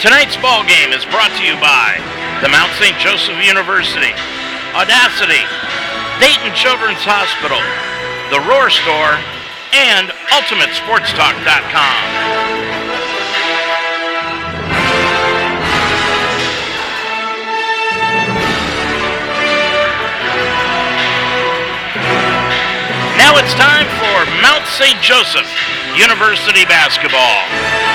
Tonight's ball game is brought to you by the Mount St. Joseph University, Audacity, Dayton Children's Hospital, the Roar Store, and UltimateSportsTalk.com. Now it's time for Mount St. Joseph University basketball.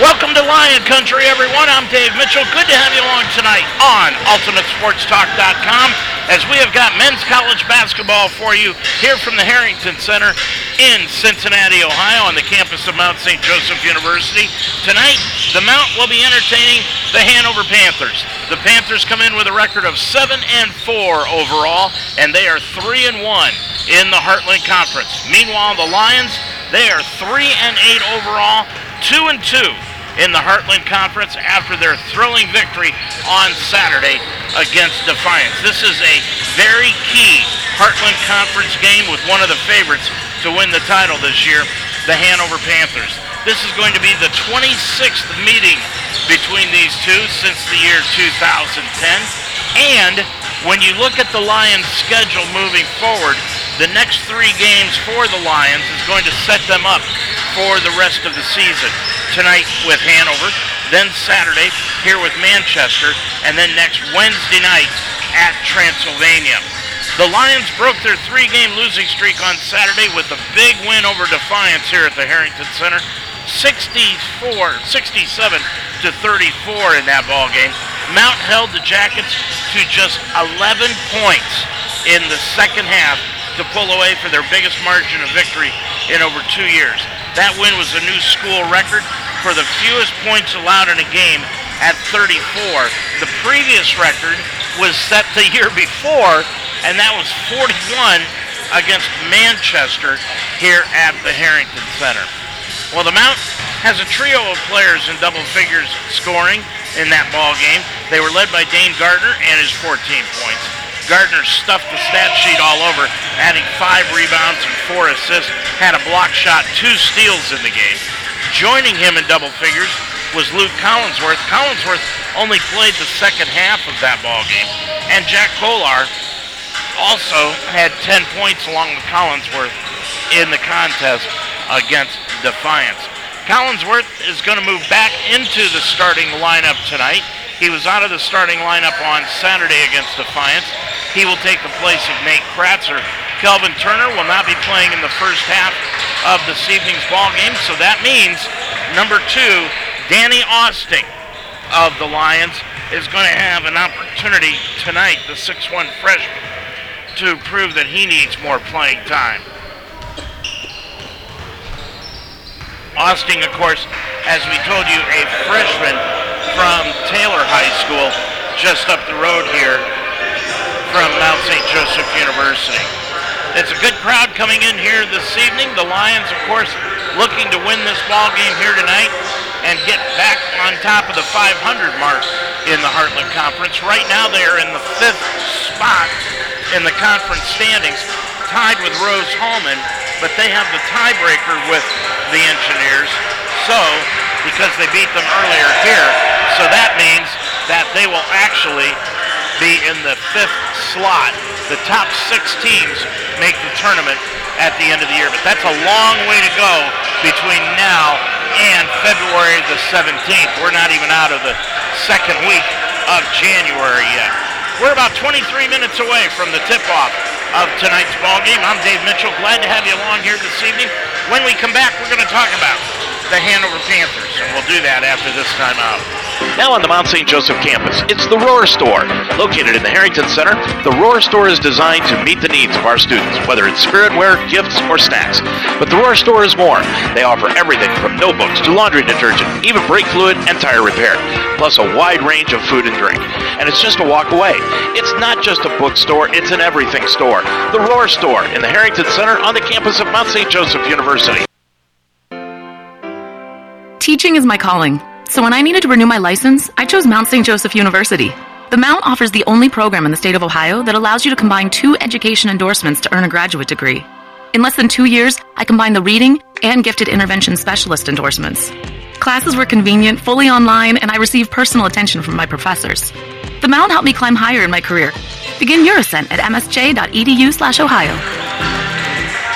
Welcome to Lion Country, everyone. I'm Dave Mitchell. Good to have you along tonight on UltimateSportsTalk.com as we have got men's college basketball for you here from the Harrington Center in Cincinnati, Ohio, on the campus of Mount St. Joseph University. Tonight, the Mount will be entertaining the Hanover Panthers. The Panthers come in with a record of 7 and 4 overall, and they are 3 and 1 in the Heartland Conference. Meanwhile, the Lions, they are 3 and 8 overall, 2 and 2 in the Heartland Conference after their thrilling victory on Saturday against Defiance. This is a very key Heartland Conference game with one of the favorites to win the title this year, the Hanover Panthers. This is going to be the 26th meeting between these two since the year 2010. And when you look at the Lions' schedule moving forward, the next three games for the Lions is going to set them up for the rest of the season. Tonight with Hanover, then Saturday here with Manchester, and then next Wednesday night at Transylvania. The Lions broke their three-game losing streak on Saturday with a big win over Defiance here at the Harrington Center. 64, 67 to 34 in that ball game. Mount held the Jackets to just 11 points in the second half to pull away for their biggest margin of victory in over two years. That win was a new school record for the fewest points allowed in a game at 34. The previous record was set the year before, and that was 41 against Manchester here at the Harrington Center. Well, the Mount has a trio of players in double figures scoring in that ball game. They were led by Dane Gardner and his 14 points. Gardner stuffed the stat sheet all over, adding five rebounds and four assists, had a block shot, two steals in the game. Joining him in double figures was Luke Collinsworth. Collinsworth only played the second half of that ball game, and Jack Kolar also had 10 points along with Collinsworth in the contest against Defiance. Collinsworth is going to move back into the starting lineup tonight. He was out of the starting lineup on Saturday against Defiance. He will take the place of Nate Kratzer. Kelvin Turner will not be playing in the first half of this evening's ball game, so that means number two, Danny Austin of the Lions, is going to have an opportunity tonight, the 6-1 freshman, to prove that he needs more playing time. Austin, of course, as we told you, a freshman from Taylor High School, just up the road here from Mount St. Joseph University. It's a good crowd coming in here this evening. The Lions, of course, looking to win this ball game here tonight and get back on top of the 500 mark in the Heartland Conference. Right now, they are in the fifth spot in the conference standings, tied with Rose Hulman, but they have the tiebreaker with the Engineers. So, because they beat them earlier here, so that means that they will actually be in the fifth slot. The top six teams make the tournament at the end of the year, but that's a long way to go between now and February the 17th. We're not even out of the second week of January yet. We're about 23 minutes away from the tip-off of tonight's ball game. I'm Dave Mitchell. Glad to have you along here this evening. When we come back, we're going to talk about the Hanover Panthers, and we'll do that after this time out. Now on the Mount St. Joseph campus, it's the Roar Store. Located in the Harrington Center, the Roar Store is designed to meet the needs of our students, whether it's spiritware, gifts, or snacks. But the Roar Store is more. They offer everything from notebooks to laundry detergent, even brake fluid and tire repair, plus a wide range of food and drink. And it's just a walk away. It's not just a bookstore, it's an everything store. The Roar Store in the Harrington Center on the campus of Mount St. Joseph University. Teaching is my calling. So when I needed to renew my license, I chose Mount St. Joseph University. The Mount offers the only program in the state of Ohio that allows you to combine two education endorsements to earn a graduate degree. In less than two years, I combined the reading and gifted intervention specialist endorsements. Classes were convenient, fully online, and I received personal attention from my professors. The Mount helped me climb higher in my career. Begin your ascent at msj.edu slash Ohio.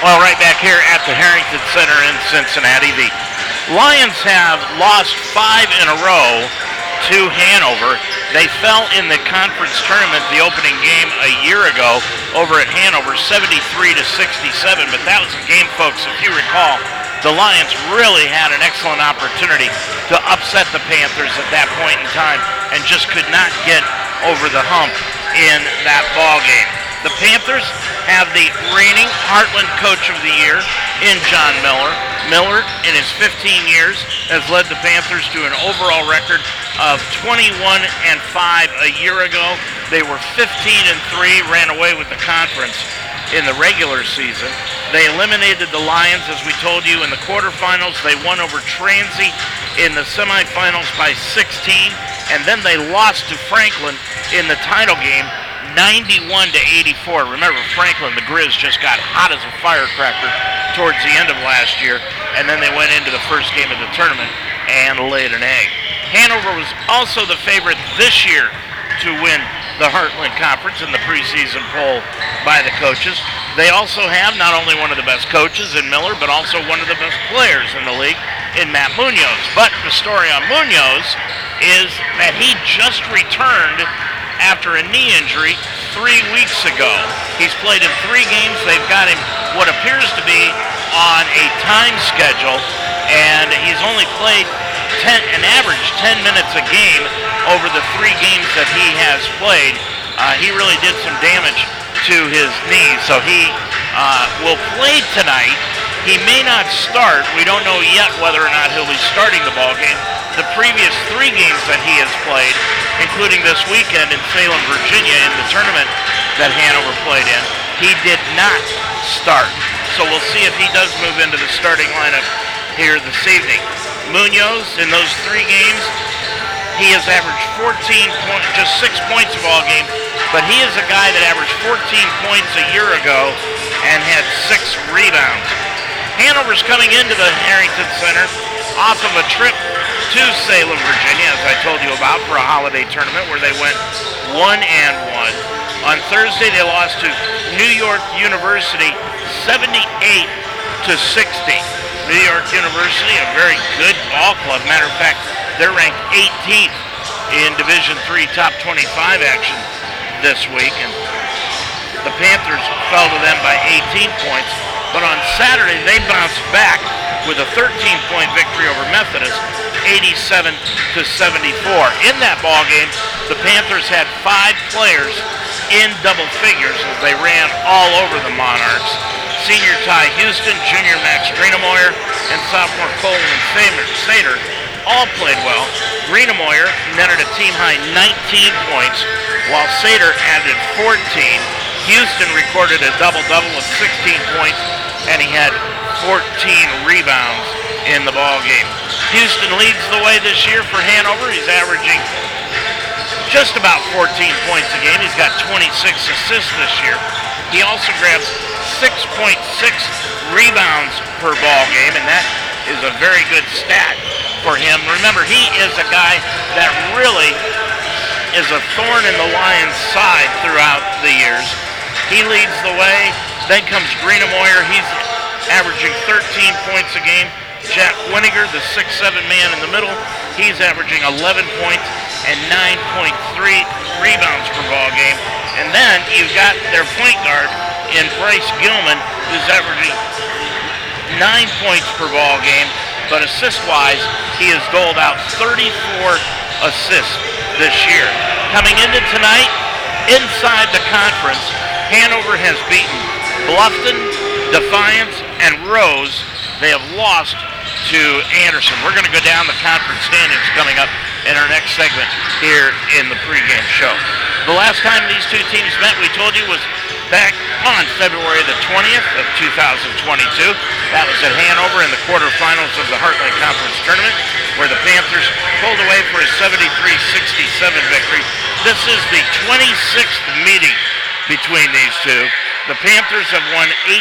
Well, right back here at the Harrington Center in Cincinnati, the Lions have lost five in a row to Hanover. They fell in the conference tournament, the opening game a year ago, over at Hanover, 73 to 67. But that was a game, folks, if you recall, the Lions really had an excellent opportunity to upset the Panthers at that point in time and just could not get over the hump in that ball game. The Panthers have the reigning Heartland Coach of the Year in John Miller. Miller, in his 15 years, has led the Panthers to an overall record of 21 and 5 a year ago. They were 15 and 3, ran away with the conference in the regular season. They eliminated the Lions, as we told you, in the quarterfinals. They won over Transy in the semifinals by 16, and then they lost to Franklin in the title game, 91 to 84. Remember, Franklin, the Grizz just got hot as a firecracker towards the end of last year, and then they went into the first game of the tournament and laid an egg. Hanover was also the favorite this year to win the Heartland Conference in the preseason poll by the coaches. They also have not only one of the best coaches in Miller, but also one of the best players in the league in Matt Munoz. But the story on Munoz is that he just returned after a knee injury three weeks ago. He's played in three games. They've got him what appears to be on a time schedule, and he's only played 10, an average 10 minutes a game over the three games that he has played. Uh, he really did some damage to his knee, so he uh, will play tonight. He may not start. We don't know yet whether or not he'll be starting the ball game. The previous three games that he has played, including this weekend in Salem, Virginia, in the tournament that Hanover played in, he did not start. So we'll see if he does move into the starting lineup here this evening. Munoz, in those three games, he has averaged 14 points, just six points a ball game, but he is a guy that averaged 14 points a year ago and had six rebounds. Hanover's coming into the Harrington Center off of a trip to Salem, Virginia, as I told you about, for a holiday tournament where they went one and one. On Thursday, they lost to New York University 78 to 60. New York University, a very good ball club. Matter of fact, they're ranked 18th in Division Three top 25 action this week, and the Panthers fell to them by 18 points. But on Saturday, they bounced back with a 13-point victory over Methodist, 87 to 74. In that ball game, the Panthers had five players in double figures as they ran all over the Monarchs senior Ty Houston, junior Max Greenemoyer, and sophomore Coleman Sater all played well. Greenemoyer netted a team-high 19 points, while Sater added 14. Houston recorded a double-double with 16 points, and he had 14 rebounds in the ball game. Houston leads the way this year for Hanover. He's averaging just about 14 points a game. He's got 26 assists this year. He also grabs 6.6 rebounds per ball game, and that is a very good stat for him. Remember, he is a guy that really is a thorn in the Lions' side throughout the years. He leads the way. Then comes Greenemoyer. He's averaging 13 points a game. Jack Winiger, the 6'7 man in the middle, he's averaging 11 points and 9.3 rebounds per ball game. And then you've got their point guard, in Bryce Gilman, who's averaging nine points per ball game, but assist-wise, he has doled out 34 assists this year. Coming into tonight, inside the conference, Hanover has beaten Bluffton, Defiance, and Rose. They have lost to Anderson. We're going to go down the conference standings coming up in our next segment here in the pregame show. The last time these two teams met, we told you, was back on February the 20th of 2022. That was at Hanover in the quarterfinals of the Heartland Conference Tournament, where the Panthers pulled away for a 73-67 victory This is the 26th meeting between these two. The Panthers have won 18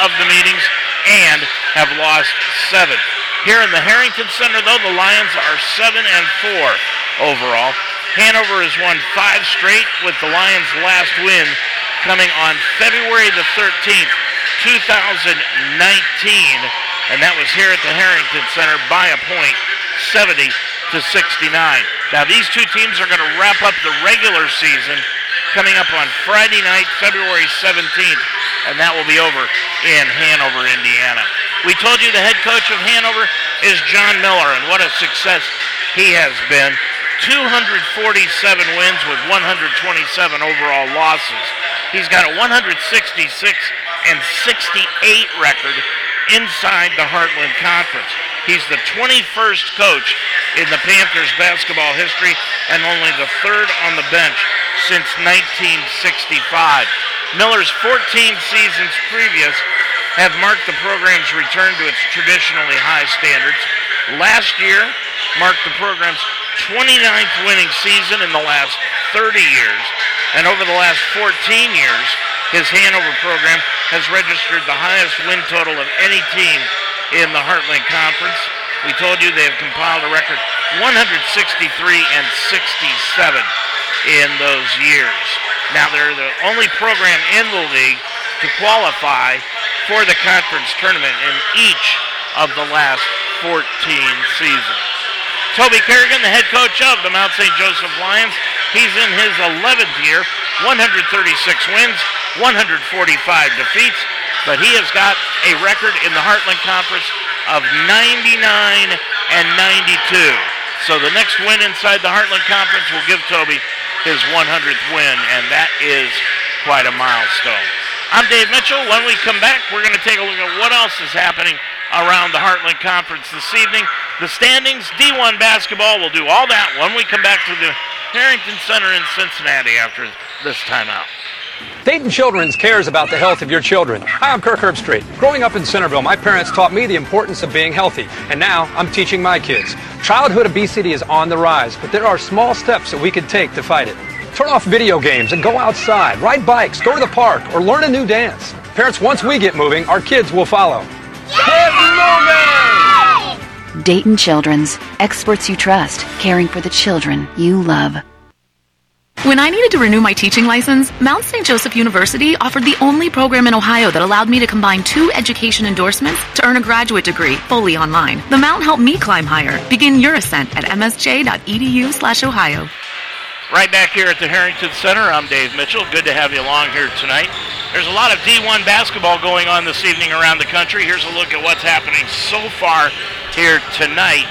of the meetings and have lost seven. Here in the Harrington Center, though, the Lions are seven and four overall. Hanover has won five straight, with the Lions' last win coming on February the 13th, 2019, and that was here at the Harrington Center by a point, 70 to 69. Now these two teams are going to wrap up the regular season coming up on Friday night, February 17th, and that will be over in Hanover, Indiana. We told you the head coach of Hanover is John Miller, and what a success he has been. 247 wins with 127 overall losses. He's got a 166 and 68 record inside the Heartland Conference. He's the 21st coach in the Panthers basketball history and only the third on the bench since 1965. Miller's 14 seasons previous have marked the program's return to its traditionally high standards. Last year marked the program's 29th winning season in the last 30 years, and over the last 14 years, his Hanover program has registered the highest win total of any team in the Heartland Conference. We told you they have compiled a record 163 and 67 in those years. Now they're the only program in the league to qualify for the conference tournament in each of the last 14 seasons. Toby Kerrigan, the head coach of the Mount St. Joseph Lions, he's in his 11th year, 136 wins, 145 defeats, but he has got a record in the Heartland Conference of 99 and 92. So the next win inside the Heartland Conference will give Toby his 100th win, and that is quite a milestone. I'm Dave Mitchell. When we come back, we're going to take a look at what else is happening around the Heartland Conference this evening. The standings, D1 basketball, we'll do all that when we come back to the Harrington Center in Cincinnati after this timeout. Dayton Children's cares about the health of your children. Hi, I'm Kirk Herbstreit. Growing up in Centerville, my parents taught me the importance of being healthy, and now I'm teaching my kids. Childhood obesity is on the rise, but there are small steps that we can take to fight it. Turn off video games and go outside, ride bikes, go to the park, or learn a new dance. Parents, once we get moving, our kids will follow. Get moving! Dayton Children's, experts you trust, caring for the children you love. When I needed to renew my teaching license, Mount St. Joseph University offered the only program in Ohio that allowed me to combine two education endorsements to earn a graduate degree fully online. The Mount helped me climb higher. Begin your ascent at msj.edu/ohio. Right back here at the Harrington Center, I'm Dave Mitchell. Good to have you along here tonight. There's a lot of D1 basketball going on this evening around the country. Here's a look at what's happening so far here tonight.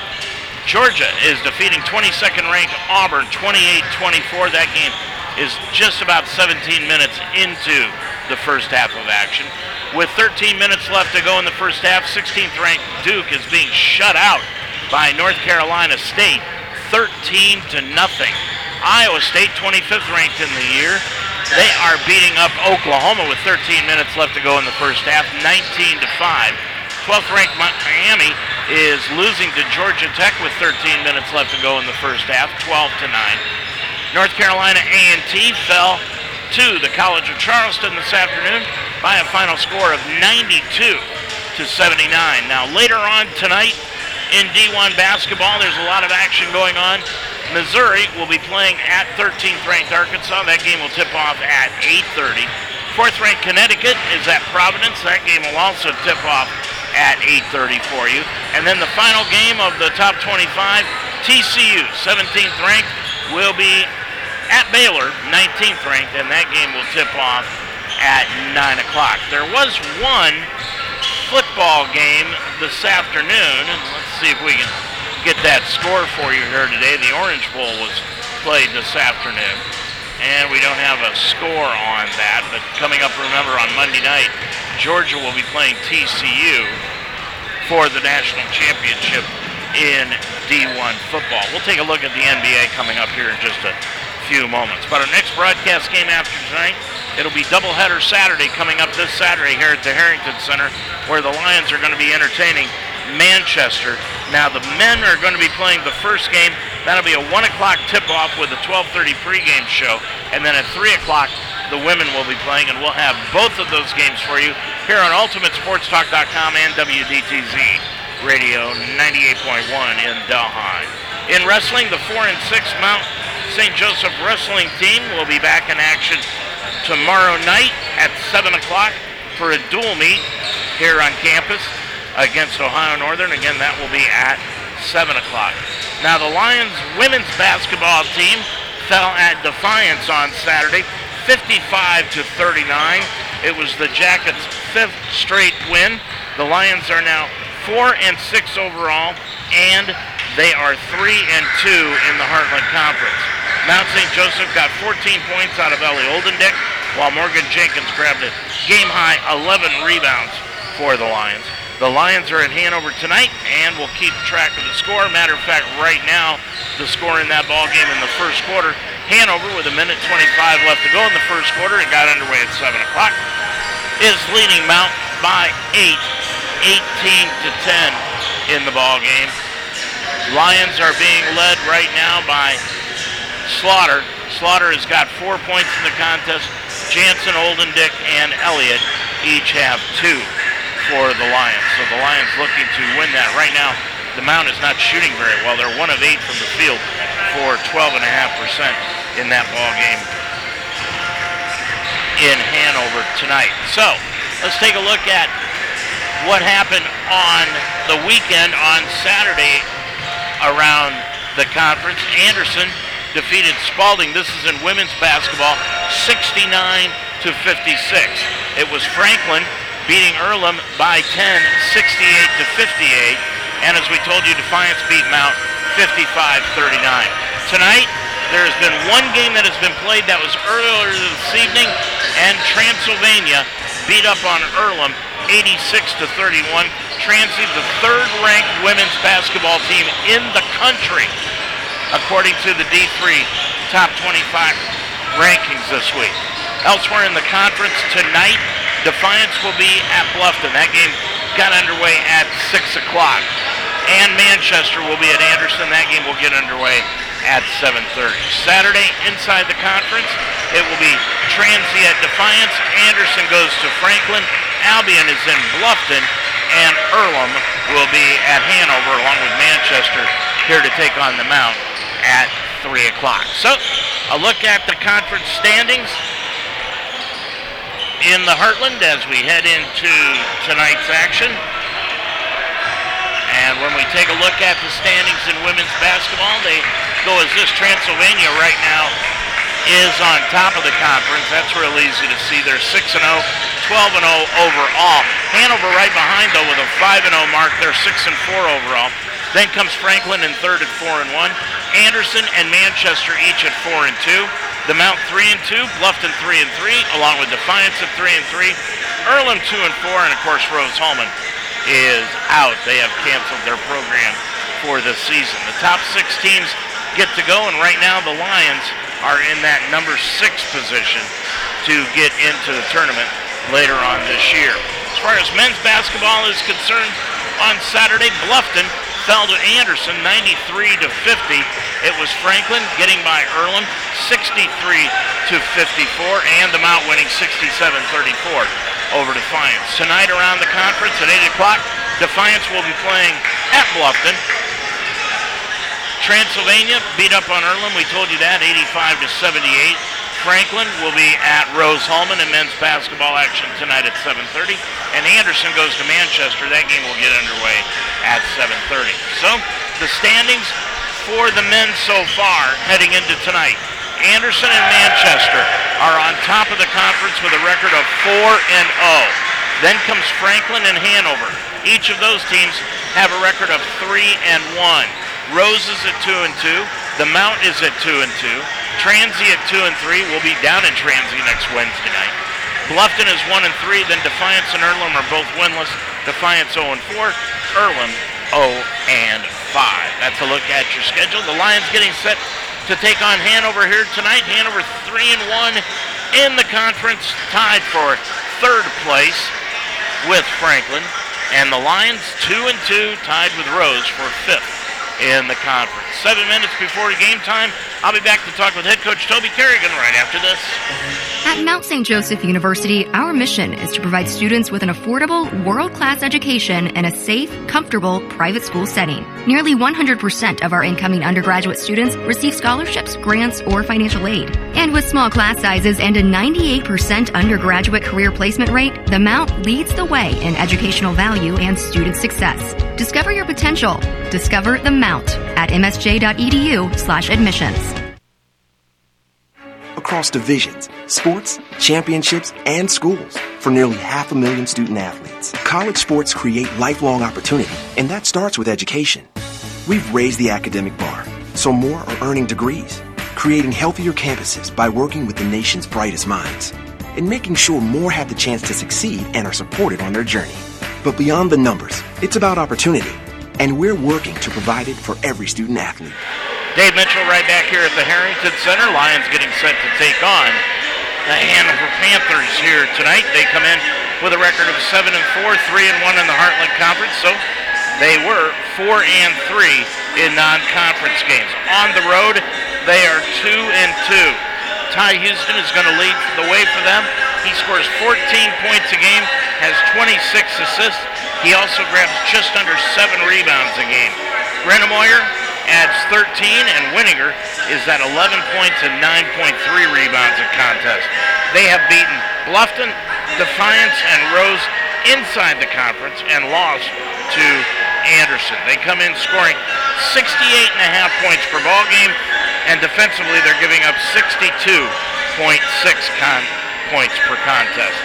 Georgia is defeating 22nd ranked Auburn 28-24. That game is just about 17 minutes into the first half of action. With 13 minutes left to go in the first half, 16th ranked Duke is being shut out by North Carolina State 13 to nothing. Iowa State, 25th ranked in the year. They are beating up Oklahoma with 13 minutes left to go in the first half, 19 to 5. 12th ranked Miami is losing to Georgia Tech with 13 minutes left to go in the first half, 12 to 9. North Carolina A&T fell to the College of Charleston this afternoon by a final score of 92 to 79. Now later on tonight in D1 basketball, there's a lot of action going on. Missouri will be playing at 13th ranked Arkansas. That game will tip off at 8:30. Fourth ranked Connecticut is at Providence. That game will also tip off at 8:30 for you. And then the final game of the top 25, TCU, 17th ranked, will be at Baylor, 19th ranked, and that game will tip off at 9 o'clock. There was one football game this afternoon, let's see if we can get that score for you here today. The Orange Bowl was played this afternoon, and we don't have a score on that. But coming up, remember, on Monday night, Georgia will be playing TCU for the national championship in D1 football. We'll take a look at the NBA coming up here in just a few moments. But our next broadcast game after tonight, it'll be doubleheader Saturday coming up this Saturday here at the Harrington Center, where the Lions are going to be entertaining Manchester. Now the men are going to be playing the first game That'll be a 1 o'clock tip-off with a 12.30 pregame show. And then at 3 o'clock, the women will be playing, and we'll have both of those games for you here on UltimateSportsTalk.com and WDTZ Radio 98.1 in Delhi. In wrestling, the 4 and 6 Mount St. Joseph wrestling team will be back in action tomorrow night at 7 o'clock for a dual meet here on campus against Ohio Northern. Again, that will be at 7 o'clock. Now, the Lions women's basketball team fell at Defiance on Saturday, 55 to 39. It was the Jackets' fifth straight win. The Lions are now 4 and 6 overall, and they are 3 and 2 in the Heartland Conference. Mount St. Joseph got 14 points out of Ellie Oldendick, while Morgan Jenkins grabbed a game high 11 rebounds for the Lions. The Lions are at Hanover tonight, and we'll keep track of the score. Matter of fact, right now, the score in that ball game in the first quarter, Hanover with a minute 25 left to go in the first quarter, it got underway at 7 o'clock, is leading Mount by 8, 18 to 10 in the ball game. Lions are being led right now by Slaughter. Slaughter has got four points in the contest. Jansen, Oldendick, and Elliott each have two for the Lions. So the Lions looking to win that. Right now, the Mount is not shooting very well. They're one of eight from the field for 12.5% in that ball game in Hanover tonight. So let's take a look at what happened on the weekend on Saturday around the conference. Anderson defeated Spalding. This is in women's basketball, 69 to 56. It was Franklin beating Earlham by 10, 68 to 58. And as we told you, Defiance beat Mount 55-39. Tonight, there has been one game that has been played that was earlier this evening, and Transylvania beat up on Earlham 86 to 31. Transy, the third-ranked women's basketball team in the country, according to the D3 top 25 rankings this week. Elsewhere in the conference tonight, Defiance will be at Bluffton. That game got underway at 6 o'clock. And Manchester will be at Anderson. That game will get underway at 7.30. Saturday, inside the conference, it will be Transy at Defiance. Anderson goes to Franklin. Albion is in Bluffton. And Earlham will be at Hanover along with Manchester here to take on the Mount at 3 o'clock. So, a look at the conference standings in the Heartland as we head into tonight's action. And when we take a look at the standings in women's basketball, they go as this. Transylvania right now is on top of the conference. That's real easy to see. They're 6 and 0, 12 and 0 overall. Hanover right behind though with a 5 and 0 mark. They're 6 and 4 overall. Then comes Franklin in third at 4 and 1. Anderson and Manchester each at 4 and 2. The Mount 3 and 2, Bluffton 3 and 3, along with Defiance at 3 and 3. Earlham 2 and 4, and of course Rose-Hulman is out. They have canceled their program for the season. The top six teams get to go, and right now the Lions are in that number six position to get into the tournament later on this year. As far as men's basketball is concerned, on Saturday, Bluffton fell to Anderson 93 to 50. It was Franklin getting by Earlham 63 to 54 and the Mount winning 67-34 over Defiance. Tonight around the conference at 8 o'clock, Defiance will be playing at Bluffton. Transylvania beat up on Earlham. We told you that, 85 to 78. Franklin will be at Rose-Hulman in men's basketball action tonight at 7.30. And Anderson goes to Manchester. That game will get underway at 7.30. So the standings for the men so far heading into tonight. Anderson and Manchester are on top of the conference with a record of 4 and 0. Then comes Franklin and Hanover. Each of those teams have a record of 3 and 1. Rose is at 2 and 2. The Mount is at 2 and 2. Transy at 2 and 3. We'll be down in Transy next Wednesday night. Bluffton is 1 and 3. Then Defiance and Earlham are both winless. Defiance 0 and 4. Earlham 0 and 5. That's a look at your schedule. The Lions getting set to take on Hanover here tonight. Hanover 3 and 1 in the conference, tied for third place with Franklin. And the Lions 2 and 2 tied with Rose for fifth in the conference. Seven minutes before game time, I'll be back to talk with head coach Toby Kerrigan right after this. At Mount St. Joseph University, our mission is to provide students with an affordable, world class education in a safe, comfortable private school setting. Nearly 100% of our incoming undergraduate students receive scholarships, grants, or financial aid. And with small class sizes and a 98% undergraduate career placement rate, the Mount leads the way in educational value and student success. Discover your potential. Discover the Mount at msj.edu/admissions across divisions, sports, championships, and schools for nearly half a million student athletes. College sports create lifelong opportunity, and that starts with education. We've raised the academic bar, so more are earning degrees, creating healthier campuses by working with the nation's brightest minds, and making sure more have the chance to succeed and are supported on their journey. But beyond the numbers, it's about opportunity, and we're working to provide it for every student athlete. Dave Mitchell right back here at the Harrington Center. Lions getting set to take on the Hanover Panthers here tonight. They come in with a record of 7 and 4, 3 and 1 in the Heartland Conference. So they were 4 and 3 in non-conference games. On the road, they are 2 and 2. Ty Houston is going to lead the way for them. He scores 14 points a game, has 26 assists. He also grabs just under 7 rebounds a game. Greenemoyer adds 13, and Winninger is at 11 points and 9.3 rebounds a contest. They have beaten Bluffton, Defiance, and Rose inside the conference and lost to Anderson. They come in scoring 68 and a half points per ball game, and defensively they're giving up 62.6 con- points per contest.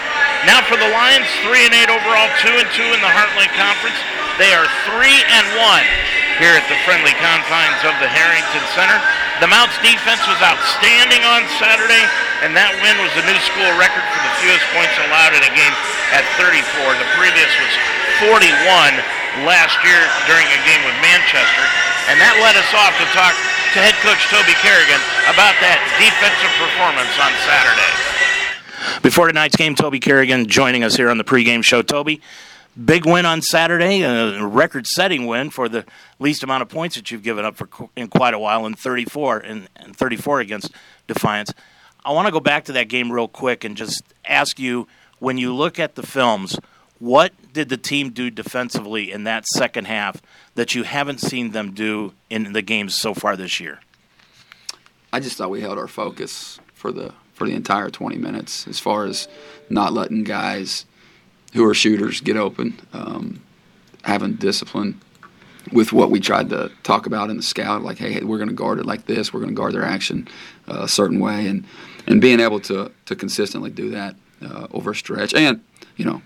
Now for the Lions, 3 and 8 overall, 2 and 2 in the Heartland Conference. They are 3 and 1 here at the friendly confines of the Harrington Center. The Mounts defense was outstanding on Saturday, and that win was the new school record for the fewest points allowed in a game at 34. The previous was 41 last year during a game with Manchester. And that led us off to talk to head coach Toby Kerrigan about that defensive performance on Saturday. Before tonight's game, Toby Kerrigan joining us here on the pregame show. Toby, big win on Saturday, a record-setting win for the least amount of points that you've given up for in quite a while, in 34 and, and 34 against Defiance. I want to go back to that game real quick and just ask you, when you look at the films, what did the team do defensively in that second half that you haven't seen them do in the games so far this year? I just thought we held our focus for the for the entire 20 minutes, as far as not letting guys who are shooters get open, um, having discipline with what we tried to talk about in the scout, like, hey, hey we're going to guard it like this, we're going to guard their action uh, a certain way, and and being able to to consistently do that uh, over a stretch, and you know,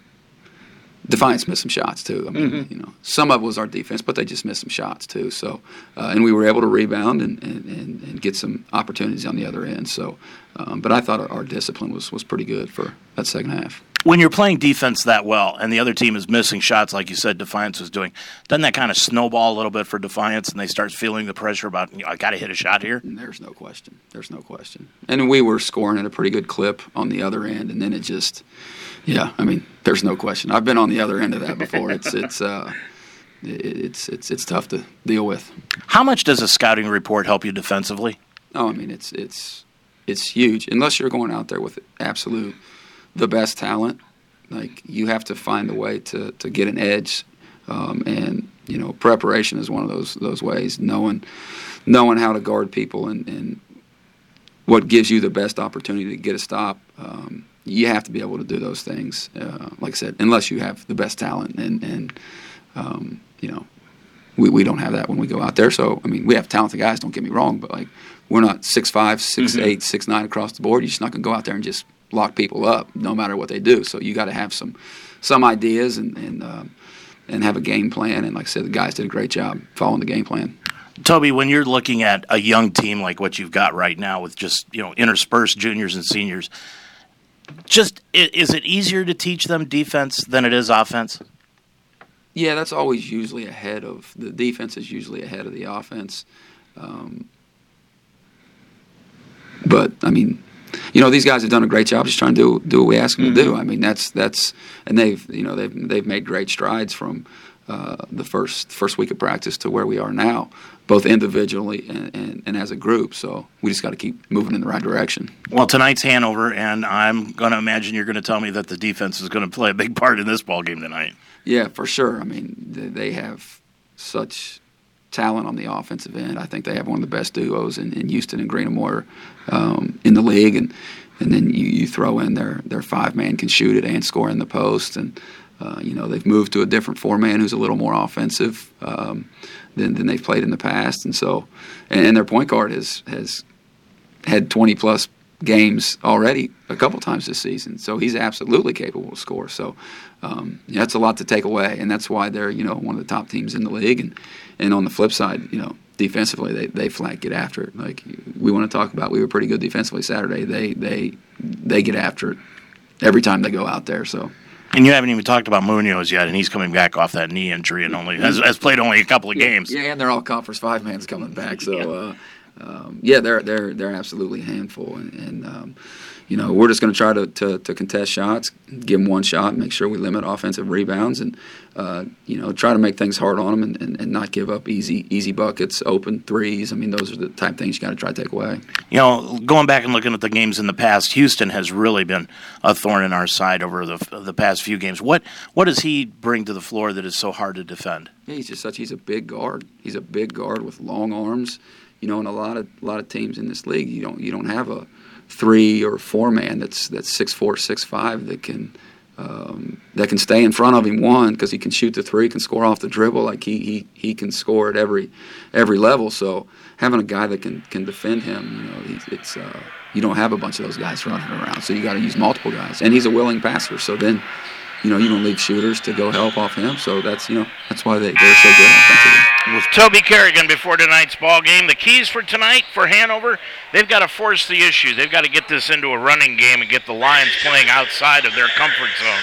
Defiance missed some shots too. I mean, mm-hmm. you know, some of it was our defense, but they just missed some shots too. So, uh, and we were able to rebound and, and, and, and, get some opportunities on the other end. So, um, but I thought our, our discipline was was pretty good for that second half when you're playing defense that well and the other team is missing shots like you said defiance was doing doesn't that kind of snowball a little bit for defiance and they start feeling the pressure about you know, i gotta hit a shot here there's no question there's no question and we were scoring at a pretty good clip on the other end and then it just yeah i mean there's no question i've been on the other end of that before it's it's uh it's it's it's tough to deal with how much does a scouting report help you defensively oh i mean it's it's it's huge unless you're going out there with absolute the best talent. Like you have to find a way to, to get an edge, um, and you know preparation is one of those those ways. Knowing knowing how to guard people and, and what gives you the best opportunity to get a stop. Um, you have to be able to do those things. Uh, like I said, unless you have the best talent, and and um, you know, we, we don't have that when we go out there. So I mean, we have talented guys. Don't get me wrong, but like we're not six five, six mm-hmm. eight, six nine across the board. You're just not gonna go out there and just lock people up no matter what they do. So you got to have some some ideas and and uh, and have a game plan. And like I said, the guys did a great job following the game plan. Toby, when you're looking at a young team like what you've got right now, with just you know interspersed juniors and seniors, just is it easier to teach them defense than it is offense? Yeah, that's always usually ahead of the defense is usually ahead of the offense. Um, but I mean, you know, these guys have done a great job just trying to do do what we ask them mm-hmm. to do. Mm-hmm. I mean, that's that's and they've you know they've they've made great strides from uh, the first first week of practice to where we are now, both individually and, and, and as a group. So we just got to keep moving in the right direction. Well, tonight's Hanover, and I'm going to imagine you're going to tell me that the defense is going to play a big part in this ball game tonight. Yeah, for sure. I mean, they have such talent on the offensive end. I think they have one of the best duos in, in Houston and Greenamore um, in the league, and and then you, you throw in their their five man can shoot it and score in the post, and uh, you know they've moved to a different four man who's a little more offensive um, than than they've played in the past, and so and, and their point guard has has had 20 plus games already a couple times this season. So he's absolutely capable to score. So um, yeah, that's a lot to take away, and that's why they're you know one of the top teams in the league. And and on the flip side, you know defensively they they flat get after it. Like we want to talk about, we were pretty good defensively Saturday. They they they get after it every time they go out there. So. And you haven't even talked about Munoz yet, and he's coming back off that knee injury and only has, has played only a couple of yeah, games. Yeah, and they're all conference five man's coming back. So. yeah. Uh, um, yeah, they're they're they're absolutely a handful, and, and um, you know we're just going to try to, to contest shots, give them one shot, make sure we limit offensive rebounds, and uh, you know try to make things hard on them and, and, and, not give up easy easy buckets, open threes. I mean those are the type of things you got to try to take away. You know, going back and looking at the games in the past, Houston has really been a thorn in our side over the the past few games. What what does he bring to the floor that is so hard to defend? Yeah, he's just such he's a big guard. He's a big guard with long arms you know, in a lot of a lot of teams in this league, you don't you don't have a three or four man that's that's six four six five that can um, that can stay in front of him one because he can shoot the three, can score off the dribble, like he, he he can score at every every level. So having a guy that can can defend him, you know, he's, it's uh, you don't have a bunch of those guys running around, so you got to use multiple guys, and he's a willing passer. So then you know, you don't leave shooters to go help off him. So that's you know that's why they, they're so good offensively. With Toby Kerrigan before tonight's ball game, the keys for tonight for Hanover, they've got to force the issue. They've got to get this into a running game and get the Lions playing outside of their comfort zone.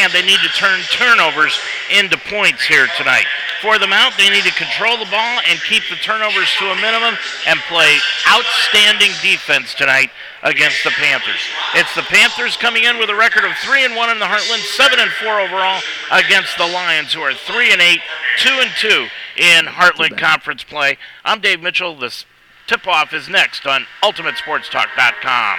And they need to turn turnovers into points here tonight. For the Mount, they need to control the ball and keep the turnovers to a minimum and play outstanding defense tonight against the Panthers. It's the Panthers coming in with a record of three and one in the Heartland, seven and four overall against the Lions, who are three and eight, two and two in Heartland Conference play. I'm Dave Mitchell. This tip-off is next on UltimateSportsTalk.com.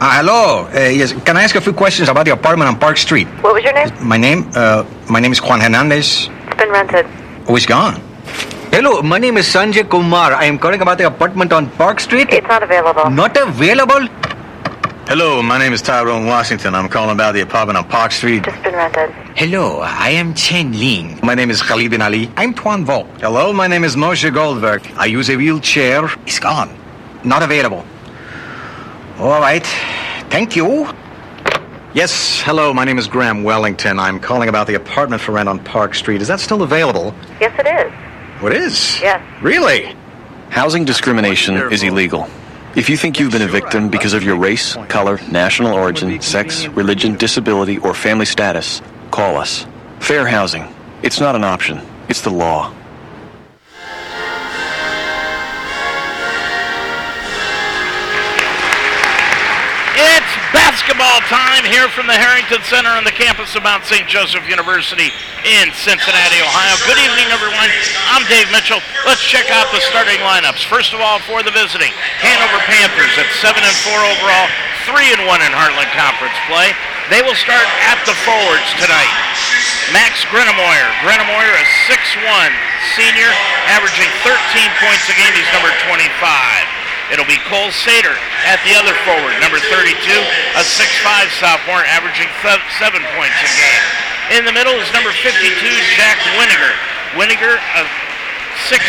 Uh, hello. Uh, yes, can I ask a few questions about the apartment on Park Street? What was your name? My name, uh, my name is Juan Hernandez. It's been rented. Oh, it's gone. Hello, my name is Sanjay Kumar. I am calling about the apartment on Park Street. It's not available. Not available? Hello, my name is Tyrone Washington. I'm calling about the apartment on Park Street. Just been rented. Hello, I am Chen Ling. My name is Khalid bin Ali. I'm Tuan Vo. Hello, my name is Moshe Goldberg. I use a wheelchair. It's gone. Not available. All right. Thank you. Yes, hello, my name is Graham Wellington. I'm calling about the apartment for rent on Park Street. Is that still available? Yes, it is. What is? Yes. Really? Housing discrimination is illegal. If you think you've been a victim because of your race, color, national origin, sex, religion, disability, or family status, call us. Fair housing. It's not an option, it's the law. Basketball time here from the Harrington Center on the campus of Mount St. Joseph University in Cincinnati, Ohio. Good evening, everyone. I'm Dave Mitchell. Let's check out the starting lineups. First of all, for the visiting Hanover Panthers at 7 and 4 overall, 3 and 1 in Heartland Conference play. They will start at the forwards tonight. Max Grenemoyer. Grenemoyer, a 6'1 senior, averaging 13 points a game. He's number 25. It'll be Cole Sater at the other forward, number 32, a 6'5 sophomore, averaging seven points a game. In the middle is number 52, Jack Winiger. Winiger, a 6'7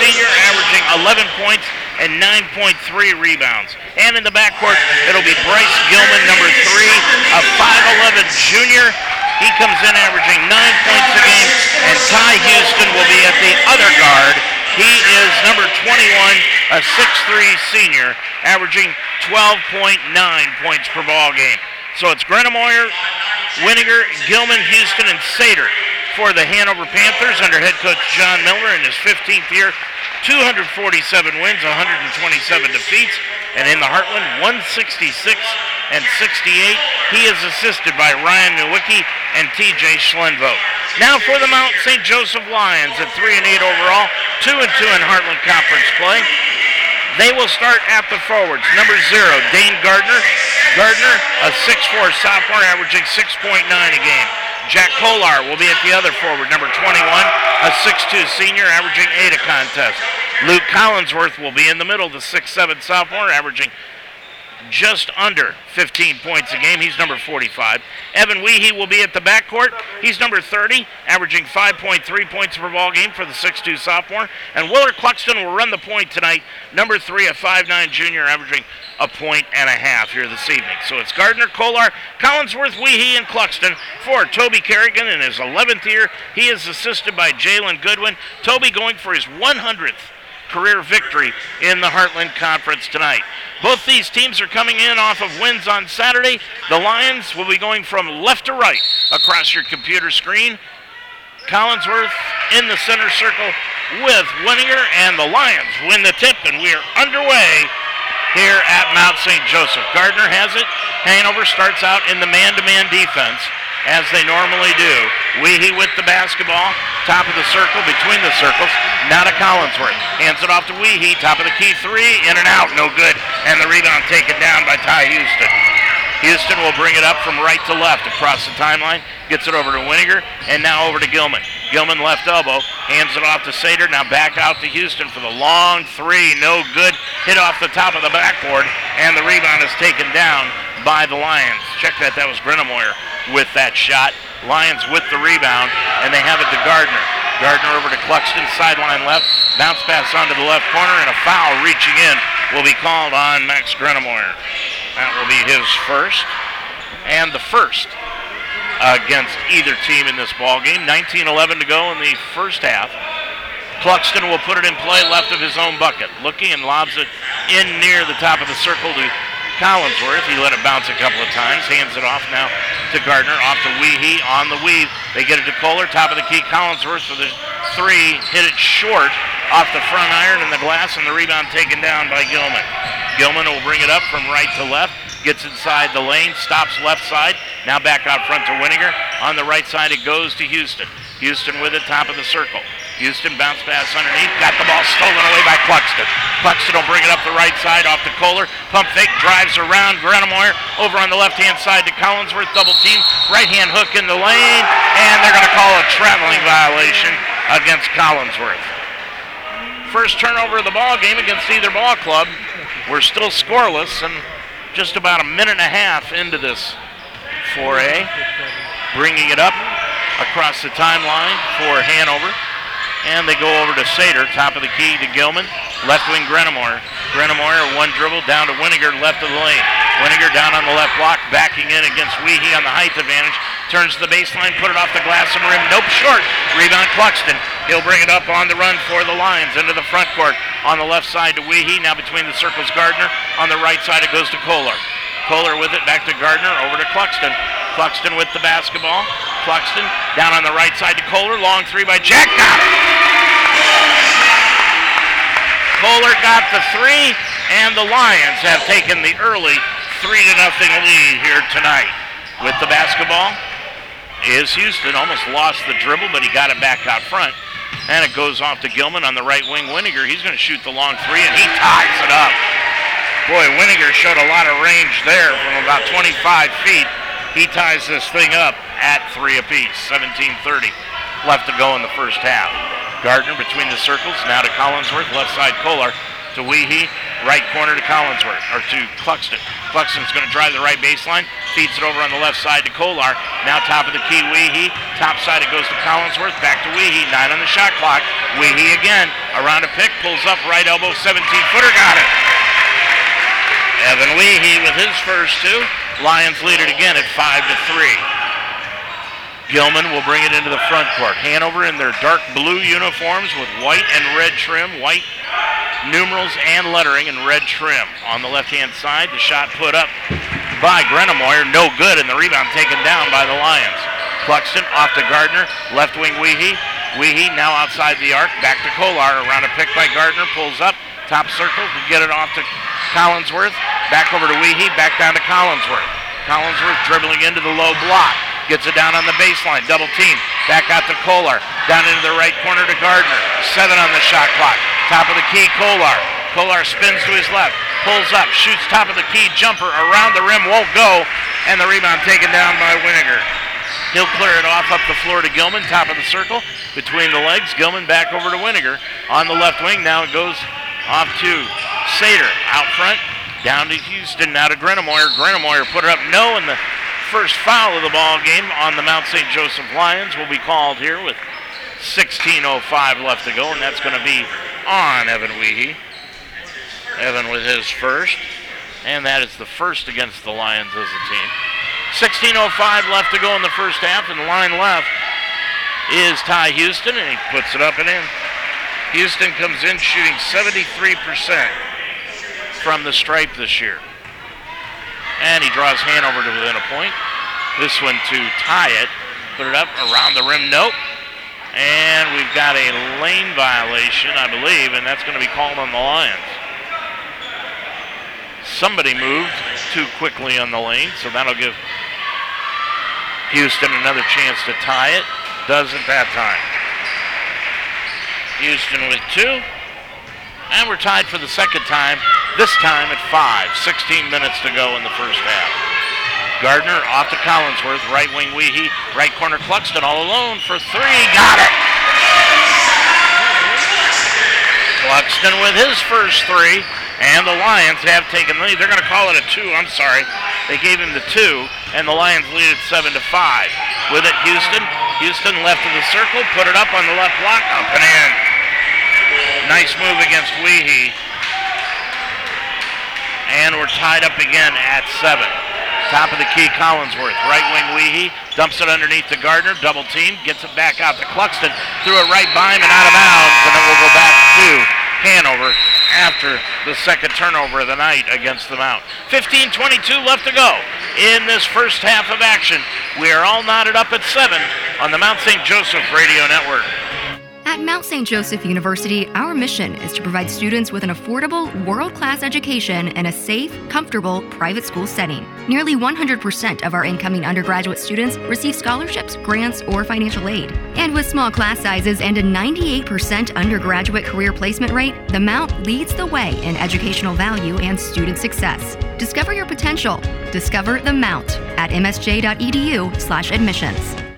senior, averaging 11 points and 9.3 rebounds. And in the backcourt, it'll be Bryce Gilman, number three, a 5'11 junior. He comes in averaging nine points a game, and Ty Houston will be at the other guard, he is number 21, a 6'3 senior, averaging 12.9 points per ball game. So it's Grenemoyer, Winiger, Gilman, Houston, and Sater for the Hanover Panthers under head coach John Miller in his 15th year. 247 wins, 127 defeats, and in the Heartland, 166 and 68. He is assisted by Ryan Nowicki and TJ Schlenvo. Now for the Mount St. Joseph Lions at 3 and 8 overall, 2 and 2 in Heartland Conference play. They will start at the forwards. Number zero, Dane Gardner. Gardner, a 6'4 sophomore, averaging 6.9 a game. Jack Kolar will be at the other forward, number 21, a 6'2 senior, averaging 8 a contest. Luke Collinsworth will be in the middle, the 6'7 sophomore, averaging just under 15 points a game. He's number 45. Evan Weehee will be at the backcourt. He's number 30, averaging 5.3 points per ball game for the 6'2 sophomore. And Willard Cluxton will run the point tonight. Number 3, a 5'9 junior, averaging a point and a half here this evening. So it's Gardner, Kolar, Collinsworth, Weehee, and Cluxton for Toby Kerrigan in his 11th year. He is assisted by Jalen Goodwin. Toby going for his 100th career victory in the Heartland Conference tonight. Both these teams are coming in off of wins on Saturday. The Lions will be going from left to right across your computer screen. Collinsworth in the center circle with Winninger, and the Lions win the tip, and we are underway here at Mount St. Joseph. Gardner has it. Hanover starts out in the man-to-man defense as they normally do. Weehee with the basketball, top of the circle, between the circles. Now to Collinsworth. Hands it off to Weehee, top of the key three, in and out, no good. And the rebound taken down by Ty Houston. Houston will bring it up from right to left across the timeline, gets it over to Winninger, and now over to Gilman. Gilman left elbow, hands it off to Sater, now back out to Houston for the long three, no good. Hit off the top of the backboard, and the rebound is taken down by the Lions. Check that, that was Greenemoyer with that shot. Lions with the rebound, and they have it to Gardner. Gardner over to Cluxton, sideline left. Bounce pass onto the left corner, and a foul reaching in will be called on Max Greenemoyer. That will be his first, and the first against either team in this ball game. 19-11 to go in the first half. Cluxton will put it in play left of his own bucket. Looking and lobs it in near the top of the circle to Collinsworth. He let it bounce a couple of times. Hands it off now to Gardner. Off to Weehee on the weave. They get it to Kolar. Top of the key. Collinsworth for the three. Hit it short off the front iron and the glass, and the rebound taken down by Gilman. Gilman will bring it up from right to left. Gets inside the lane. Stops left side. Now back out front to Winninger. On the right side, it goes to Houston. Houston with it, top of the circle. Houston bounce pass underneath. Got the ball stolen away by Cluxton. Cluxton will bring it up the right side off to Kolar. Pump fake drives around Greenemoyer over on the left hand side to Collinsworth. Double team. Right hand hook in the lane. And they're going to call a traveling violation against Collinsworth. First turnover of the ball game against either ball club. We're still scoreless and just about a minute and a half into this foray. Bringing it up across the timeline for Hanover. And they go over to Sater, top of the key to Gilman. Left wing Greenemoyer. Greenemoyer, one dribble down to Winninger, left of the lane. Winninger down on the left block, backing in against Weehee on the height advantage. Turns to the baseline, put it off the glass and rim. Nope, short. Rebound Cluxton. He'll bring it up on the run for the Lions into the front court. On the left side to Weehee. Now between the circles, Gardner. On the right side, it goes to Kolar. Kolar with it, back to Gardner, over to Cluxton. Cluxton with the basketball. Cluxton down on the right side to Kolar. Long three by Jack. Got it. Kolar got the three, and the Lions have taken the early three to nothing lead here tonight. With the basketball is Houston. Almost lost the dribble, but he got it back out front. And it goes off to Gilman on the right wing. Winninger, he's going to shoot the long three, and he ties it up. Boy, Winninger showed a lot of range there from about 25 feet. He ties this thing up at three apiece, 17-30 left to go in the first half. Gardner between the circles, now to Collinsworth, left side Kolar to Weehee, right corner to Collinsworth, or to Cluxton. Cluxton's going to drive the right baseline, feeds it over on the left side to Kolar. Now top of the key, Weehee. Top side it goes to Collinsworth, back to Weehee, nine on the shot clock. Weehee again, around a pick, pulls up right elbow, 17-footer, got it. Evan Weehee with his first two. Lions lead it again at five to three. Gilman will bring it into the front court. Hanover in their dark blue uniforms with white and red trim, white numerals and lettering and red trim. On the left-hand side, the shot put up by Greenemoyer, no good, and the rebound taken down by the Lions. Cluxton off to Gardner, left wing Weehee. Weehee now outside the arc, back to Kolar, around a pick by Gardner, pulls up, top circle to get it off to Collinsworth back over to Weehee, back down to Collinsworth. Collinsworth dribbling into the low block. Gets it down on the baseline. Double team. Back out to Kolar. Down into the right corner to Gardner. Seven on the shot clock. Top of the key, Kolar. Kolar spins to his left. Pulls up. Shoots top of the key. Jumper around the rim. Won't go. And the rebound taken down by Winiger. He'll clear it off up the floor to Gilman. Top of the circle. Between the legs. Gilman back over to Winiger. On the left wing. Now it goes off to Sater. Out front. Down to Houston. Now to Greenemoyer. Greenemoyer put it up. No. And the first foul of the ball game on the Mount St. Joseph Lions will be called here with 16.05 left to go, and that's going to be on Evan Weehee. Evan with his first, and that is the first against the Lions as a team. 16.05 left to go in the first half, and the line left is Ty Houston, and he puts it up and in. Houston comes in shooting 73% from the stripe this year. And he draws Hanover to within a point. This one to tie it. Put it up around the rim. Nope. And we've got a lane violation, I believe, and that's going to be called on the Lions. Somebody moved too quickly on the lane, so that'll give Houston another chance to tie it. Doesn't that time. Houston with two. And we're tied for the second time, this time at five. 16 minutes to go in the first half. Gardner off to Collinsworth, right wing Weehee, right corner Cluxton all alone for three. Got it! Cluxton with his first three, and the Lions have taken the lead. They're going to call it a two. I'm sorry. They gave him the two, and the Lions lead at seven to five. With it, Houston. Houston left of the circle, put it up on the left block, up and in. Nice move against Weehee. And we're tied up again at seven. Top of the key, Collinsworth. Right wing Weehee. Dumps it underneath to Gardner. Double team. Gets it back out to Cluxton. Threw it right by him and out of bounds. And it will go back to Hanover after the second turnover of the night against the Mount. 15-22 left to go in this first half of action. We are all knotted up at seven on the Mount St. Joseph Radio Network. At Mount St. Joseph University, our mission is to provide students with an affordable, world class education in a safe, comfortable private school setting. Nearly 100% of our incoming undergraduate students receive scholarships, grants, or financial aid. And with small class sizes and a 98% undergraduate career placement rate, the Mount leads the way in educational value and student success. Discover your potential. Discover the Mount at msj.edu/admissions.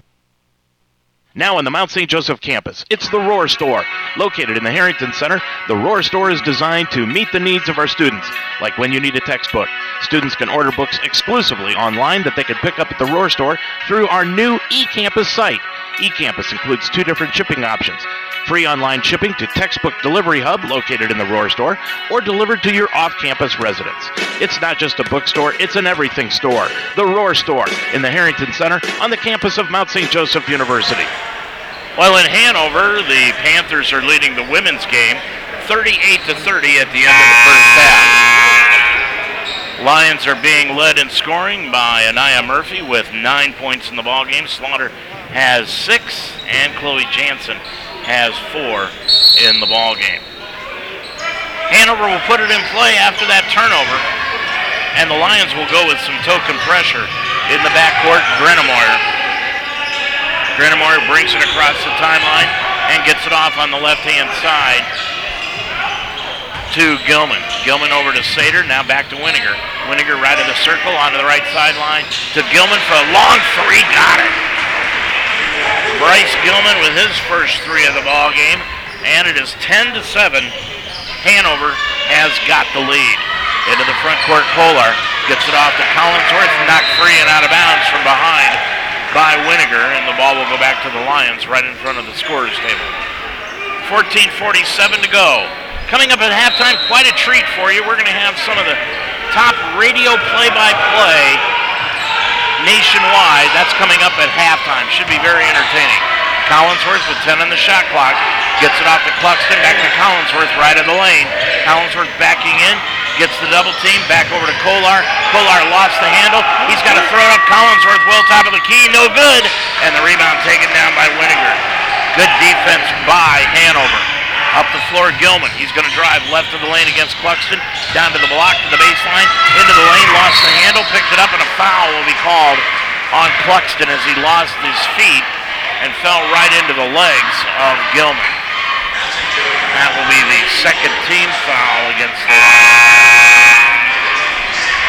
Now on the Mount St. Joseph campus, it's the Roar Store. Located in the Harrington Center, the Roar Store is designed to meet the needs of our students, like when you need a textbook. Students can order books exclusively online that they can pick up at the Roar Store through our new eCampus site. eCampus includes two different shipping options. Free online shipping to Textbook Delivery Hub located in the Roar store or delivered to your off campus residence. It's not just a bookstore, it's an everything store. The Roar store in the Harrington Center on the campus of Mount St. Joseph University. Well, in Hanover, the Panthers are leading the women's game 38 to 30 at the end of the first half. Lions are being led in scoring by Anaya Murphy with nine points in the ball game. Slaughter has six, and Chloe Jansen has four in the ball game. Hanover will put it in play after that turnover, and the Lions will go with some token pressure in the backcourt. Greenemoyer. Greenemoyer brings it across the timeline and gets it off on the left-hand side to Gilman. Gilman over to Sater, now back to Winiger. Winiger right of the circle onto the right sideline to Gilman for a long three. Got it. Gilman with his first three of the ball game, and it is 10 to 7. Hanover has got the lead. Into the front court, Kolar gets it off to Collinsworth, knocked free and out of bounds from behind by Winiger, and the ball will go back to the Lions right in front of the scorers table. 14:47 to go. Coming up at halftime, quite a treat for you. We're going to have some of the top radio play-by-play nationwide. That's coming up at halftime. Should be very entertaining. Collinsworth with 10 on the shot clock. Gets it off to Cluxton. Back to Collinsworth, right of the lane. Collinsworth backing in. Gets the double team. Back over to Kolar. Kolar lost the handle. He's got to throw it up. Collinsworth well top of the key. No good. And the rebound taken down by Winiger. Good defense by Hanover. Up the floor, Gilman. He's going to drive left of the lane against Cluxton. Down to the block, to the baseline. Into the lane, lost the handle, picked it up, and a foul will be called on Cluxton as he lost his feet and fell right into the legs of Gilman. That will be the second team foul against the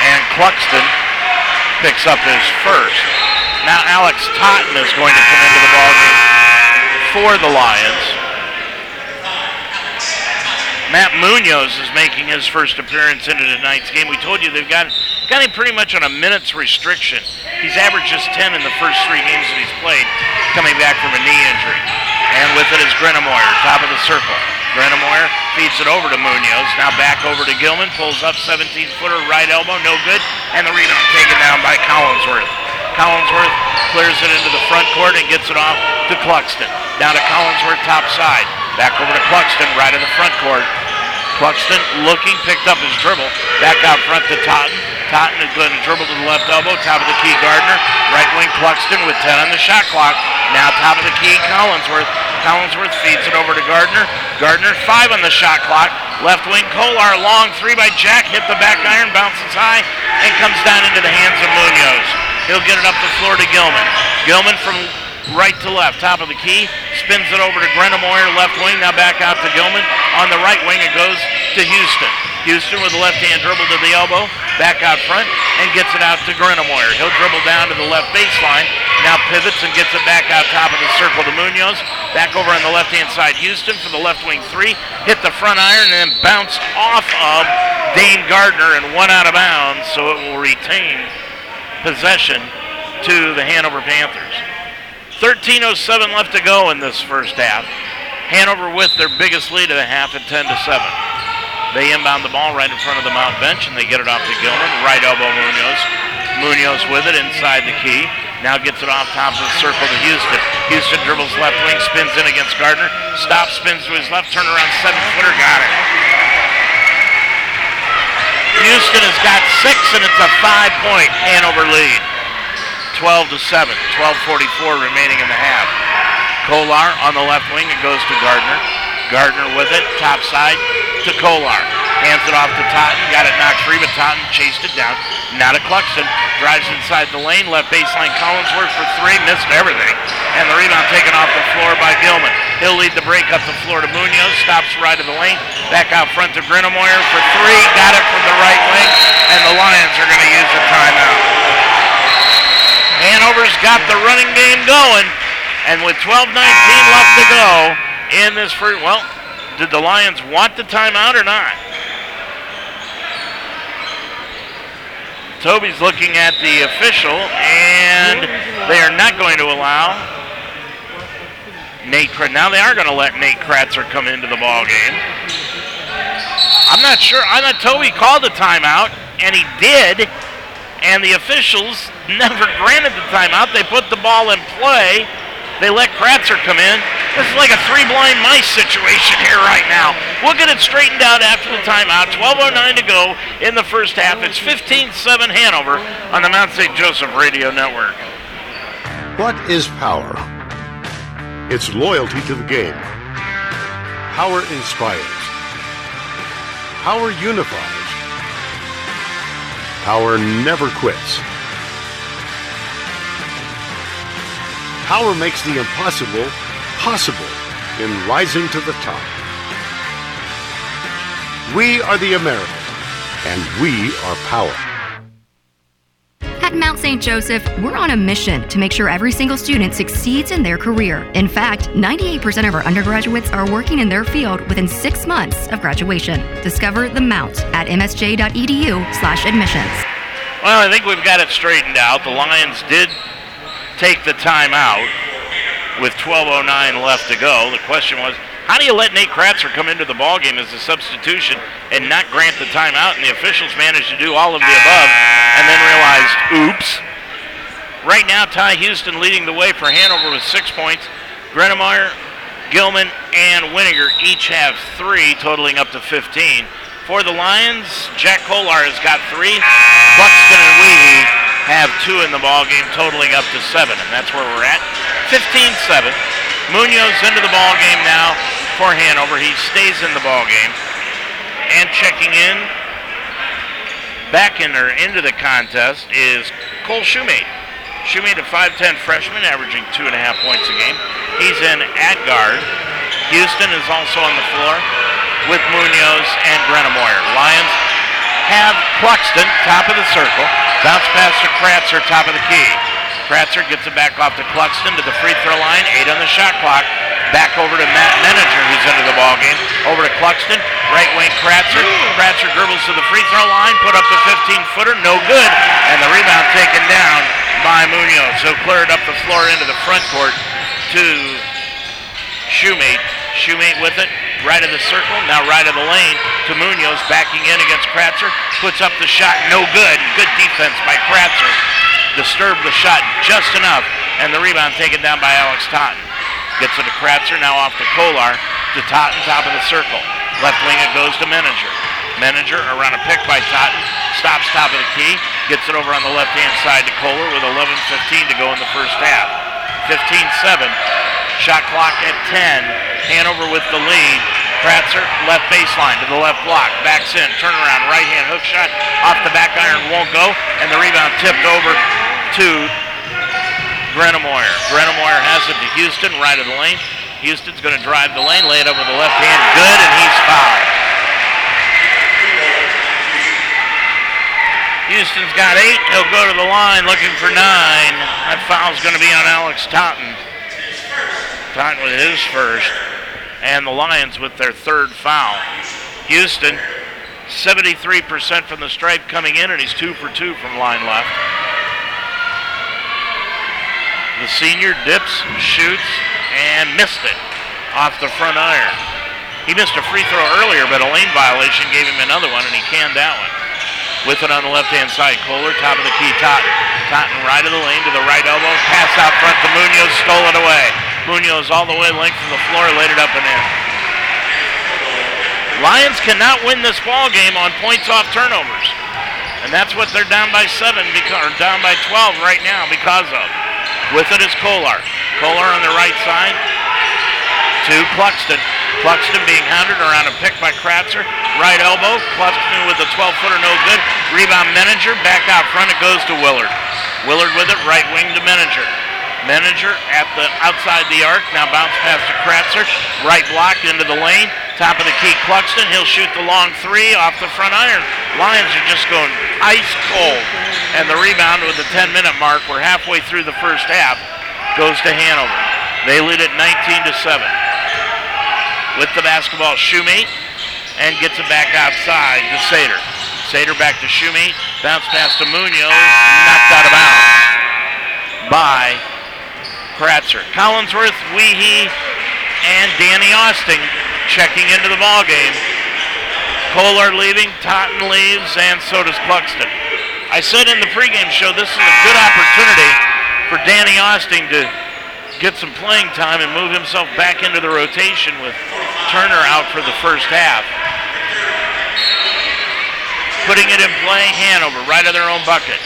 And Cluxton picks up his first. Now Alex Totten is going to come into the ballgame for the Lions. Matt Munoz is making his first appearance into tonight's game. We told you they've got, got him pretty much on a minutes restriction. He's averaged just 10 in the first three games that he's played, coming back from a knee injury. And with it is Greenemoyer, top of the circle. Greenemoyer feeds it over to Munoz. Now back over to Gilman. Pulls up 17-footer, right elbow, no good. And the rebound taken down by Collinsworth. Collinsworth clears it into the front court and gets it off to Cluxton. Down to Collinsworth, top side. Back over to Cluxton, right in the front court. Cluxton looking, picked up his dribble. Back out front to Totten. Totten is going to dribble to the left elbow. Top of the key, Gardner. Right wing, Cluxton with 10 on the shot clock. Now top of the key, Collinsworth. Collinsworth feeds it over to Gardner. Gardner, five on the shot clock. Left wing, Kolar, long three by Jack. Hit the back iron, bounces high, and comes down into the hands of Munoz. He'll get it up the floor to Gilman. Gilman from right to left, top of the key, spins it over to Greenemoyer, left wing, now back out to Gilman. On the right wing, it goes to Houston. Houston with the left hand dribble to the elbow, back out front, and gets it out to Greenemoyer. He'll dribble down to the left baseline, now pivots and gets it back out top of the circle to Munoz. Back over on the left hand side, Houston for the left wing three, hit the front iron and then bounced off of Dane Gardner and one out of bounds, so it will retain possession to the Hanover Panthers. 13.07 left to go in this first half. Hanover with their biggest lead of the half at 10 to 7. They inbound the ball right in front of the Mount bench and they get it off to Gilman. Right elbow Munoz. Munoz with it inside the key. Now gets it off top of the circle to Houston. Houston dribbles left wing, spins in against Gardner. Stops, spins to his left, turn around seven footer, got it. Houston has got six and it's a five point Hanover lead. 12 to 7. 12:44 remaining in the half. Kolar on the left wing. It goes to Gardner. Gardner with it, top side to Kolar. Hands it off to Totten. Got it knocked free, but Totten chased it down. Now to Cluxton. Drives inside the lane. Left baseline Collinsworth for three. Missed everything. And the rebound taken off the floor by Gilman. He'll lead the break up the floor to Munoz. Stops right of the lane. Back out front to Greenemoyer for three. Got it from the right wing. And the Lions are going to use the timeout. Hanover's got the running game going. And with 12-19 left to go in this first, well, did the Lions want the timeout or not? Toby's looking at the official, and they are not going to allow Nate Kratzer. Now they are going to let Nate Kratzer come into the ball game. I'm not sure. I thought Toby called the timeout, and he did, and the officials never granted the timeout. They put the ball in play. They let Kratzer come in. This is like a three blind mice situation here right now. We'll get it straightened out after the timeout. 12.09 to go in the first half. It's 15 7 Hanover on the Mount St. Joseph Radio Network. What is power? It's loyalty to the game. Power inspires. Power unifies. Power never quits. Power makes the impossible possible in rising to the top. We are the Americans, and we are power. At Mount St. Joseph, we're on a mission to make sure every single student succeeds in their career. In fact, 98% of our undergraduates are working in their field within six months of graduation. Discover the Mount at msj.edu slash admissions. Well, I think we've got it straightened out. The Lions did take the timeout with 12:09 left to go. The question was, how do you let Nate Kratzer come into the ballgame as a substitution and not grant the timeout? And the officials managed to do all of the above, and then realized, oops. Right now, Ty Houston leading the way for Hanover with six points. Greenemoyer, Gilman, and Winiger each have three, totaling up to 15. For the Lions, Jack Kolar has got three. Cluxton and Weehee have two in the ball game, totaling up to seven, and that's where we're at. 15-7. Munoz into the ball game now. for Hanover. He stays in the ball game. And checking in, back in or into the contest is Cole Shoemate. Shoemate, a 5'10 freshman, averaging two and a half points a game. He's in at guard. Houston is also on the floor with Munoz and Greenemoyer. Lions have Cluxton, top of the circle. Bounce pass to Kratzer, top of the key. Kratzer gets it back off to Cluxton to the free throw line, eight on the shot clock. Back over to Matt Meninger, who's into the ball game. Over to Cluxton, right wing Kratzer. Kratzer dribbles to the free throw line, put up the 15-footer, no good, and the rebound taken down by Munoz. So cleared up the floor into the front court to Shoemate. Shoemate with it, right of the circle, now right of the lane to Munoz, backing in against Kratzer, puts up the shot, no good. Good defense by Kratzer. Disturbed the shot just enough, and the rebound taken down by Alex Totten. Gets it to Kratzer, now off to Kolar, to Totten, top of the circle. Left wing it goes to Meninger. Meninger around a pick by Totten, stops top of the key, gets it over on the left-hand side to Kolar with 11.15 to go in the first half. 15-7. Shot clock at 10. Hanover with the lead. Kratzer, left baseline to the left block. Backs in, turnaround, right hand hook shot. Off the back iron, won't go. And the rebound tipped over to Greenemoyer. Greenemoyer has it to Houston, right of the lane. Houston's going to drive the lane, lay it up with the left hand, good, and he's fouled. Houston's got eight. He'll go to the line looking for nine. That foul's going to be on Alex Totten. Totten with his first. And the Lions with their third foul. Houston, 73% from the stripe coming in, and he's two for two from line left. The senior dips, shoots, and missed it off the front iron. He missed a free throw earlier, but a lane violation gave him another one, and he canned that one. With it on the left-hand side, Kolar, top of the key, Totten. Totten right of the lane to the right elbow. Pass out front to Munoz, stole it away. Munoz all the way length of the floor, laid it up and in. Lions cannot win this ball game on points off turnovers. And that's what they're down by seven, because, or down by 12 right now because of. With it is Kolar. Kolar on the right side to Cluxton. Cluxton being hounded around a pick by Kratzer. Right elbow. Cluxton with a 12-footer, no good. Rebound Meninger. Back out front. It goes to Willard. Willard with it. Right wing to Meninger. Meninger at the outside the arc. Now bounce pass to Kratzer. Right block into the lane. Top of the key, Cluxton. He'll shoot the long three off the front iron. Lions are just going ice cold. And the rebound with the 10-minute mark. We're halfway through the first half. Goes to Hanover. They lead it 19 to 7 with the basketball, Shoemate, and gets it back outside to Sater. Sater back to Shoemate, bounce pass to Munoz, knocked out of bounds by Kratzer. Collinsworth, Weehee, and Danny Austin checking into the ball game. Kolar leaving, Totten leaves, and so does Cluxton. I said in the pregame show this is a good opportunity for Danny Austin to get some playing time and move himself back into the rotation with Turner out for the first half. Putting it in play, Hanover, right of their own bucket.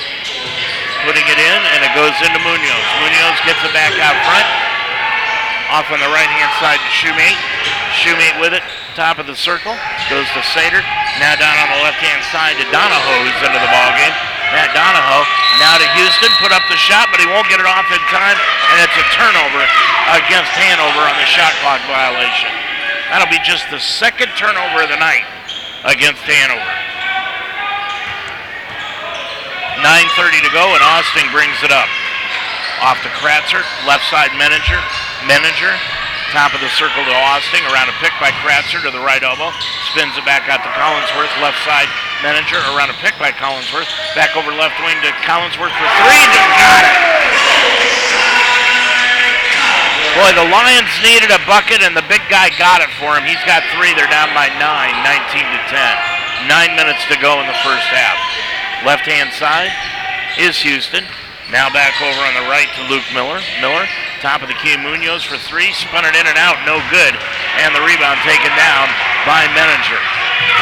Putting it in, and it goes into Munoz. Munoz gets it back out front. Off on the right-hand side to Shoemate. Shoemate with it, top of the circle. Goes to Sater. Now down on the left-hand side to Donahoe, who's into the ball game. Matt Donahoe now to Houston, put up the shot, but he won't get it off in time, and it's a turnover against Hanover on the shot clock violation. That'll be just the second turnover of the night against Hanover. 9.30 to go, and Austin brings it up. Off to Kratzer, left side Meninger. Meninger, top of the circle to Austin, around a pick by Kratzer to the right elbow. Spins it back out to Collinsworth, left side Meninger. around a pick by Collinsworth. Back over left wing to Collinsworth for three, and got it. Boy, the Lions needed a bucket, and the big guy got it for him. He's got three. They're down by nine, 19 to 10. Nine minutes to go in the first half. Left-hand side is Houston. Now back over on the right to Luke Miller. Miller, top of the key, Munoz for three. Spun it in and out, no good. And the rebound taken down by Meninger.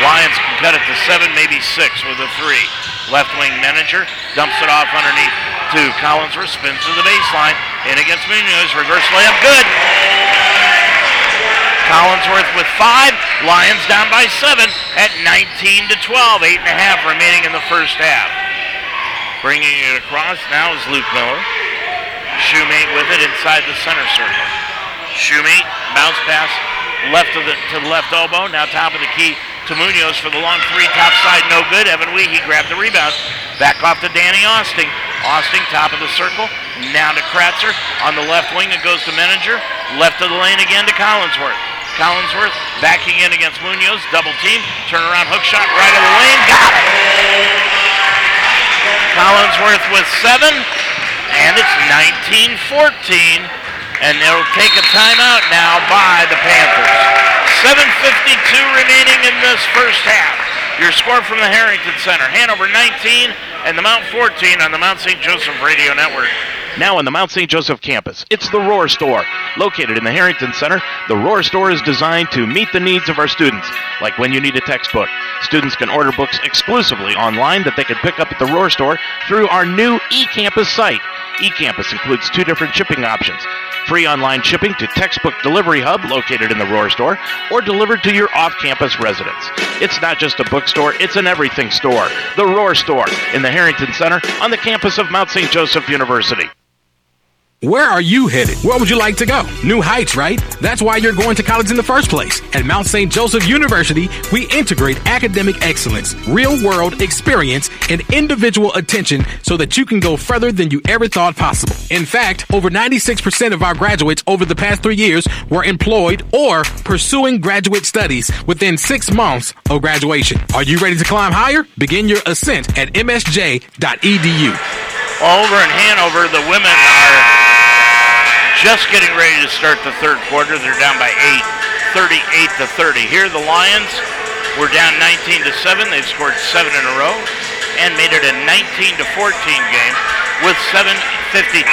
Lions can cut it to seven, maybe six with a three. Left wing Meninger dumps it off underneath to Collinsworth, spins to the baseline, in against Munoz, reverse layup, good. Collinsworth with five. Lions down by seven at 19 to 12. Eight and a half remaining in the first half. Bringing it across now is Luke Miller. Shoemate with it inside the center circle. Shoemate bounce pass left to the to the left elbow. Now top of the key to Munoz for the long three, top side, no good. Evan Weehee grabbed the rebound. Back off to Danny Austin. Austin, top of the circle. Now to Kratzer. On the left wing, it goes to Menninger. Left of the lane again to Collinsworth. Collinsworth backing in against Munoz. Double team. Turnaround hook shot right of the lane. Got it. Collinsworth with seven. And it's 19-14. And they'll take a timeout now by the Panthers. 7.52 remaining in this first half. Your score from the Harrington Center. Hanover 19 and the Mount 14 on the Mount St. Joseph Radio Network. Now on the Mount St. Joseph campus, it's the Roar Store. Located in the Harrington Center, the Roar Store is designed to meet the needs of our students. Like when you need a textbook, students can order books exclusively online that they can pick up at the Roar Store through our new eCampus site. eCampus includes two different shipping options free online shipping to Textbook Delivery Hub located in the Roar Store or delivered to your off campus residence. It's not just a bookstore, it's an everything store. The Roar Store in the Harrington Center on the campus of Mount St. Joseph University. Where are you headed? Where would you like to go? New heights, right? That's why you're going to college in the first place. At Mount St. Joseph University, we integrate academic excellence, real world experience, and individual attention so that you can go further than you ever thought possible. In fact, over 96% of our graduates over the past three years were employed or pursuing graduate studies within six months of graduation. Are you ready to climb higher? Begin your ascent at msj.edu. Over in Hanover, the women are just getting ready to start the third quarter. They're down by eight, 38 to 30. Here, the Lions were down 19 to 7. They've scored seven in a row and made it a 19 to 14 game with 7.52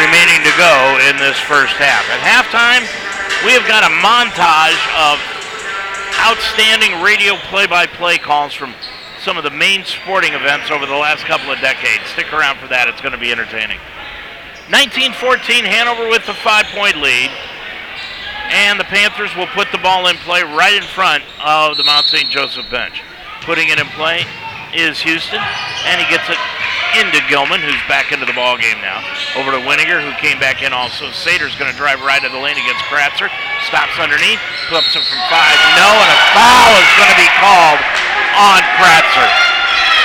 remaining to go in this first half. At halftime, we have got a montage of outstanding radio play-by-play calls from some of the main sporting events over the last couple of decades. Stick around for that. It's going to be entertaining. 1914 Hanover with the five-point lead. And the Panthers will put the ball in play right in front of the Mount St. Joseph bench. Putting it in play is Houston, and he gets it into Gilman, who's back into the ball game now. Over to Winiger, who came back in also. Sater's going to drive right of the lane against Kratzer. Stops underneath, flips him from five. No, and a foul is going to be called on Kratzer.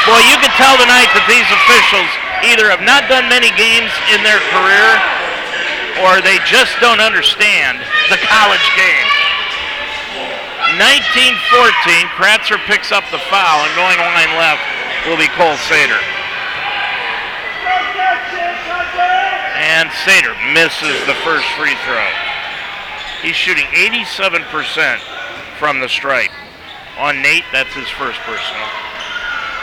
Boy, you can tell tonight that these officials either have not done many games in their career or they just don't understand the college game. 1914, Kratzer picks up the foul, and going line left will be Cole Sater. And Sater misses the first free throw. He's shooting 87% from the stripe. On Nate, that's his first personal.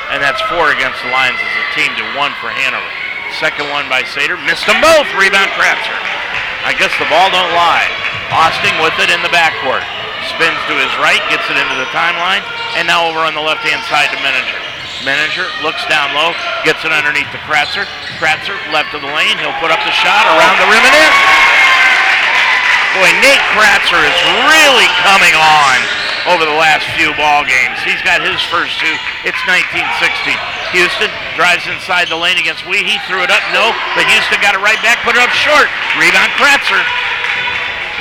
And that's four against the Lions as a team to one for Hanover. Second one by Sater. Missed them both. Rebound Kratzer. I guess the ball don't lie. Austin with it in the backcourt. Spins to his right, gets it into the timeline, and now over on the left-hand side to Menninger. Menninger looks down low, gets it underneath to Kratzer. Kratzer left of the lane. He'll put up the shot around the rim and in. Boy, Nate Kratzer is really coming on over the last few ball games. He's got his first two. It's 1960. Houston drives inside the lane against Weehee. Threw it up, no, but Houston got it right back, put it up short. Rebound Kratzer.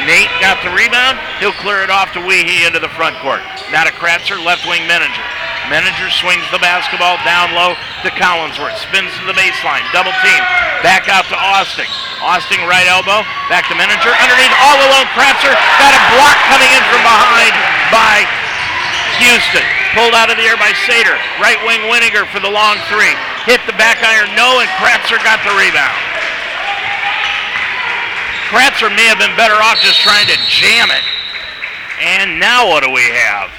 Nate got the rebound. He'll clear it off to Weehee into the front court. Now to Kratzer, left wing Menninger. Menninger swings the basketball down low to Collinsworth. Spins to the baseline. Double team. Back out to Austin. Austin right elbow. Back to Menninger. Underneath all alone Kratzer. Got a block coming in from behind by Houston. Pulled out of the air by Sater. Right wing Winiger for the long three. Hit the back iron. No, and Kratzer got the rebound. Kratzer may have been better off just trying to jam it. And now what do we have?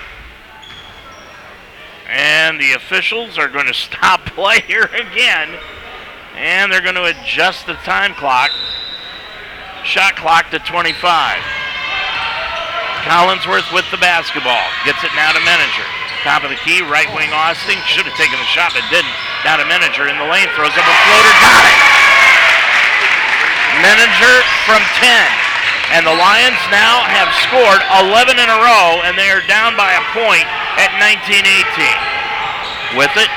And the officials are going to stop play here again. And they're going to adjust the time clock. Shot clock to 25. Collinsworth with the basketball. Gets it now to Menninger. Top of the key, right wing Austin. Should have taken the shot, but didn't. Now to Menninger in the lane. Throws up a floater. Got it. Menninger from 10. And the Lions now have scored 11 in a row, and they are down by a point at 19-18. With it,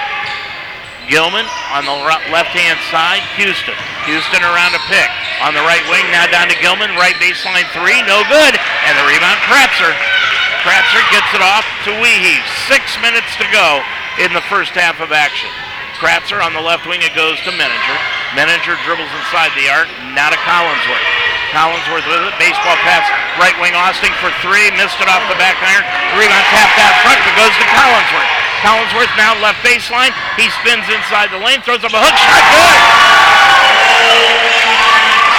Gilman on the left-hand side. Houston. Houston around a pick. On the right wing, now down to Gilman. Right baseline three, no good. And the rebound, Kratzer. Kratzer gets it off to Weehee. Six minutes to go in the first half of action. Kratzer on the left wing, it goes to Menninger. Menninger dribbles inside the arc, now to Collinsworth. Collinsworth with it, baseball pass, right wing Austin for three, missed it off the back iron. Rebound tapped out front, but goes to Collinsworth. Collinsworth now left baseline. He spins inside the lane, throws up a hook shot. Good.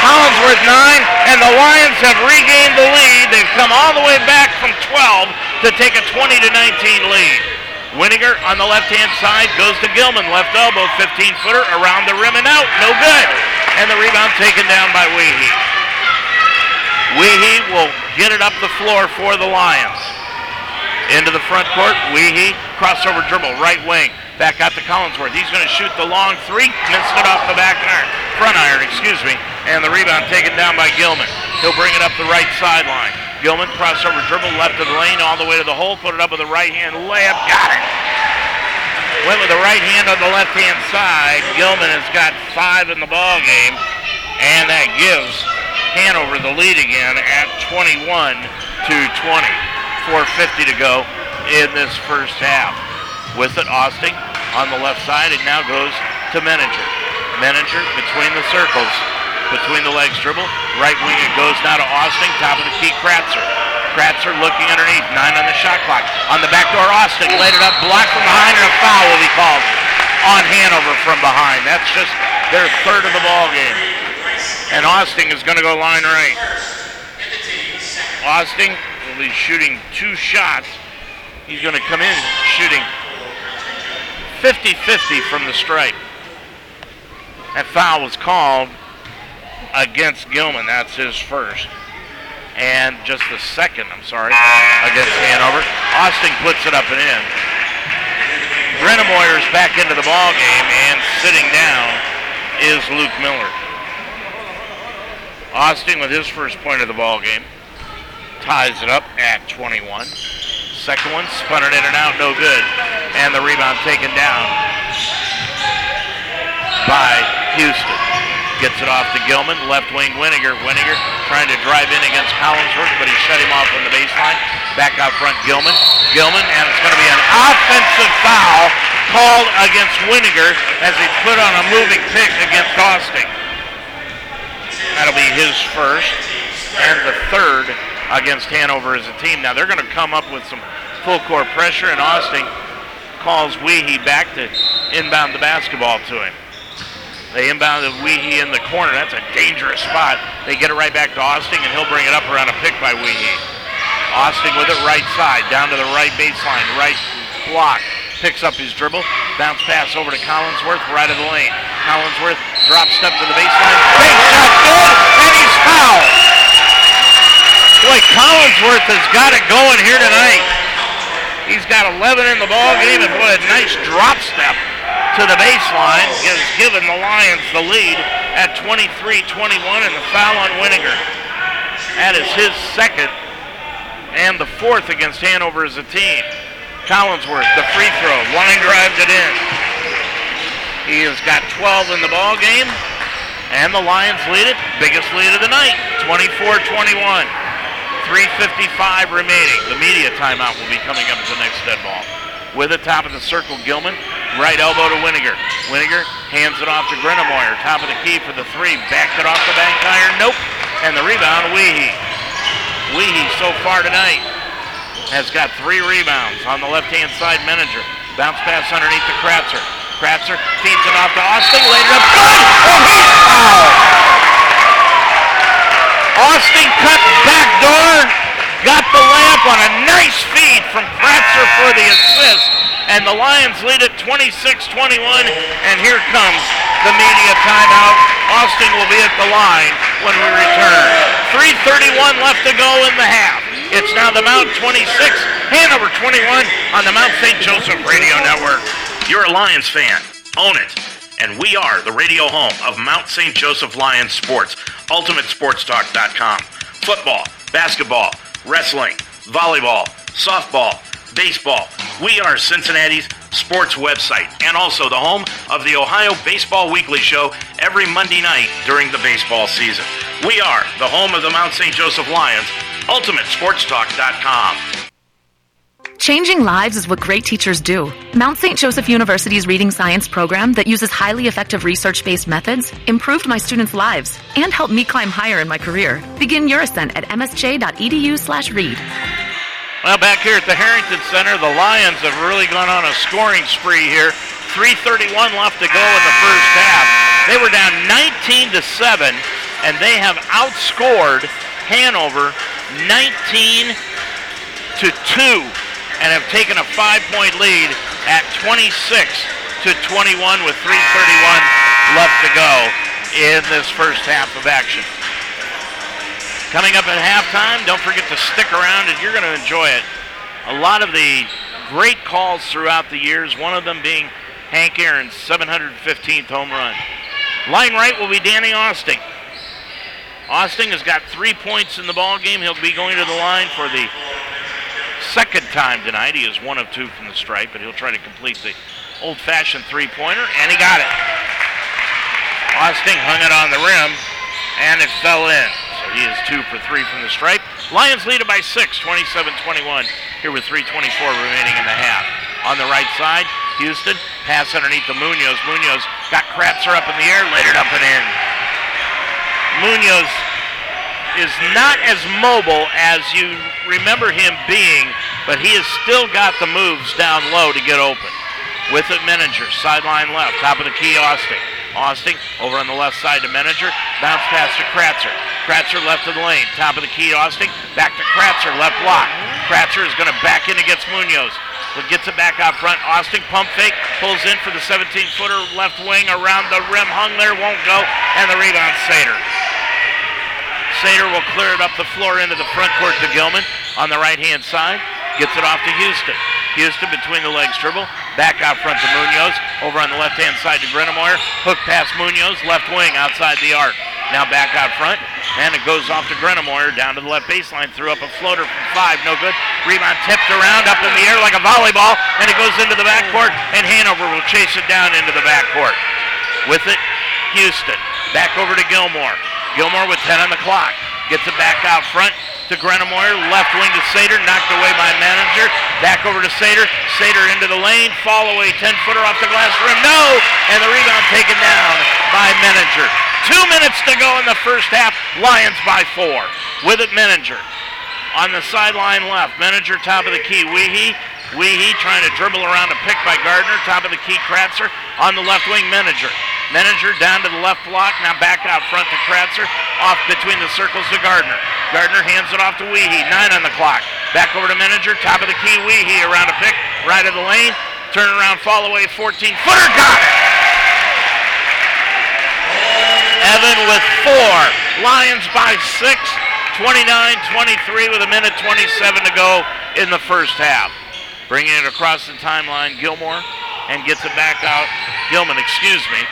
Collinsworth nine, and the Lions have regained the lead. They've come all the way back from 12 to take a 20 to 19 lead. Winiger on the left-hand side goes to Gilman, left elbow, 15-footer around the rim and out, no good. And the rebound taken down by Weehee. Weehee will get it up the floor for the Lions. Into the front court, Weehee, crossover dribble, right wing. Back out to Collinsworth. He's going to shoot the long three. Missed it off the back iron, front iron, excuse me. And the rebound taken down by Gilman. He'll bring it up the right sideline. Gilman, crossover dribble, left of the lane, all the way to the hole. Put it up with the right hand layup. Got it. Went with the right hand on the left hand side. Gilman has got five in the ball game, and that gives Hanover the lead again at 21 to 20. 4.50 to go in this first half. With it, Austin on the left side. It now goes to Menninger. Menninger between the circles, between the legs dribble. Right wing it goes now to Austin. Top of the key, Kratzer. Kratzer looking underneath. Nine on the shot clock. On the back door, Austin laid it up, blocked from behind, and a foul will be called on Hanover from behind. That's just their third of the ball game. And Austin is going to go line right. Austin will be shooting two shots. He's going to come in shooting 50-50 from the stripe. That foul was called against Gilman. That's his first. And just the second, I'm sorry, against Hanover. Austin puts it up and in. Greenemoyer's back into the ball game, and sitting down is Luke Miller. Austin with his first point of the ball game ties it up at 21. Second one, spun it in and out, no good. And the rebound taken down by Houston. Gets it off to Gilman, left wing Winiger. Winiger trying to drive in against Collinsworth, but he shut him off on the baseline. Back out front, Gilman. Gilman, and it's going to be an offensive foul called against Winiger as he put on a moving pick against Austin. That'll be his first and the third against Hanover as a team. Now they're going to come up with some full court pressure, and Austin calls Weehee back to inbound the basketball to him. They inbound the Weehee in the corner. That's a dangerous spot. They get it right back to Austin, and he'll bring it up around a pick by Weehee. Austin with it right side, down to the right baseline, right block. Picks up his dribble, bounce pass over to Collinsworth, right of the lane. Collinsworth drop step to the baseline. Big shot, good, and he's fouled. Boy, Collinsworth has got it going here tonight. He's got 11 in the ball game, and boy, a nice drop step to the baseline has given the Lions the lead at 23-21, and the foul on Winiger. That is his second and the fourth against Hanover as a team. Collinsworth, the free throw, line drives it in. He has got 12 in the ball game, and the Lions lead it, biggest lead of the night, 24-21. 3.55 remaining. The media timeout will be coming up at the next dead ball. With the top of the circle, Gilman. Right elbow to Winiger. Winiger hands it off to Greenemoyer. Top of the key for the three. Backed it off the bank iron. Nope. And the rebound, Weehee. Weehee so far tonight has got three rebounds. On the left-hand side, Menninger. Bounce pass underneath to Kratzer. Kratzer feeds it off to Austin. Laid it up. Good! Oh, he's fouled! Oh! Austin cut back door, got the layup on a nice feed from Kratzer for the assist, and the Lions lead it 26-21, and here comes the media timeout. Austin will be at the line when we return. 3.31 left to go in the half. It's now the Mount 26, Hanover 21 on the Mount St. Joseph Radio Network. You're a Lions fan. Own it and we are the radio home of Mount St. Joseph Lions Sports, UltimateSportsTalk.com. football, basketball, wrestling, volleyball, softball, baseball. We are Cincinnati's sports website and also the home of the Ohio Baseball Weekly Show every Monday night during the baseball season. We are the home of the Mount St. Joseph Lions, UltimateSportsTalk.com. Changing lives is what great teachers do. Mount St. Joseph University's Reading Science program that uses highly effective research based methods improved my students' lives and helped me climb higher in my career. Begin your ascent at msj.edu/slash read. Well, back here at the Harrington Center, the Lions have really gone on a scoring spree here. 3:31 left to go in the first half. They were down 19 to 7, and they have outscored Hanover 19 to 2 and have taken a five-point lead at 26 to 21 with 3:31 left to go in this first half of action. Coming up at halftime, don't forget to stick around and you're going to enjoy it. A lot of the great calls throughout the years, one of them being Hank Aaron's 715th home run. Line right will be Danny Austin. Austin has got three points in the ball game. He'll be going to the line for the second time tonight. He is one of two from the stripe, but he'll try to complete the old-fashioned three-pointer, and he got it. Austin hung it on the rim, and it fell in. So he is two for three from the stripe. Lions lead it by six, 27-21, here with 3.24 remaining in the half. On the right side, Houston, pass underneath the Munoz. Munoz got Kratzer up in the air, laid it up and in. Munoz is not as mobile as you remember him being, but he has still got the moves down low to get open. With it, Meninger, sideline left, top of the key, Austin. Austin over on the left side to Meninger, bounce pass to Kratzer. Kratzer left of the lane, top of the key, Austin. Back to Kratzer, left block. Kratzer is going to back in against Munoz. But gets it back out front. Austin pump fake, pulls in for the 17-footer left wing around the rim, hung there, won't go, and the rebound Sater. Sater will clear it up the floor into the front court to Gilman on the right-hand side. Gets it off to Houston. Houston between the legs dribble. Back out front to Munoz. Over on the left-hand side to Greenemoyer. Hook pass Munoz. Left wing outside the arc. Now back out front. And it goes off to Greenemoyer down to the left baseline. Threw up a floater from five. No good. Rebound tipped around up in the air like a volleyball. And it goes into the backcourt. And Hanover will chase it down into the backcourt. With it, Houston. Back over to Gilmore. Gilmore with 10 on the clock. Gets it back out front to Greenemoyer. Left wing to Sater. Knocked away by Meninger. Back over to Sater. Sater into the lane. Fall away. 10-footer off the glass rim. No! And the rebound taken down by Meninger. Two minutes to go in the first half. Lions by four. With it, Meninger. On the sideline left. Meninger top of the key. Weehee. Weehee trying to dribble around a pick by Gardner. Top of the key, Kratzer. On the left wing, Meninger. Meninger down to the left block. Now back out front to Kratzer. Off between the circles to Gardner. Gardner hands it off to Weehee. Nine on the clock. Back over to Meninger. Top of the key, Weehee around a pick. Right of the lane. Turn around, fall away, 14-footer. Got it! Evan with four. Lions by six. 29-23 with a minute 27 to go in the first half. Bringing it across the timeline, Gilmore, and gets it back out. Gilman, excuse me.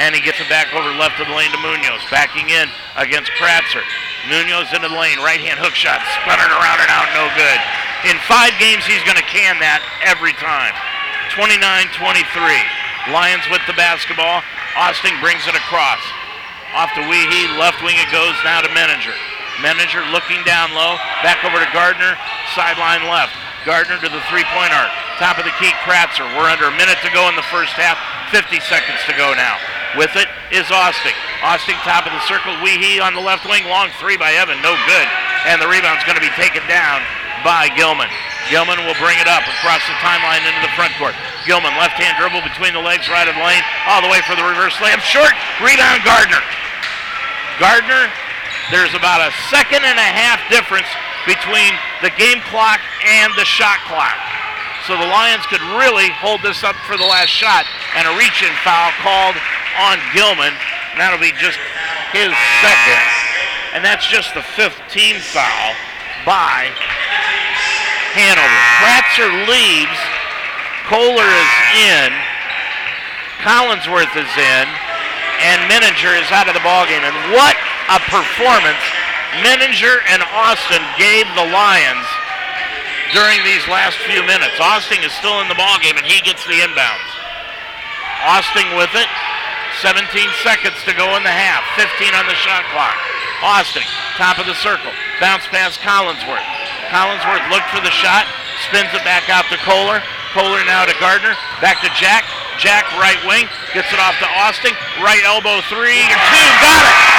And he gets it back over left of the lane to Munoz. Backing in against Kratzer. Munoz into the lane. Right hand hook shot. Spinning around and out. No good. In five games, he's going to can that every time. 29-23. Lions with the basketball. Austin brings it across. Off to Weehee. Left wing it goes now to Meninger. Meninger looking down low. Back over to Gardner. Sideline left. Gardner to the three-point arc. Top of the key, Kratzer. We're under a minute to go in the first half. 50 seconds to go now. With it is Austin. Austin top of the circle. Weehee on the left wing. Long three by Evan. No good. And the rebound's going to be taken down by Gilman. Gilman will bring it up across the timeline into the front court. Gilman, left-hand dribble between the legs, right of the lane, all the way for the reverse layup. Short, rebound Gardner. Gardner, there's about a second and a half difference between the game clock and the shot clock. So the Lions could really hold this up for the last shot and a reach-in foul called on Gilman. And that'll be just his second. And that's just the fifth team foul by Hanover. Kratzer leaves. Kolar is in. Collinsworth is in. And Meninger is out of the ballgame. And what a performance Meninger and Austin gave the Lions during these last few minutes. Austin is still in the ball game, and he gets the inbounds. Austin with it. 17 seconds to go in the half. 15 on the shot clock. Austin, top of the circle. Bounce past Collinsworth. Collinsworth looked for the shot. Spins it back out to Kolar. Kolar now to Gardner. Back to Jack. Jack right wing. Gets it off to Austin. Right elbow three. Two. Got it.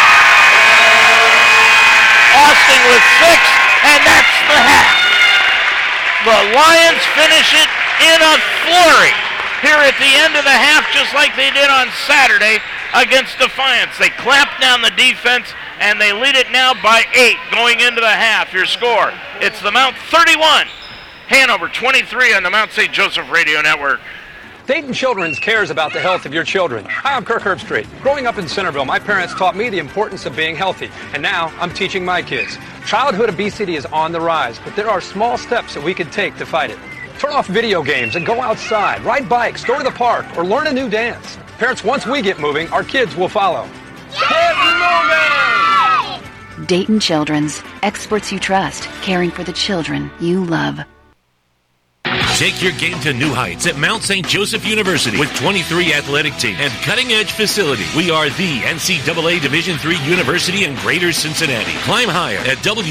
Austin with six. And that's the half. The Lions finish it in a flurry here at the end of the half, just like they did on Saturday against Defiance. They clamped down the defense and they lead it now by eight going into the half. Your score, it's the Mount 31, Hanover 23 on the Mount St. Joseph Radio Network. Dayton Children's cares about the health of your children. Hi, I'm Kirk Herbstreit. Growing up in Centerville, my parents taught me the importance of being healthy, and now I'm teaching my kids. Childhood obesity is on the rise, but there are small steps that we can take to fight it. Turn off video games and go outside, ride bikes, go to the park, or learn a new dance. Parents, once we get moving, our kids will follow. Get moving! Dayton Children's, experts you trust, caring for the children you love. Take your game to new heights at Mount St. Joseph University with 23 athletic teams and cutting-edge facility. We are the NCAA Division III university in Greater Cincinnati. Climb higher at www.msj.edu.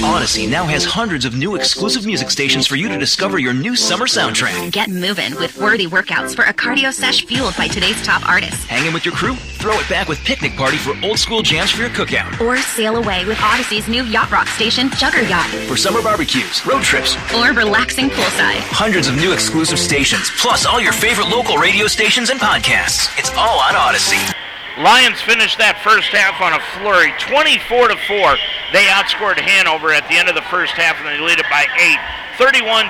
Audacy now has hundreds of new exclusive music stations for you to discover your new summer soundtrack. Get moving with worthy workouts for a cardio sesh fueled by today's top artists. Hanging with your crew? Throw it back with Picnic Party for old school jams for your cookout. Or sail away with Audacy's new yacht rock station, Jugger Yacht. For summer barbecues, road trips, or relaxing poolside. Hundreds of new exclusive stations, plus all your favorite local radio stations and podcasts. It's all on Audacy. Lions finished that first half on a flurry, 24 to 4. They outscored Hanover at the end of the first half, and they lead it by eight, 31-23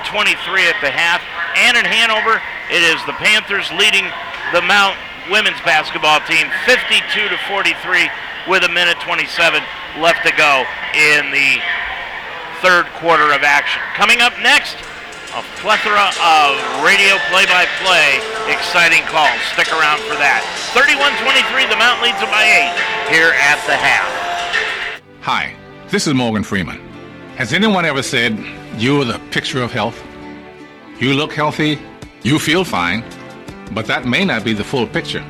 at the half. And in Hanover, it is the Panthers leading the Mount women's basketball team, 52 to 43, with a minute 27 left to go in the third quarter of action. Coming up next a plethora of radio play-by-play exciting calls. Stick around for that. 31-23, the Mount leads it by eight here at the half. Hi, this is Morgan Freeman. Has anyone ever said you're the picture of health? You look healthy, you feel fine, but that may not be the full picture.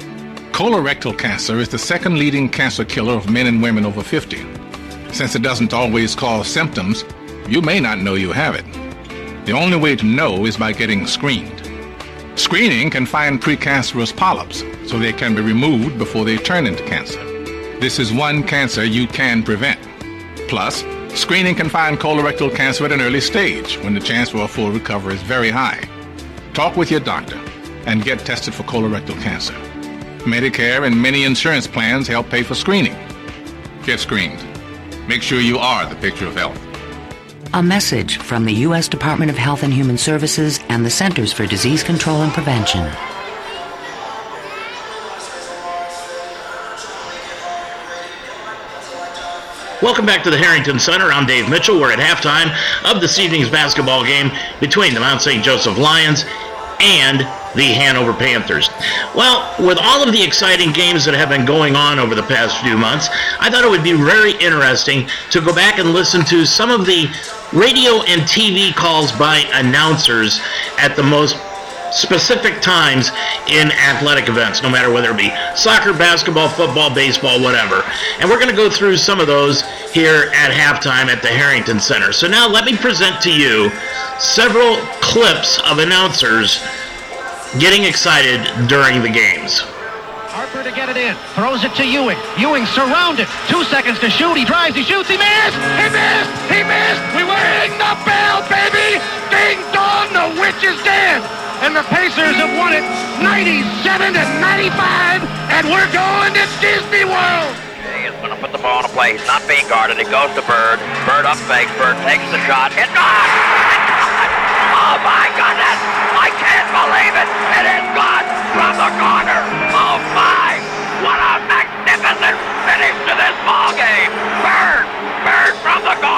Colorectal cancer is the second leading cancer killer of men and women over 50. Since it doesn't always cause symptoms, you may not know you have it. The only way to know is by getting screened. Screening can find precancerous polyps so they can be removed before they turn into cancer. This is one cancer you can prevent. Plus, screening can find colorectal cancer at an early stage when the chance for a full recovery is very high. Talk with your doctor and get tested for colorectal cancer. Medicare and many insurance plans help pay for screening. Get screened. Make sure you are the picture of health. A message from the U.S. Department of Health and Human Services and the Centers for Disease Control and Prevention. Welcome back to the Harrington Center. I'm Dave Mitchell. We're at halftime of this evening's basketball game between the Mount St. Joseph Lions and the Hanover Panthers. Well, with all of the exciting games that have been going on over the past few months, I thought it would be very interesting to go back and listen to some of the radio and TV calls by announcers at the most specific times in athletic events, no matter whether it be soccer, basketball, football, baseball, whatever. And we're going to go through some of those here at halftime at the Harrington Center. So now let me present to you several clips of announcers getting excited during the games. Harper to get it in. Throws it to Ewing. Ewing surrounded. Two seconds to shoot. He drives. He shoots. He missed. He missed. He missed. We ring the bell, baby. Ding dong. The witch is dead. And the Pacers have won it 97 to 95. And we're going to Disney World. He's going to put the ball in a play. He's not being guarded. It goes to Bird. Bird up fake. Bird takes the shot. It not. Oh my goodness! I can't believe it! It is gone from the corner! Oh my! What a magnificent finish to this ball game! Bird! Bird from the corner!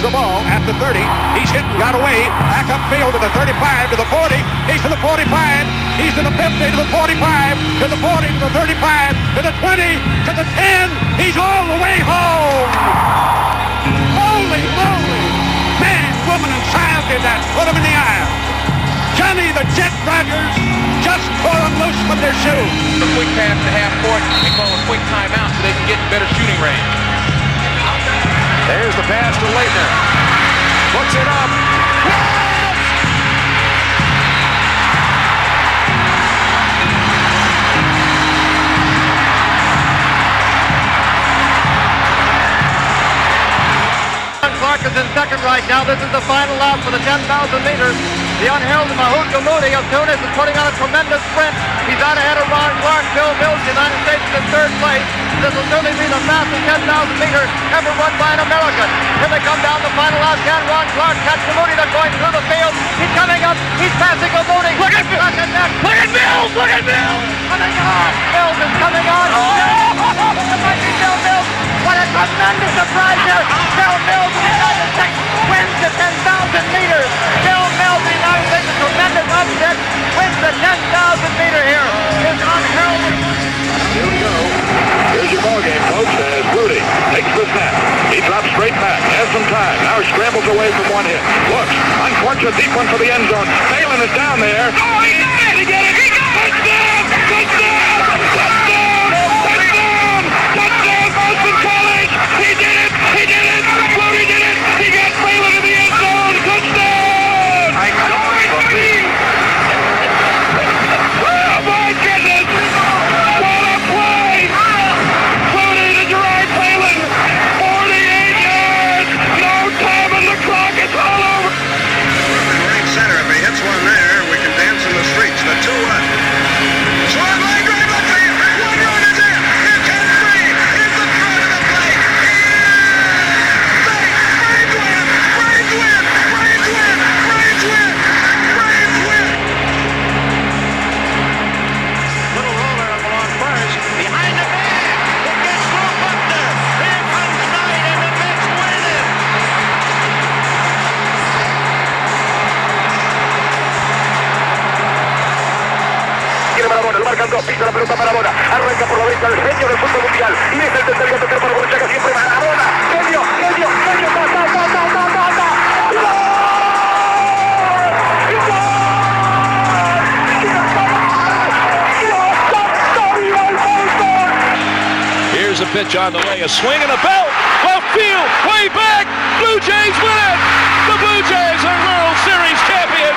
The ball at the 30. He's hit and got away. Back upfield to the 35, to the 40. He's to the 45. He's to the 50, to the 45, to the 40, to the 35, to the 20, to the 10. He's all the way home. Holy moly. Man, woman, and child did that. Put him in the aisle. Johnny the Jet Rodgers just tore them loose with their shoes. A quick pass to half court and call a quick timeout so they can get better shooting range. There's the pass to Laettner. Puts it up. Clarke is in second right now. This is the final lap for the 10,000 meters. The unheralded Mahout Gammoudi of Tunis is putting on a tremendous sprint. He's out ahead of Ron Clarke. Bill Mills, the United States, is in third place. This will certainly be the fastest 10,000 meter ever run by an American. Here they come down the final lap. Can Ron Clarke catch Gammoudi? They're going through the field. He's coming up. He's passing Gammoudi. Look at Mills. Look at Mills. Look at Mills. Coming on. Mills is coming on. Oh, it might be Bill Mills. What a tremendous surprise here. Bill Mills, the United States, wins the 10,000 meters. Bill Mills, United States, a tremendous upset, wins the 10,000 meter here. His unheralded. Here we go. Here's your ball game, folks, as uh, Flutie takes the snap. He drops straight back, has some time, now scrambles away from one hit. Looks, unfortunate deep one for the end zone. Phelan is down there. Oh, he got it! He got it! He pisa Maradona, arranca por la derecha el genio del fútbol mundial, y es el tercer para siempre genio, genio, genio. Here's a pitch on the way, a swing and a belt, left field, way back. Blue Jays win it. The Blue Jays are World Series champions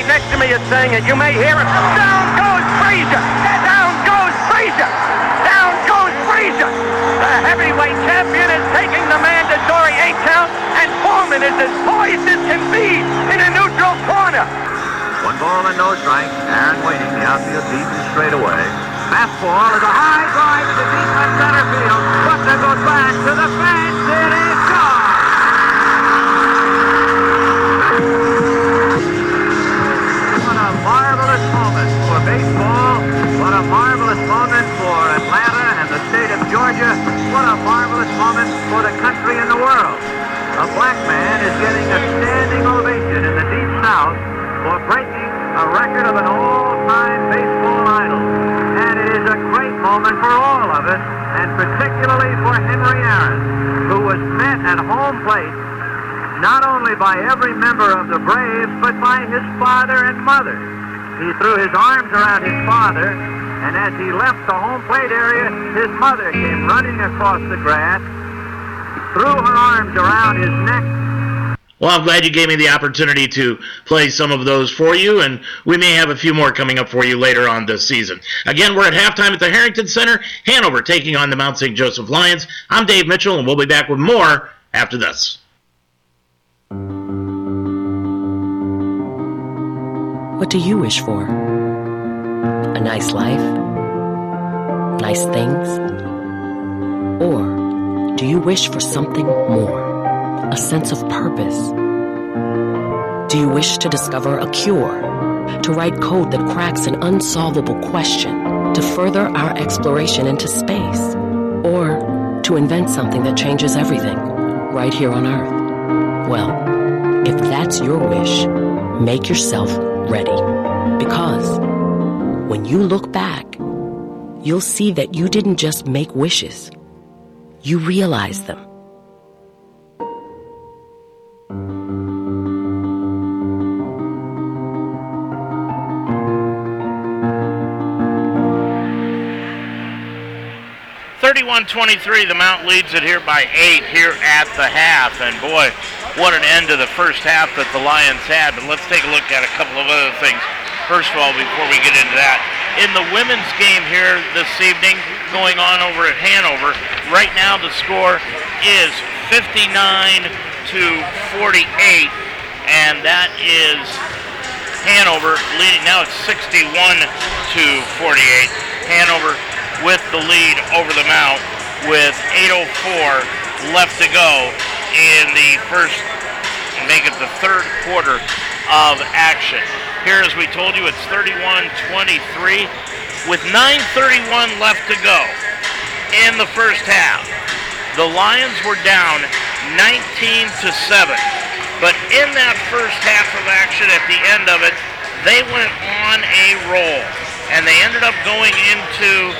right next to me is saying it. You may hear it. Down goes Frazier. Down goes Frazier. Down goes Frazier. The heavyweight champion is taking the mandatory eight count, and Foreman is as poised as can be in a neutral corner. One ball and no strike. Aaron waiting. The outfield deep and straight away. Fastball is a high drive to deep left center field. Buckner goes back to the fence. It is the state of Georgia. What a marvelous moment for the country and the world. A black man is getting a standing ovation in the Deep South for breaking a record of an all-time baseball idol. And it is a great moment for all of us, and particularly for Henry Aaron, who was met at home plate not only by every member of the Braves, but by his father and mother. He threw his arms around his father, and as he left the home plate area, his mother came running across the grass, threw her arms around his neck, Well, I'm glad you gave me the opportunity to play some of those for you, and we may have a few more coming up for you later on this season. Again, we're at halftime at the Harrington Center, Hanover taking on the Mount St. Joseph Lions. I'm Dave Mitchell, and we'll be back with more after this. What do you wish for? A nice life? Nice things? Or do you wish for something more? A sense of purpose? Do you wish to discover a cure? To write code that cracks an unsolvable question? To further our exploration into space? Or to invent something that changes everything right here on Earth? Well, if that's your wish, make yourself ready. Because when you look back, you'll see that you didn't just make wishes, you realized them. Thirty-one twenty-three. The Mount leads it here by eight here at the half, and boy, what an end to the first half that the Lions had. But let's take a look at a couple of other things. First of all, before we get into that, in the women's game here this evening, going on over at Hanover, right now the score is 59 to 48, and that is Hanover leading. Now it's 61 to 48. Hanover with the lead over the Mount with 8.04 left to go in the first, make it the third quarter of action. Here, as we told you, it's 31-23 with 9.31 left to go in the first half. The Lions were down 19 to 7. But in that first half of action, at the end of it, they went on a roll. And they ended up going into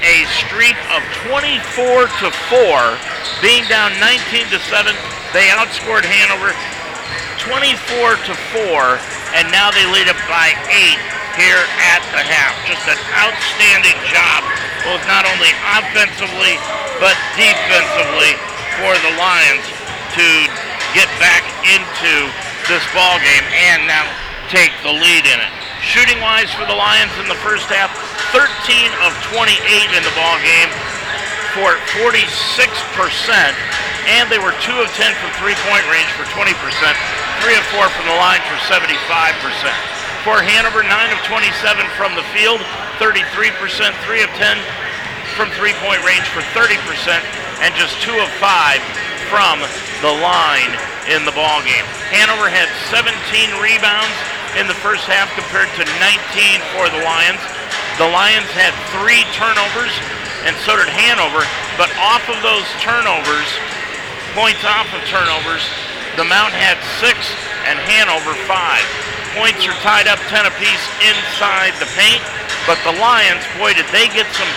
a streak of 24 to 4, being down 19 to 7. They outscored Hanover 24 to 4, and now they lead it by 8 here at the half. Just an outstanding job, both not only offensively but defensively for the Lions to get back into this ball game and now take the lead in it. Shooting wise for the Lions in the first half, 13 of 28 in the ball game for 46%, and they were 2 of 10 from three-point range for 20%, 3 of 4 from the line for 75%. For Hanover, 9 of 27 from the field, 33%, 3 of 10 from three-point range for 30%, and just 2 of 5 from the line in the ball game. Hanover had 17 rebounds in the first half compared to 19 for the Lions. The Lions had three turnovers, and so did Hanover. But off of those turnovers, points off of turnovers, the Mount had six and Hanover five. Points are tied up 10 apiece inside the paint, but the Lions, boy, did they get some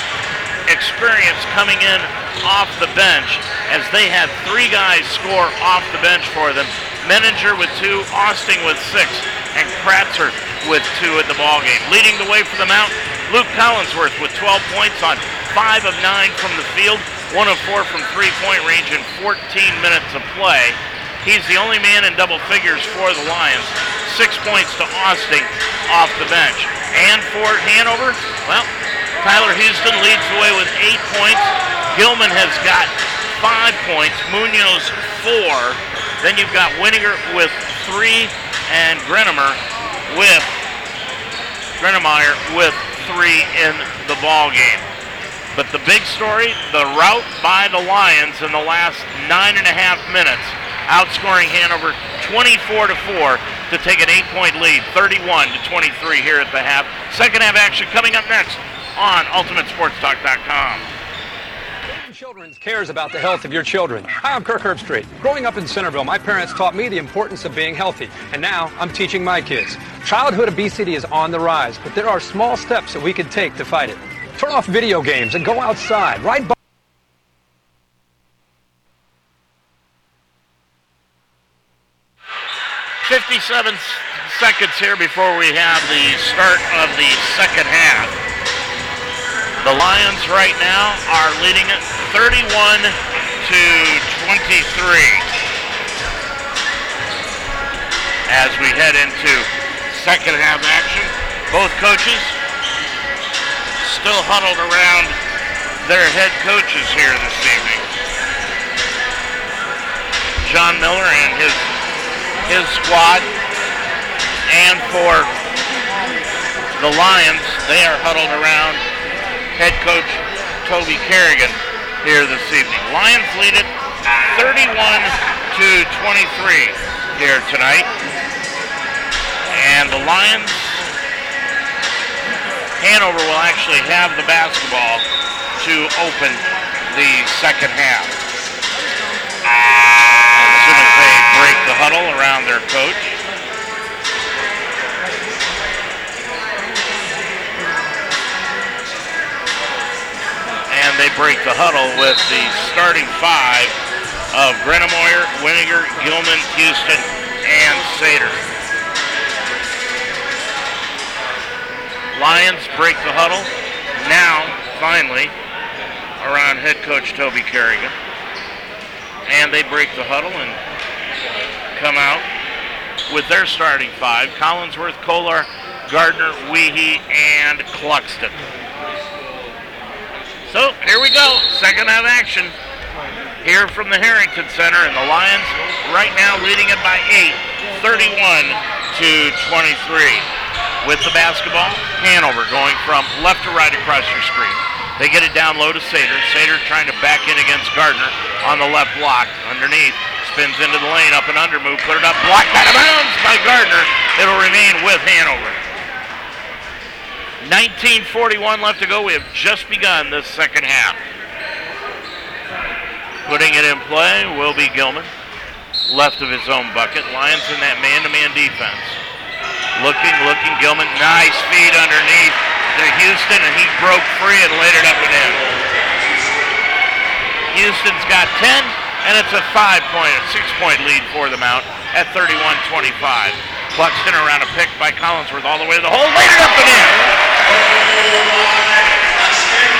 experience coming in off the bench as they had three guys score off the bench for them. Meninger with two, Austin with six, and Kratzer with two at the ball game. Leading the way for the Mount, Luke Collinsworth with 12 points on five of nine from the field, one of four from three-point range in 14 minutes of play. He's the only man in double figures for the Lions. Six points to Austin off the bench. And for Hanover, well, Tyler Houston leads the way with eight points. Gilman has got five points. Munoz four. Then you've got Winninger with three, and Greenemoyer with Greenemoyer with three in the ball game. But the big story, the rout by the Lions in the last nine and a half minutes, outscoring Hanover 24 to 4 to take an eight-point lead, 31 to 23 here at the half. Second half action coming up next on UltimateSportsTalk.com. Children's cares about the health of your children. Hi, I'm Kirk Herbstreit. Growing up in Centerville, my parents taught me the importance of being healthy, and now I'm teaching my kids. Childhood obesity is on the rise, but there are small steps that we can take to fight it. Turn off video games and go outside. Ride bikes. 57 seconds here before we have the start of the second half. The Lions right now are leading it 31 to 23. as we head into second half action. Both coaches still huddled around their head coaches here this evening. John Miller and his his squad. And for the Lions, they are huddled around head coach Toby Kerrigan here this evening. Lions lead it 31 to 23 here tonight. And the Lions, Hanover will actually have the basketball to open the second half. As soon as they break the huddle around their coach. They break the huddle with the starting five of Greenemoyer, Winiger, Gilman, Houston, and Sater. Lions break the huddle. Now, finally, around head coach Toby Kerrigan. And they break the huddle and come out with their starting five. Collinsworth, Kolar, Gardner, Weehee, and Cluxton. So here we go. Second half action here from the Harrington Center, and the Lions right now leading it by 8, 31 to 23. With the basketball, Hanover going from left to right across your screen. They get it down low to Sater. Sater trying to back in against Gardner on the left block. Underneath, spins into the lane, up and under move, put it up, blocked out of bounds by Gardner. It'll remain with Hanover. 1941 left to go. We have just begun this second half. Putting it in play will be Gilman. Left of his own bucket. Lions in that man-to-man defense. Looking, looking, Gilman. Nice feed underneath to Houston, and he broke free and laid it up and in. Houston's got 10, and it's a five-point, a six-point lead for them out at 31-25. Cluxton around a pick by Collinsworth all the way to the hole, laid it up and in.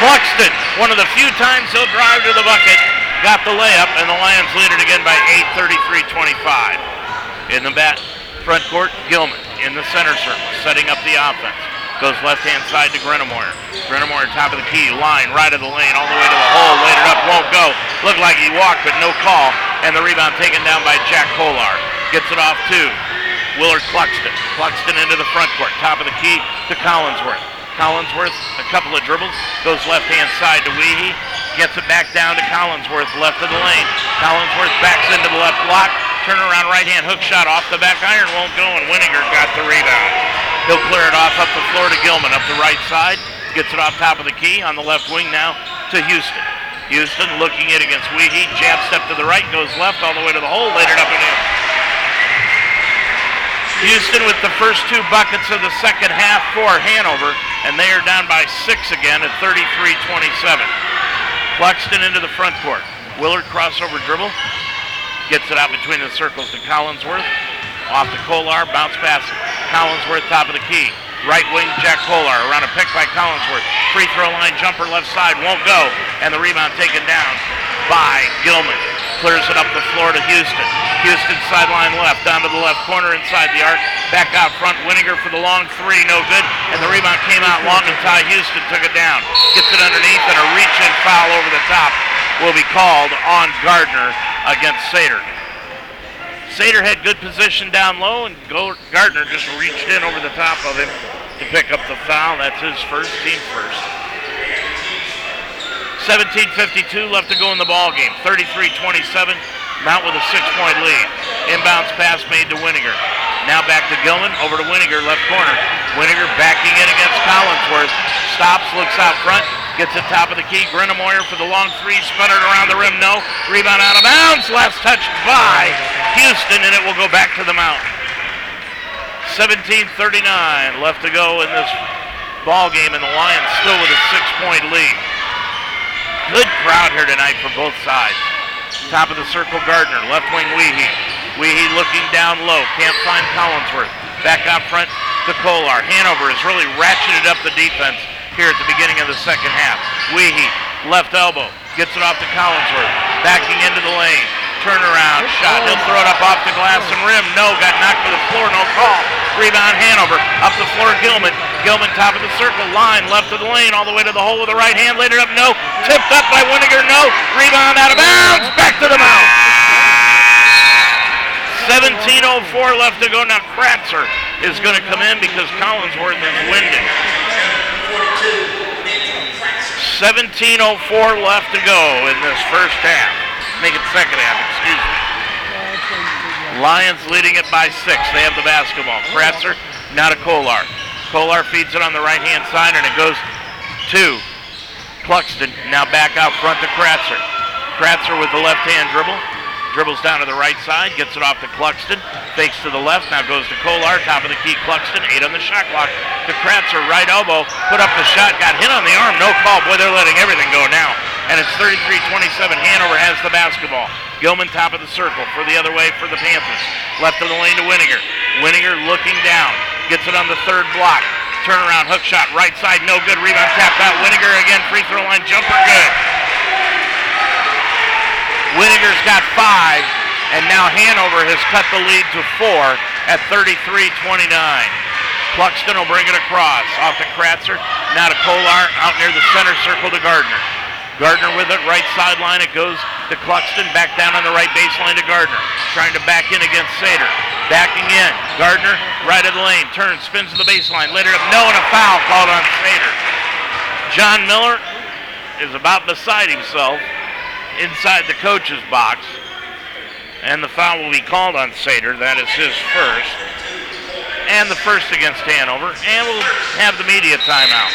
Cluxton, one of the few times he'll drive to the bucket, got the layup, and the Lions lead it again by 8, 33-25. In the bat, front court, Gilman in the center circle, setting up the offense. Goes left-hand side to Greenemoyer. Greenemoyer, top of the key, line, right of the lane, all the way to the hole, laid it up, won't go. Looked like he walked, but no call. And the rebound taken down by Jack Kolar. Gets it off to Willard Cluxton. Cluxton into the front court, top of the key to Collinsworth. Collinsworth, a couple of dribbles, goes left-hand side to Weehee, gets it back down to Collinsworth, left of the lane. Collinsworth backs into the left block, turn around right-hand hook shot off the back iron, won't go, and Winiger got the rebound. He'll clear it off up the floor to Gilman, up the right side, gets it off top of the key on the left wing now to Houston. Houston looking it against Weehee, jab step to the right, goes left all the way to the hole, laid it up and in. Houston with the first two buckets of the second half for Hanover, and they are down by six again at 33-27. Cluxton into the front court. Willard crossover dribble. Gets it out between the circles to Collinsworth. Off to Kolar, bounce pass. Collinsworth top of the key. Right wing, Jack Kolar around a pick by Collinsworth. Free throw line jumper left side won't go, and the rebound taken down by Gilman. Clears it up the floor to Houston. Houston sideline left, down to the left corner inside the arc. Back out front, Winninger for the long three, no good. And the rebound came out long and Ty Houston took it down. Gets it underneath and a reach-in foul over the top will be called on Gardner against Sater. Sater had good position down low, and Gardner just reached in over the top of him to pick up the foul. That's his first, team first. 17.52 left to go in the ball game. 33-27. Mount with a six-point lead. Inbounds pass made to Winiger. Now back to Gilman. Over to Winiger, left corner. Winiger backing in against Collinsworth. Stops, looks out front. Gets it top of the key. Greenemoyer for the long three. Sputtered around the rim. No. Rebound out of bounds. Last touch by Houston, and it will go back to the Mount. 17.39 left to go in this ball game, and the Lions still with a six-point lead. Good crowd here tonight for both sides. Top of the circle, Gardner. Left wing, Weehee. Weehee looking down low. Can't find Collinsworth. Back out front to Kolar. Hanover has really ratcheted up the defense here at the beginning of the second half. Weehee, left elbow. Gets it off to Collinsworth. Backing into the lane. Turnaround shot. He'll throw it up off the glass and rim. No, got knocked to the floor. No call. Rebound Hanover. Up the floor, Gilman. Gilman top of the circle. Line left of the lane. All the way to the hole with the right hand. Laid it up. No. Tipped up by Winiger. No. Rebound out of bounds. Back to the Mount. 17.04 left to go. Now Kratzer is going to come in because Collinsworth is winded. 17.04 left to go in this first half. Make it second half, excuse me. Lions leading it by six. They have the basketball. Kratzer, now to Kolar. Kolar feeds it on the right hand side and it goes to Cluxton. Now back out front to Kratzer. Kratzer with the left hand dribble. Dribbles down to the right side, gets it off to Cluxton, fakes to the left, now goes to Kolar, top of the key, Cluxton, eight on the shot clock. To Kratzer, right elbow, put up the shot, got hit on the arm, no call. Boy, they're letting everything go now. And it's 33-27. Hanover has the basketball. Gilman top of the circle for the other way for the Panthers. Left of the lane to Winiger. Winiger looking down, gets it on the third block. Turnaround hook shot, right side, no good. Rebound tapped out. Winiger again, free throw line jumper, good. Winiger's got five, and now Hanover has cut the lead to four at 33-29. Cluxton will bring it across, off to Kratzer, now to Kolar, out near the center circle to Gardner. Gardner with it, right sideline, it goes to Cluxton, back down on the right baseline to Gardner, trying to back in against Sater. Backing in, Gardner, right of the lane, turns, spins to the baseline, later up, no, and a foul called on Sater. John Miller is about beside himself inside the coach's box. And the foul will be called on Sater. That is his first. And the first against Hanover. And we'll have the media timeout.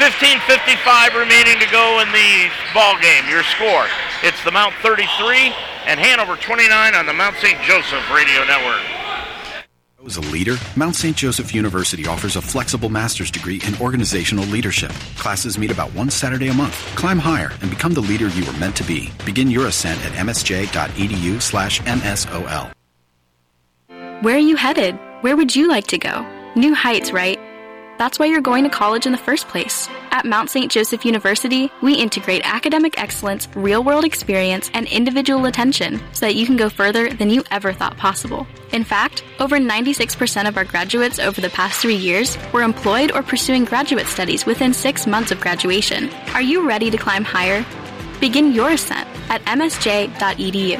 15.55 remaining to go in the ball game. Your score. It's the Mount 33 and Hanover 29 on the Mount St. Joseph Radio Network. As a leader, Mount St. Joseph University offers a flexible master's degree in organizational leadership. Classes meet about one Saturday a month. Climb higher and become the leader you were meant to be. Begin your ascent at msj.edu slash msol. Where are you headed? Where would you like to go? New heights, right? That's why you're going to college in the first place. At Mount St. Joseph University, we integrate academic excellence, real world experience, and individual attention so that you can go further than you ever thought possible. In fact, over 96% of our graduates over the past three years were employed or pursuing graduate studies within six months of graduation. Are you ready to climb higher? Begin your ascent at msj.edu.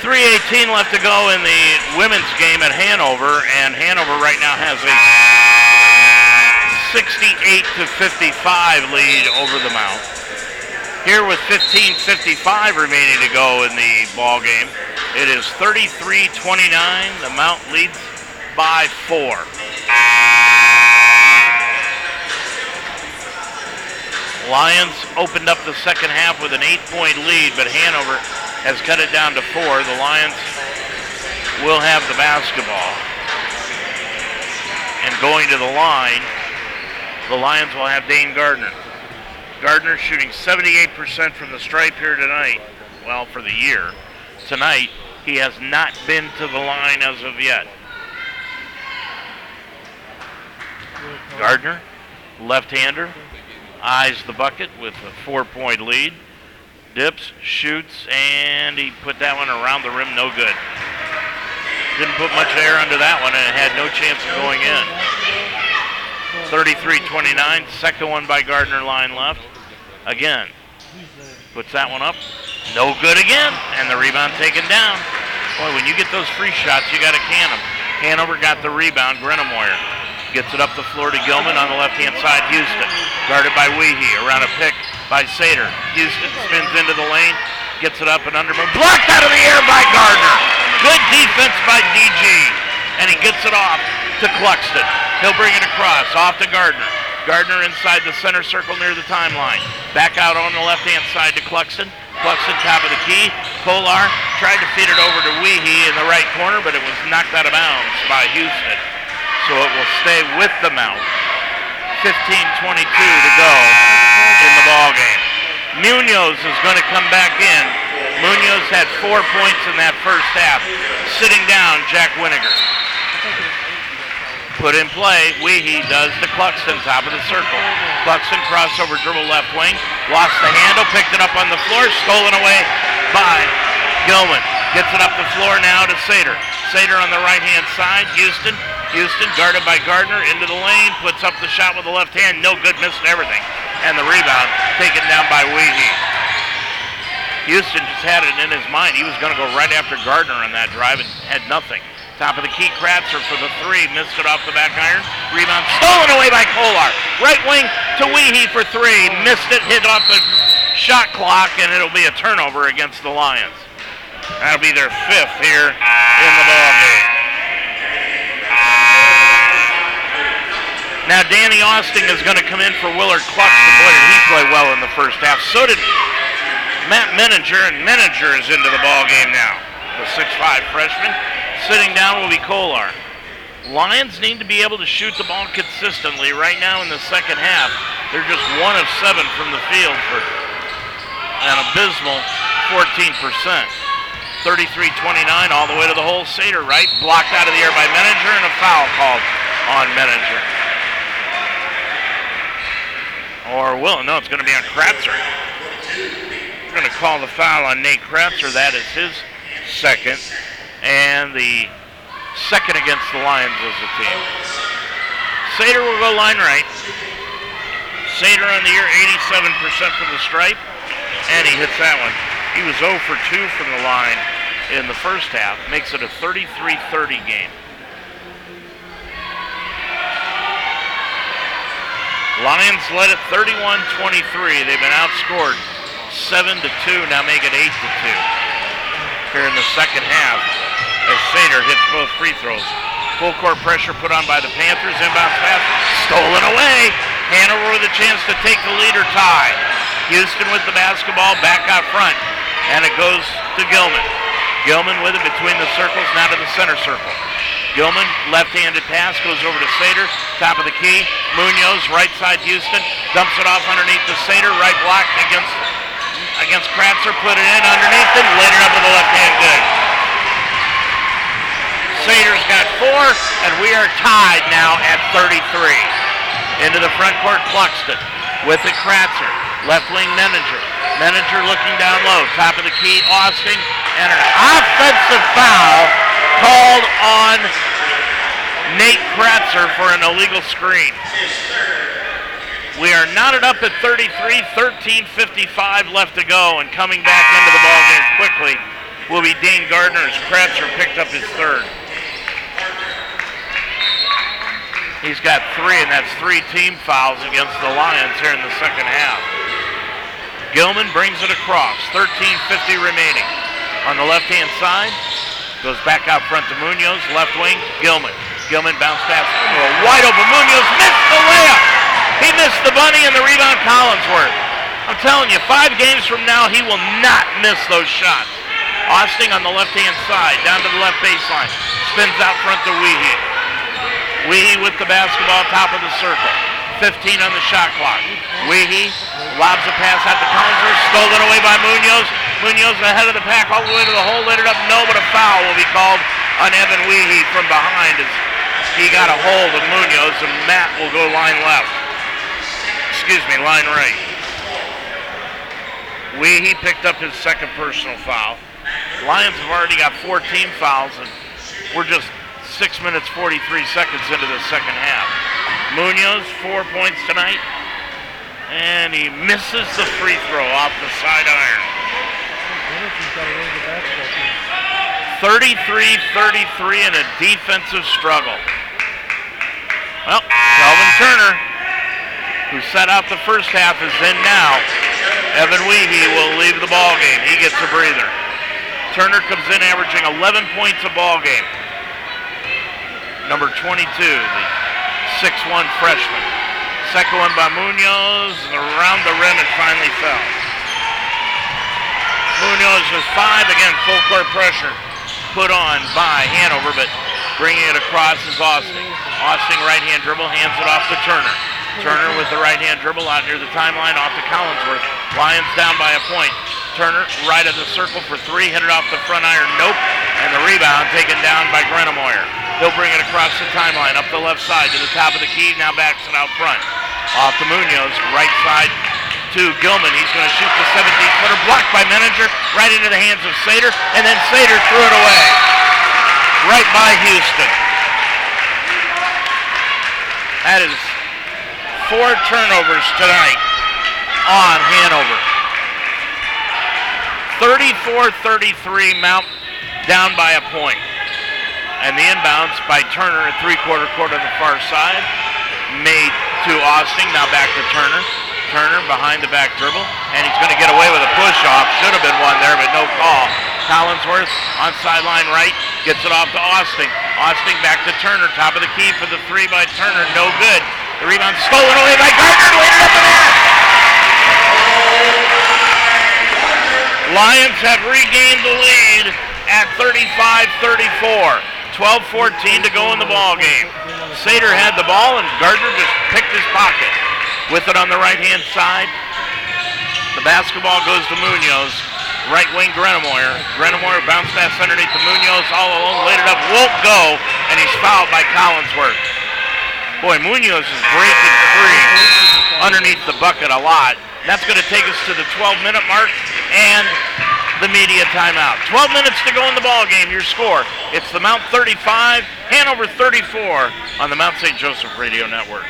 3.18 left to go in the women's game at Hanover, and Hanover right now has a 68 to 55 lead over the Mount. Here with 15:55 remaining to go in the ball game, it is 33-29. The Mount leads by four. Lions opened up the second half with an eight-point lead, but Hanover has cut it down to four. The Lions will have the basketball. And going to the line, the Lions will have Dane Gardner. Gardner shooting 78% from the stripe here tonight. Well, for the year. Tonight, he has not been to the line as of yet. Gardner, left-hander, eyes the bucket with a four-point lead. Dips, shoots, and he put that one around the rim, no good. Didn't put much air under that one, and had no chance of going in. 33-29, second one by Gardner, line left. Again, puts that one up, no good again, and the rebound taken down. Boy, when you get those free shots, you got to can them. Hanover got the rebound, Greenemoyer. Gets it up the floor to Gilman on the left-hand side, Houston. Guarded by Weehee, around a pick by Sater. Houston spins into the lane, gets it up and under. Blocked out of the air by Gardner. Good defense by DG. And he gets it off to Cluxton. He'll bring it across, off to Gardner. Gardner inside the center circle near the timeline. Back out on the left-hand side to Cluxton. Cluxton top of the key. Kolar tried to feed it over to Weehee in the right corner, but it was knocked out of bounds by Houston. So it will stay with the Mount. 15-22 to go in the ball game. Munoz is going to come back in. Munoz had four points in that first half. Sitting down, Jack Winiger. Put in play, Weehee does to Cluxton, top of the circle. Cluxton crossover dribble left wing, lost the handle, picked it up on the floor, stolen away by Gilman gets it up the floor now to Sater. Sater on the right hand side. Houston. Houston guarded by Gardner into the lane. Puts up the shot with the left hand. No good. Missed everything. And the rebound taken down by Weehee. Houston just had it in his mind. He was going to go right after Gardner on that drive and had nothing. Top of the key, Kratzer for the three. Missed it off the back iron. Rebound stolen away by Kolar. Right wing to Weehee for three. Missed it, hit off the shot clock, and it'll be a turnover against the Lions. That'll be their fifth here in the ball game. Now Danny Austin is going to come in for Willard Clutch. Boy, did he play well in the first half. So did Matt Meninger, and Meninger is into the ball game now. The 6'5 freshman. Sitting down will be Kolar. Lions need to be able to shoot the ball consistently. Right now in the second half, they're just one of seven from the field for an abysmal 14%. 33-29 all the way to the hole. Sater right, blocked out of the air by Meninger and a foul called on Meninger. Or will, no, it's going to be on Kratzer. We're going to call the foul on Nate Kratzer. That is his second. And the second against the Lions as a team. Sater will go line right. Sater on the year, 87% from the stripe. And he hits that one. He was 0 for 2 from the line in the first half. Makes it a 33-30 game. Lions led it 31-23. They've been outscored 7 to 2. Now make it 8 to 2 here in the second half as Sater hits both free throws. Full court pressure put on by the Panthers. Inbound pass stolen away. Hanover with a chance to take the lead or tie. Houston with the basketball back out front. And it goes to Gilman. Gilman with it between the circles, now to the center circle. Gilman, left-handed pass, goes over to Sater, top of the key. Munoz, right side Houston, dumps it off underneath the Sater, right block against against Kratzer, put it in underneath him, laid it up with the left hand good. Sater's got four, and we are tied now at 33. Into the front court, Cluxton with the Kratzer. Left wing, Meninger. Meninger looking down low. Top of the key, Austin. And an offensive foul called on Nate Kratzer for an illegal screen. We are knotted up at 33, 13.55 left to go, and coming back into the ball game quickly will be Dane Gardner as Kratzer picked up his third. He's got three, and that's three team fouls against the Lions here in the second half. Gilman brings it across, 13.50 remaining. On the left-hand side, goes back out front to Munoz, left wing, Gilman. Gilman bounce pass, a wide open Munoz, missed the layup. He missed the bunny and the rebound Collinsworth. I'm telling you, five games from now, he will not miss those shots. Austin on the left-hand side, down to the left baseline. Spins out front to Weehee. Weehee with the basketball, top of the circle. 15 on the shot clock. Weehee lobs a pass out to Collinsworth, stolen away by Munoz. Munoz ahead of the pack all the way to the hole, lit it up. No, but a foul will be called on Evan Weehee from behind as he got a hold of Munoz, and Matt will go line left. Excuse me, line right. Weehee picked up his second personal foul. Lions have already got four team fouls, and we're just 6 minutes 43 seconds into the second half. Munoz, four points tonight, and he misses the free throw off the side iron. 33-33 in a defensive struggle. Well, Calvin Turner, who set out the first half, is in now. Evan Weehee will leave the ball game. He gets a breather. Turner comes in averaging 11 points a ball game. Number 22, the 6'1 freshman. Second one by Munoz, around the rim and finally fell. Munoz with five, again, full court pressure put on by Hanover, but bringing it across is Austin. Austin right-hand dribble, hands it off to Turner. Turner with the right-hand dribble out near the timeline off to Collinsworth. Lions down by a point. Turner right of the circle for three, headed off the front iron, nope. And the rebound taken down by Greenemoyer. He'll bring it across the timeline, up the left side to the top of the key, now backs it out front. Off to Munoz, right side to Gilman. He's going to shoot the 17-footer, blocked by Meninger, right into the hands of Sater, and then Sater threw it away. Right by Houston. That is four turnovers tonight on Hanover. 34-33 Mount down by a point. And the inbounds by Turner at three-quarter court on the far side. Made to Austin, now back to Turner. Turner behind the back dribble, and he's going to get away with a push-off. Should have been one there, but no call. Collinsworth on sideline right, gets it off to Austin. Austin back to Turner, top of the key for the three by Turner, no good. The rebound stolen away by Gardner, leading up the net. Lions have regained the lead at 35-34. 12-14 to go in the ball game. Sater had the ball and Gardner just picked his pocket. With it on the right-hand side, the basketball goes to Munoz. Right wing Greenemoyer. Greenemoyer bounced pass underneath to Munoz all alone, laid it up, won't go, and he's fouled by Collinsworth. Boy, Munoz is breaking free underneath the bucket a lot. That's going to take us to the 12-minute mark and the media timeout. 12 minutes to go in the ball game. Your score: it's the Mount 35, Hanover 34 on the Mount St. Joseph Radio Network.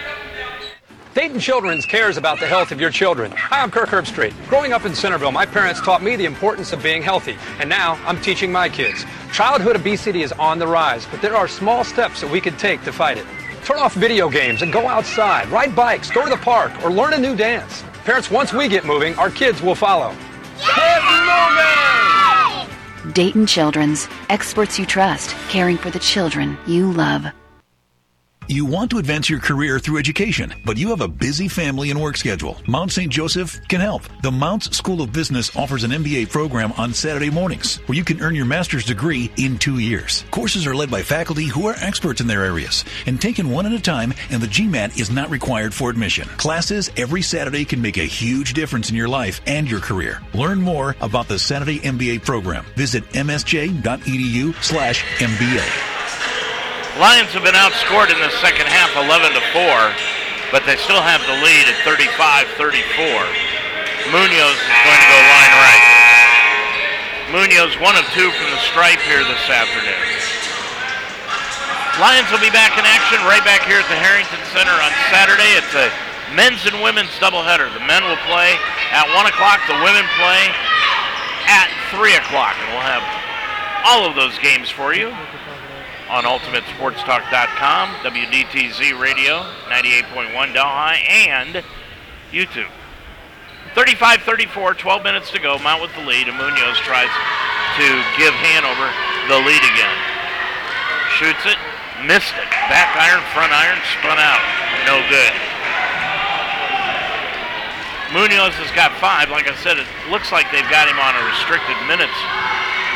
Dayton Children's cares about the health of your children. Hi, I'm Kirk Herbstreit. Growing up in Centerville, my parents taught me the importance of being healthy, and now I'm teaching my kids. Childhood obesity is on the rise, but there are small steps that we can take to fight it. Turn off video games and go outside, ride bikes, go to the park, or learn a new dance. Parents, once we get moving, our kids will follow. Dayton Children's, experts you trust, caring for the children you love. You want to advance your career through education, but you have a busy family and work schedule. Mount St. Joseph can help. The Mounts School of Business offers an MBA program on Saturday mornings where you can earn your master's degree in two years. Courses are led by faculty who are experts in their areas and taken one at a time, and the GMAT is not required for admission. Classes every Saturday can make a huge difference in your life and your career. Learn more about the Saturday MBA program. Visit msj.edu slash MBA. Lions have been outscored in the second half 11 to 4, but they still have the lead at 35-34. Munoz is going to go line right. Munoz one of two from the stripe here this afternoon. Lions will be back in action right back here at the Harrington Center on Saturday. It's a men's and women's doubleheader. The men will play at 1 o'clock. The women play at 3 o'clock. And we'll have all of those games for you on UltimateSportsTalk.com, WDTZ Radio, 98.1 Delhi, and YouTube. 35-34, 12 minutes to go. Mount with the lead, and Munoz tries to give Hanover the lead again. Shoots it, missed it. Back iron, front iron, spun out. No good. Munoz has got five. Like I said, it looks like they've got him on a restricted minutes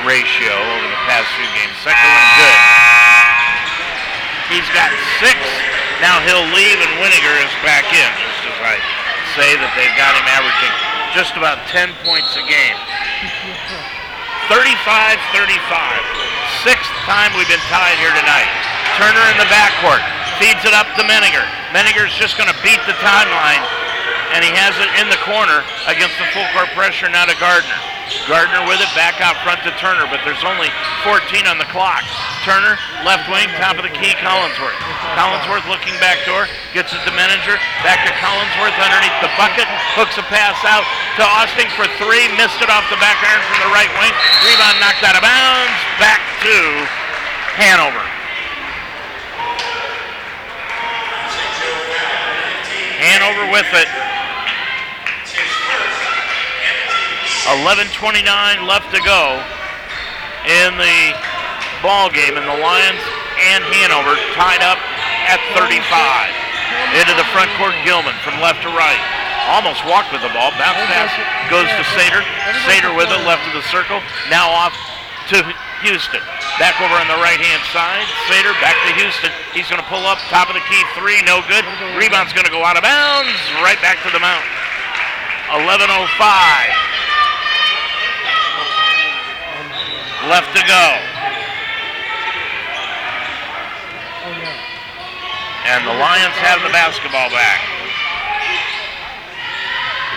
ratio over the past few games. Second one good. He's got six. Now he'll leave and Winiger is back in, just as I say that they've got him averaging just about 10 points a game. 35-35. Sixth time we've been tied here tonight. Turner in the backcourt. Feeds it up to Meninger. Meninger's just going to beat the timeline. And he has it in the corner against the full court pressure now to Gardner. Gardner with it back out front to Turner, but there's only 14 on the clock. Turner, left wing, top of the key, Collinsworth. Collinsworth looking back door, gets it to Meninger, back to Collinsworth underneath the bucket, hooks a pass out to Austin for three, missed it off the back iron from the right wing. Rebound knocked out of bounds, back to Hanover. Hanover with it. 11:29 left to go in the ball game, and the Lions and Hanover tied up at 35. Into the front court, Gilman from left to right. Almost walked with the ball. Bounce pass goes to Sater. Sater with it, left of the circle. Now off to Houston. Back over on the right-hand side. Sater back to Houston. He's going to pull up, top of the key, three, no good. Rebound's going to go out of bounds, right back to the mount. 11.05 left to go. And the Lions have the basketball back.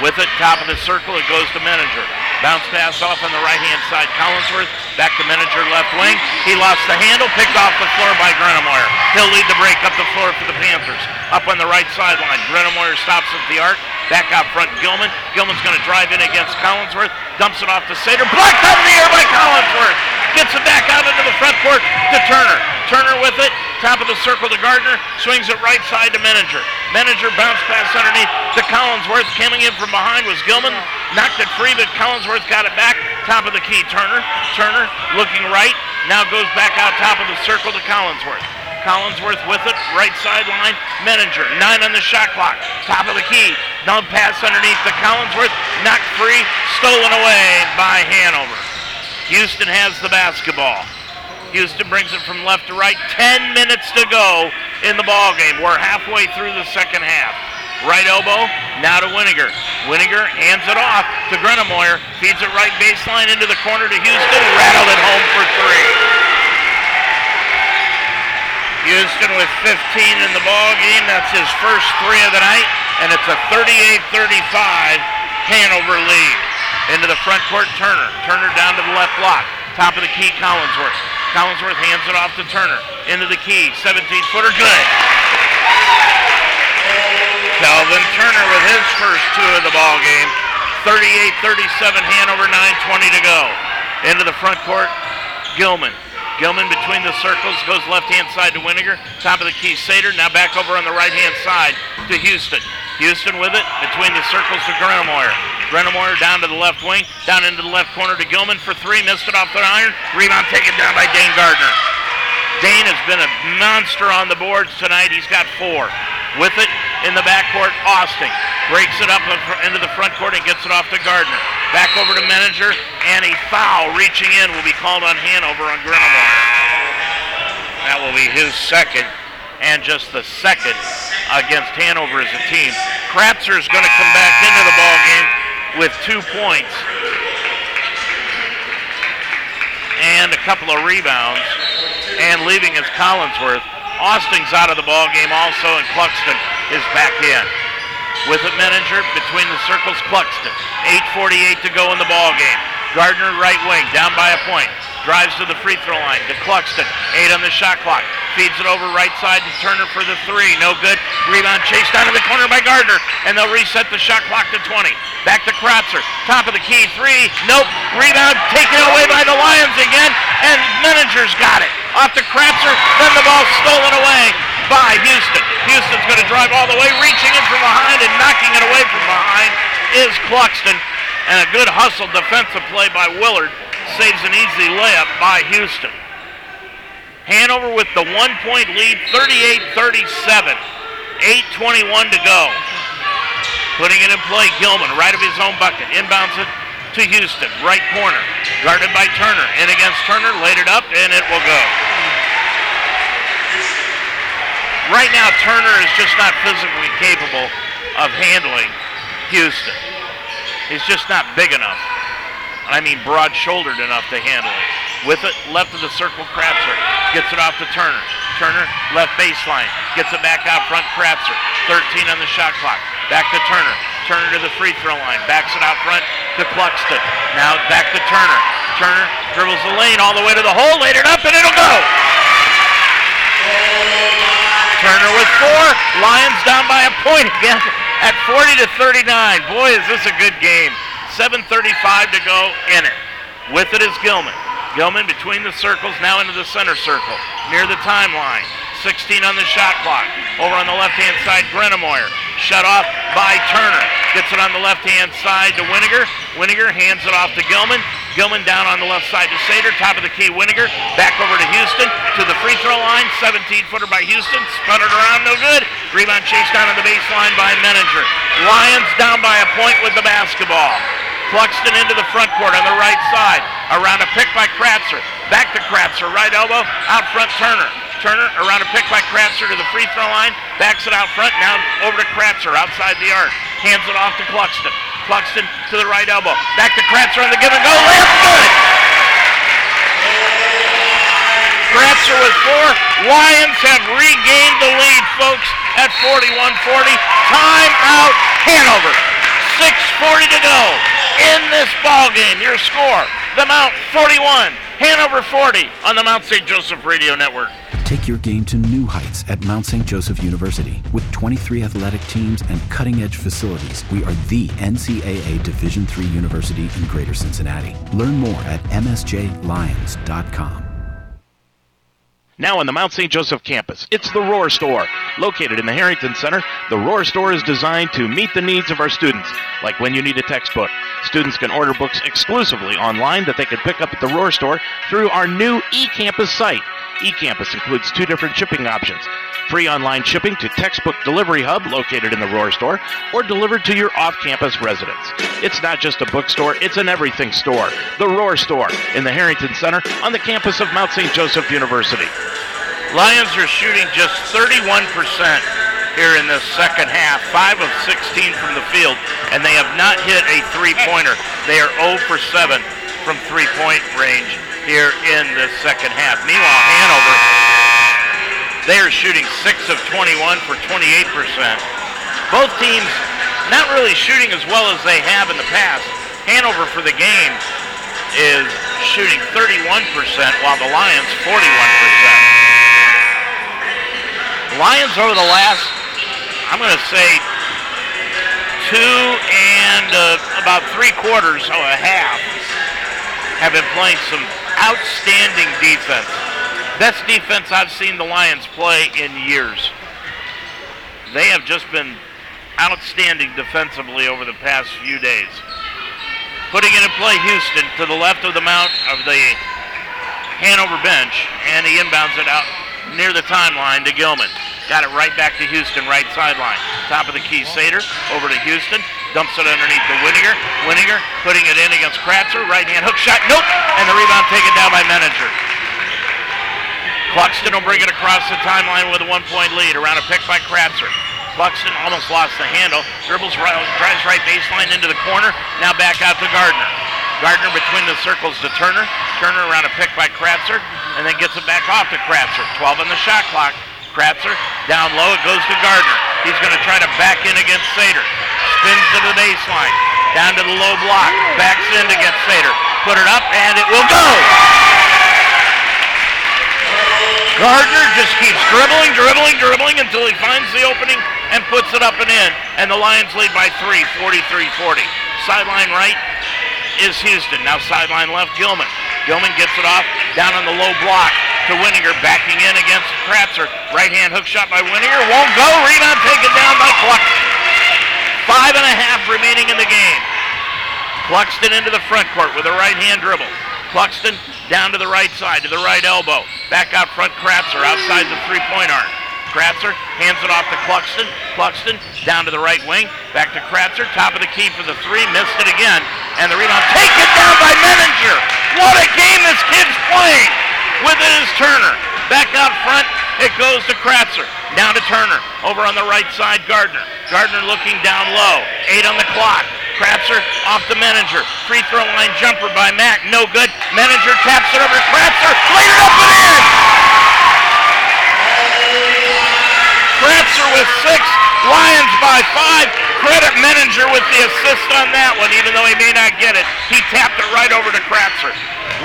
With it, top of the circle, it goes to Meninger. Bounce pass off on the right-hand side. Collinsworth back to Meninger left wing. He lost the handle, picked off the floor by Greenemoyer. He'll lead the break up the floor for the Panthers. Up on the right sideline, Greenemoyer stops at the arc. Back out front, Gilman. Gilman's going to drive in against Collinsworth. Dumps it off to Sater. Blocked out of the air by Collinsworth. Gets it back out into the front court to Turner. Turner with it. Top of the circle to Gardner. Swings it right side to Meninger. Meninger bounce pass underneath to Collinsworth. Coming in from behind was Gilman. Knocked it free, but Collinsworth got it back. Top of the key, Turner. Turner looking right. Now goes back out top of the circle to Collinsworth. Collinsworth with it, right sideline. Meninger, nine on the shot clock. Top of the key. Down pass underneath to Collinsworth. Knocked free, stolen away by Hanover. Houston has the basketball. Houston brings it from left to right. Ten minutes to go in the ball game. We're halfway through the second half. Right elbow, now to Winiger. Winiger hands it off to Greenemoyer. Feeds it right baseline into the corner to Houston. Rattled it home for three. Houston with 15 in the ball game. That's his first three of the night, and it's a 38-35 Hanover lead. Into the front court, Turner. Turner down to the left block. Top of the key, Collinsworth. Collinsworth hands it off to Turner. Into the key, 17-footer, good. Calvin Turner with his first two of the ball game. 38-37 Hanover, 9.20 to go. Into the front court, Gilman. Gilman between the circles goes left hand side to Winiger. Top of the key, Sater. Now back over on the right hand side to Houston. Houston with it between the circles to Greenemoyer. Greenemoyer down to the left wing, down into the left corner to Gilman for three. Missed it off the iron. Rebound taken down by Dane Gardner. Dane has been a monster on the boards tonight. He's got four. With it in the backcourt, Austin breaks it up into the front court and gets it off to Gardner. Back over to Meninger, and a foul reaching in will be called on Hanover on Greenemoyer. That will be his second, and just the second against Hanover as a team. Kratzer is going to come back into the ball game with two points and a couple of rebounds, and leaving is Collinsworth. Austin's out of the ball game also, and Cluxton is back in. With it, Meninger between the circles, Cluxton. 8.48 to go in the ball game. Gardner right wing, down by a point. Drives to the free throw line to Cluxton. Eight on the shot clock. Feeds it over right side to Turner for the three. No good. Rebound chased down to the corner by Gardner. And they'll reset the shot clock to 20. Back to Kratzer. Top of the key. Three. Nope. Rebound taken away by the Lions again. And Meninger's got it. Off to Kratzer. Then the ball stolen away by Houston. Houston's going to drive all the way, reaching in from behind and knocking it away from behind is Cluxton. And a good hustle defensive play by Willard saves an easy layup by Houston. Hanover with the one-point lead, 38-37. 8.21 to go. Putting it in play, Gilman, right of his own bucket. Inbounds it to Houston, right corner. Guarded by Turner. In against Turner, laid it up, and it will go. Right now, Turner is just not physically capable of handling Houston. He's just not big enough. I mean broad-shouldered enough to handle it. With it, left of the circle, Kratzer. Gets it off to Turner. Turner, left baseline. Gets it back out front, Kratzer. 13 on the shot clock. Back to Turner. Turner to the free throw line. Backs it out front to Cluxton. Now back to Turner. Turner dribbles the lane all the way to the hole, laid it up, and it'll go. Turner with four. Lions down by a point again at 40 to 39. Boy, is this a good game. 7.35 to go in it. With it is Gilman. Gilman between the circles, now into the center circle, near the timeline. 16 on the shot clock. Over on the left-hand side, Grenemeyer. Shut off by Turner. Gets it on the left-hand side to Winiger. Winiger hands it off to Gilman. Gilman down on the left side to Sater. Top of the key, Winiger. Back over to Houston. To the free throw line. 17-footer by Houston. Sputtered around, no good. Rebound chased down on the baseline by Meninger. Lions down by a point with the basketball. Cluxton into the front court on the right side. Around a pick by Kratzer. Back to Kratzer. Right elbow. Out front Turner. Turner around a pick by Kratzer to the free throw line. Backs it out front. Now over to Kratzer outside the arc. Hands it off to Cluxton. Cluxton to the right elbow. Back to Kratzer on the give and go. Layup good. Kratzer with four. Lions have regained the lead, folks, at 41-40. Time out, Hanover. 6.40 to go in this ball game. Your score, the Mount 41, Hanover 40 on the Mount St. Joseph Radio Network. Take your game to new heights at Mount St. Joseph University. With 23 athletic teams and cutting edge facilities, we are the NCAA Division III university in Greater Cincinnati. Learn more at msjlions.com. Now on the Mount St. Joseph campus, it's the Roar Store. Located in the Harrington Center, the Roar Store is designed to meet the needs of our students. Like when you need a textbook, students can order books exclusively online that they can pick up at the Roar Store through our new eCampus site. eCampus includes two different shipping options. Free online shipping to Textbook Delivery Hub located in the Roar store or delivered to your off-campus residence. It's not just a bookstore, it's an everything store. The Roar store in the Harrington Center on the campus of Mount St. Joseph University. Lions are shooting just 31% here in the second half, 5 of 16 from the field, and they have not hit a three-pointer. They are 0 for 7 from three-point range here in the second half. Meanwhile, Hanover they are shooting 6 of 21 for 28%. Both teams not really shooting as well as they have in the past. Hanover for the game is shooting 31%, while the Lions 41%. Lions over the last, I'm going to say, two and uh, about three quarters, or a half, have been playing some outstanding defense. Best defense I've seen the Lions play in years. They have just been outstanding defensively over the past few days. Putting it in play Houston to the left of the mount of the Hanover bench, and he inbounds it out near the timeline to Gilman. Got it right back to Houston, right sideline. Top of the key, Sater over to Houston. Dumps it underneath to Winninger. Winninger putting it in against Kratzer. Right hand hook shot. Nope. And the rebound taken down by Meninger. Cluxton will bring it across the timeline with a one-point lead around a pick by Kratzer. Cluxton almost lost the handle. Dribbles right, drives right baseline into the corner. Now back out to Gardner. Gardner between the circles to Turner. Turner around a pick by Kratzer, and then gets it back off to Kratzer. 12 on the shot clock. Kratzer down low. It goes to Gardner. He's going to try to back in against Sater. Spins to the baseline. Down to the low block. Backs in against Sater. Put it up, and it will go. Gardner just keeps dribbling, dribbling, dribbling until he finds the opening and puts it up and in. And the Lions lead by three, 43-40. Sideline right is Houston. Now sideline left, Gilman. Gilman gets it off down on the low block to Winninger, backing in against Kratzer. Right hand hook shot by Winninger. Won't go. Rebound taken down by Cluck. Five and a half remaining in the game. Cluxton into the front court with a right hand dribble. Cluxton down to the right side, to the right elbow. Back out front, Kratzer outside the three-point arc. Kratzer hands it off to Cluxton. Cluxton down to the right wing. Back to Kratzer. Top of the key for the three. Missed it again. And the rebound taken down by Meninger. What a game this kid's playing. With it is Turner. Back out front. It goes to Kratzer. Down to Turner. Over on the right side, Gardner. Gardner looking down low. Eight on the clock. Kratzer off the manager. Free throw line jumper by Mack. No good. Meninger taps it over Kratzer. Laid it up and in. Kratzer with six. Lions by five. Credit Meninger with the assist on that one, even though he may not get it. He tapped it right over to Kratzer.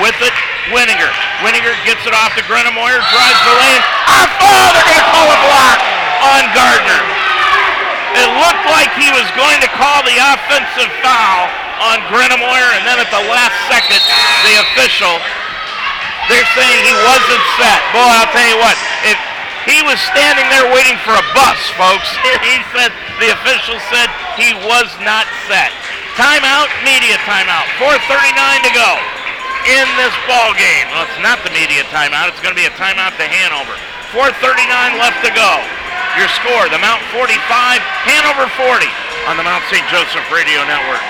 With it, Winninger. Winninger gets it off to Greenemoyer, drives the lane. Oh, they're going to call a block on Gardner. It looked like he was going to call the offensive foul on Greenemoyer, and then at the last second, the official, they're saying he wasn't set. Boy, I'll tell you what, if he was standing there waiting for a bus, folks, he said, the official said he was not set. Timeout, media timeout. 4.39 to go in this ball game. Well, it's not the media timeout. It's going to be a timeout to Hanover. 4.39 left to go. Your score, the Mount 45, Hanover 40 on the Mount St. Joseph Radio Network.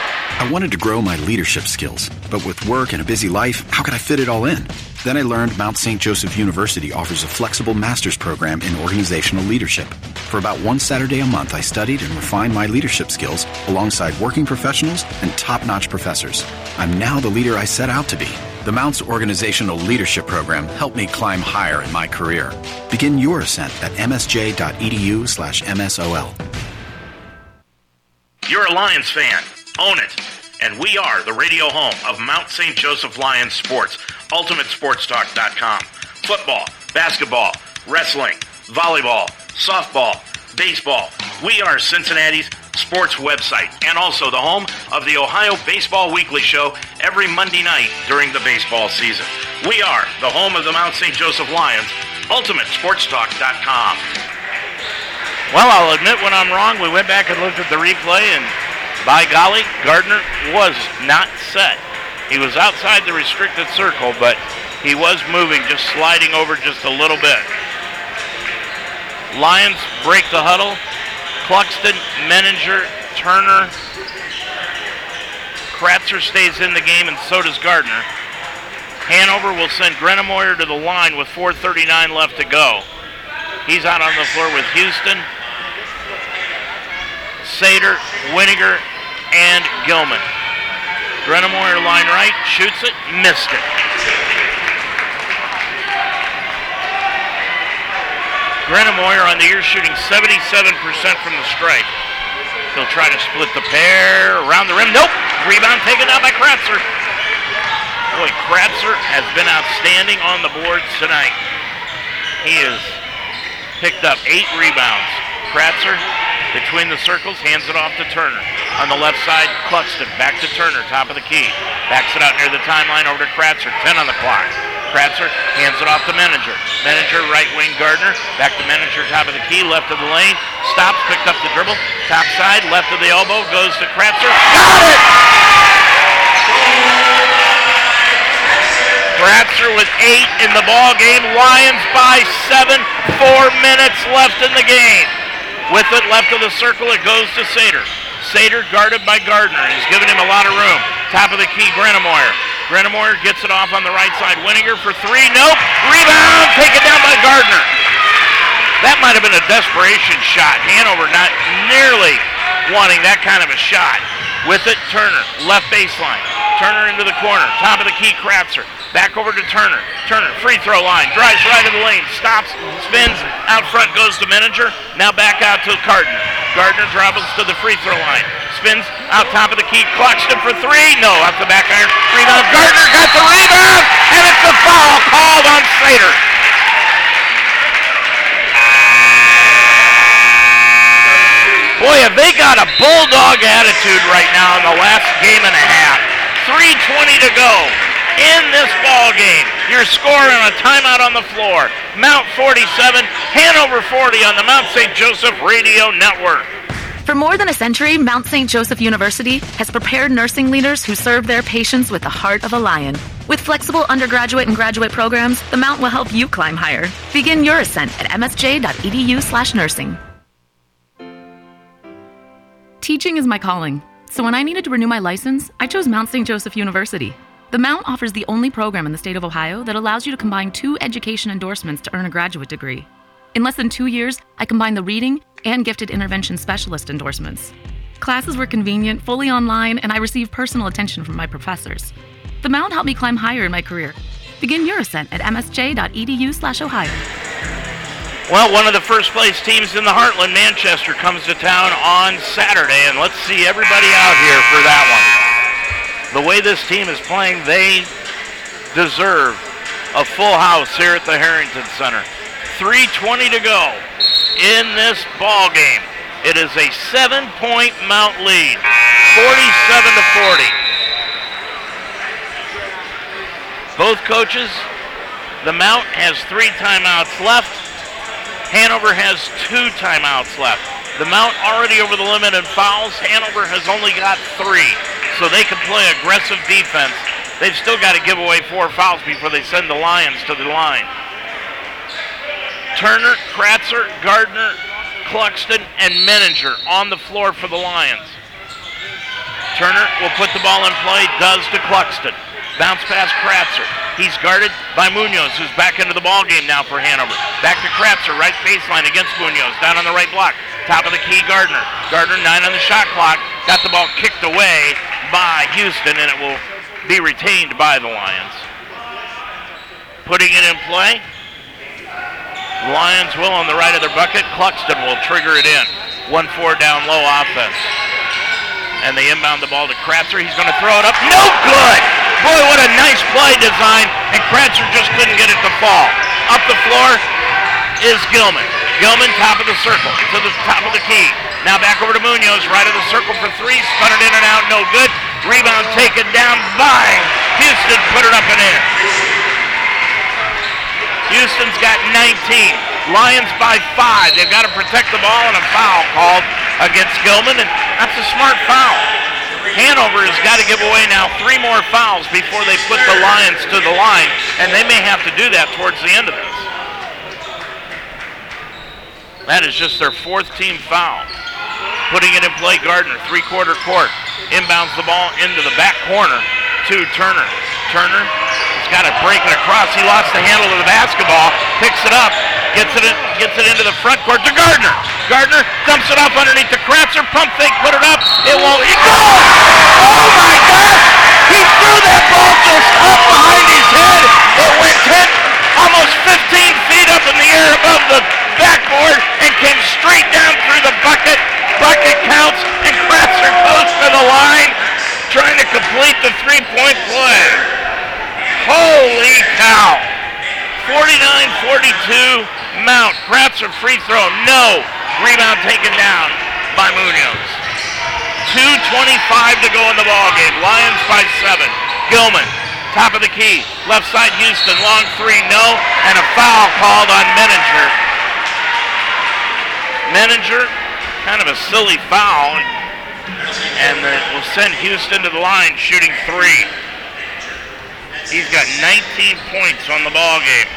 I wanted to grow my leadership skills, but with work and a busy life, how could I fit it all in? Then I learned Mount St. Joseph University offers a flexible master's program in organizational leadership. For about one Saturday a month, I studied and refined my leadership skills alongside working professionals and top notch professors. I'm now the leader I set out to be. The Mounts Organizational Leadership Program helped me climb higher in my career. Begin your ascent at msj.edu slash msol. You're a Lions fan. Own it. And we are the radio home of Mount St. Joseph Lions Sports, UltimateSportsTalk.com. Football, basketball, wrestling, volleyball, softball, baseball. We are Cincinnati's sports website and also the home of the Ohio Baseball Weekly Show every Monday night during the baseball season. We are the home of the Mount St. Joseph Lions, UltimateSportsTalk.com. Well, I'll admit when I'm wrong. We went back and looked at the replay, and by golly, Gardner was not set. He was outside the restricted circle, but he was moving, just sliding over just a little bit. Lions break the huddle. Cluxton, Meninger, Turner. Kratzer stays in the game, and so does Gardner. Hanover will send Greenemoyer to the line with 4.39 left to go. He's out on the floor with Houston, Sater, Winiger, and Gilman. Greenemoyer line right, shoots it, missed it. Greenemoyer on the year shooting 77% from the stripe. He'll try to split the pair around the rim. Nope. Rebound taken out by Kratzer. Boy, Kratzer has been outstanding on the boards tonight. He has picked up eight rebounds. Kratzer between the circles, hands it off to Turner. On the left side, Cluxton back to Turner, top of the key. Backs it out near the timeline over to Kratzer, 10 on the clock. Kratzer hands it off to Meninger. Meninger, right wing Gardner. Back to Meninger, top of the key, left of the lane. Stops, picked up the dribble. Top side, left of the elbow, goes to Kratzer. Got it! Kratzer with eight in the ball game. Lions by seven. Four minutes left in the game. With it left of the circle, it goes to Sater. Sater guarded by Gardner. He's giving him a lot of room. Top of the key, Greenemoyer. Greenemoyer gets it off on the right side. Winiger for three. Nope. Rebound. Taken down by Gardner. That might have been a desperation shot. Hanover not nearly wanting that kind of a shot. With it, Turner. Left baseline. Turner into the corner. Top of the key, Kratzer. Back over to Turner. Turner, free throw line. Drives right of the lane. Stops. Spins. Out front goes to Meninger. Now back out to Gardner. Gardner travels to the free throw line. Spins out top of the key. Cluxton for three. No, off the back iron. Rebound. Gardner got the rebound. And it's a foul called on Sater. Boy, have they got a bulldog attitude right now in the last game and a half. 3.20 to go in this ball game. Your score on a timeout on the floor. Mount 47, Hanover 40 on the Mount St. Joseph Radio Network. For more than a century, Mount St. Joseph University has prepared nursing leaders who serve their patients with the heart of a lion. With flexible undergraduate and graduate programs, the Mount will help you climb higher. Begin your ascent at msj.edu/nursing. Teaching is my calling. So when I needed to renew my license, I chose Mount St. Joseph University. The Mount offers the only program in the state of Ohio that allows you to combine two education endorsements to earn a graduate degree. In less than two years, I combined the reading and gifted intervention specialist endorsements. Classes were convenient, fully online, and I received personal attention from my professors. The Mount helped me climb higher in my career. Begin your ascent at msj.edu/ohio. Well, one of the first place teams in the Heartland, Manchester, comes to town on Saturday, and let's see everybody out here for that one. The way this team is playing, they deserve a full house here at the Harrington Center. 3.20 to go in this ball game. It is a seven-point Mount lead, 47 to 40. Both coaches, the Mount has three timeouts left. Hanover has two timeouts left. The Mount already over the limit in fouls. Hanover has only got three, so they can play aggressive defense. They've still got to give away four fouls before they send the Lions to the line. Turner, Kratzer, Gardner, Cluxton, and Meninger on the floor for the Lions. Turner will put the ball in play, does to Cluxton. Bounce pass Kratzer. He's guarded by Munoz, who's back into the ball game now for Hanover. Back to Kratzer, right baseline against Munoz, down on the right block. Top of the key, Gardner. Gardner nine on the shot clock. Got the ball kicked away by Houston, and it will be retained by the Lions. Putting it in play. Lions will on the right of their bucket. Cluxton will trigger it in. 1-4 down low offense. And they inbound the ball to Kratzer. He's going to throw it up. No good! Boy, what a nice play design. And Kratzer just couldn't get it to fall. Up the floor is Gilman. Gilman, top of the circle, to the top of the key. Now back over to Munoz, right of the circle for three. It in and out, no good. Rebound taken down by Houston, put it up and in. Houston's got 19. Lions by five. They've got to protect the ball and a foul called against Gilman, and that's a smart foul. Hanover has got to give away now three more fouls before they put the Lions to the line, and they may have to do that towards the end of this. That is just their fourth team foul. Putting it in play, Gardner, three-quarter court. Inbounds the ball into the back corner to Turner. Turner He's got to break it across. He lost the handle of the basketball, picks it up, gets it in, gets it into the front court to Gardner. Gardner dumps it off underneath the Kratzer. Pump fake, put it up. It won't. He goes! Oh my gosh! He threw that ball just up behind his head. It went 10, almost 15 feet up in the air above the backboard and came straight down through the bucket. Bucket counts, and Kratzer goes to the line, trying to complete the three-point play. Holy cow! 49-42, Mount. Kratzer free throw, no. Rebound taken down by Munoz. 2.25 to go in the ball game. Lions by seven. Gilman, top of the key. Left side Houston, long three, no. And a foul called on Meninger. Meninger, kind of a silly foul. And it will send Houston to the line shooting three. He's got 19 points on the ball game.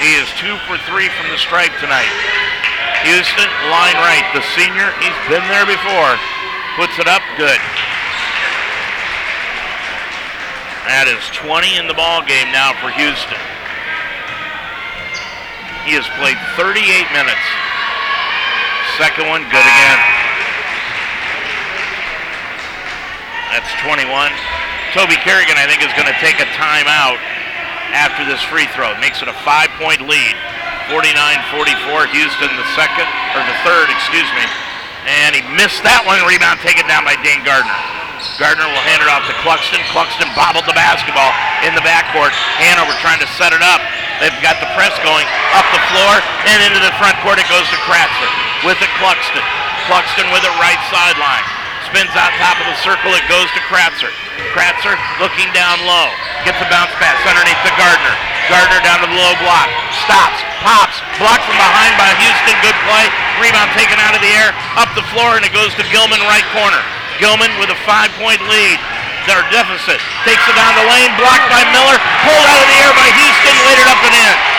He is two for three from the stripe tonight. Houston, line right. The senior, he's been there before. Puts it up, good. That is 20 in the ball game now for Houston. He has played 38 minutes. Second one, good again. That's 21. Toby Kerrigan, I think, is going to take a timeout after this free throw. Makes it a five-point lead. 49-44. Houston the second, or the third, excuse me. And he missed that one. Rebound taken down by Dane Gardner. Gardner will hand it off to Cluxton. Cluxton bobbled the basketball in the backcourt. Hanover trying to set it up. They've got the press going up the floor and into the front court. It goes to Kratzer with it Cluxton. Cluxton with it right sideline. Spins out top of the circle. It goes to Kratzer. Kratzer looking down low. Gets a bounce pass underneath to Gardner. Gardner down to the low block. Stops. Pops. Blocked from behind by Houston. Good play. Rebound taken out of the air. Up the floor and it goes to Gilman right corner. Gilman with a five-point lead. Their deficit. Takes it down the lane. Blocked by Miller. Pulled out of the air by Houston. Laid it up and in.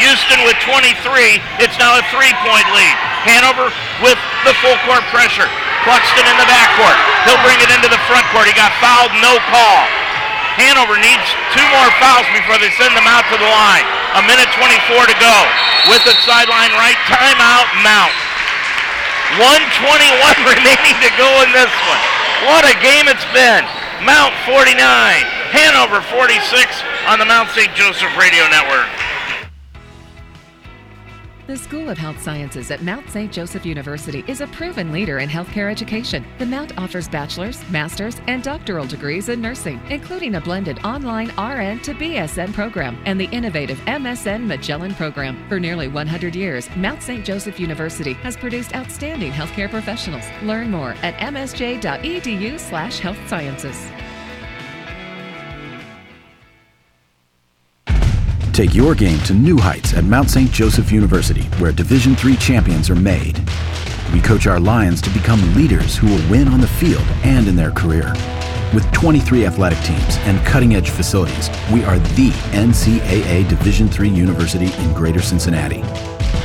Houston with 23. It's now a three-point lead. Hanover with the full court pressure. Cluxton in the backcourt. He'll bring it into the front court. He got fouled, no call. Hanover needs two more fouls before they send them out to the line. A minute 24 to go. With the sideline right, timeout, Mount. 121 remaining to go in this one. What a game it's been. Mount 49, Hanover 46 on the Mount St. Joseph Radio Network. The School of Health Sciences at Mount St. Joseph University is a proven leader in healthcare education. The Mount offers bachelor's, master's, and doctoral degrees in nursing, including a blended online RN to BSN program and the innovative MSN Magellan program. For nearly 100 years, Mount St. Joseph University has produced outstanding healthcare professionals. Learn more at msj.edu/slash health sciences. Take your game to new heights at Mount St. Joseph University, where Division III champions are made. We coach our Lions to become leaders who will win on the field and in their career. With 23 athletic teams and cutting edge facilities, we are the NCAA Division III university in Greater Cincinnati.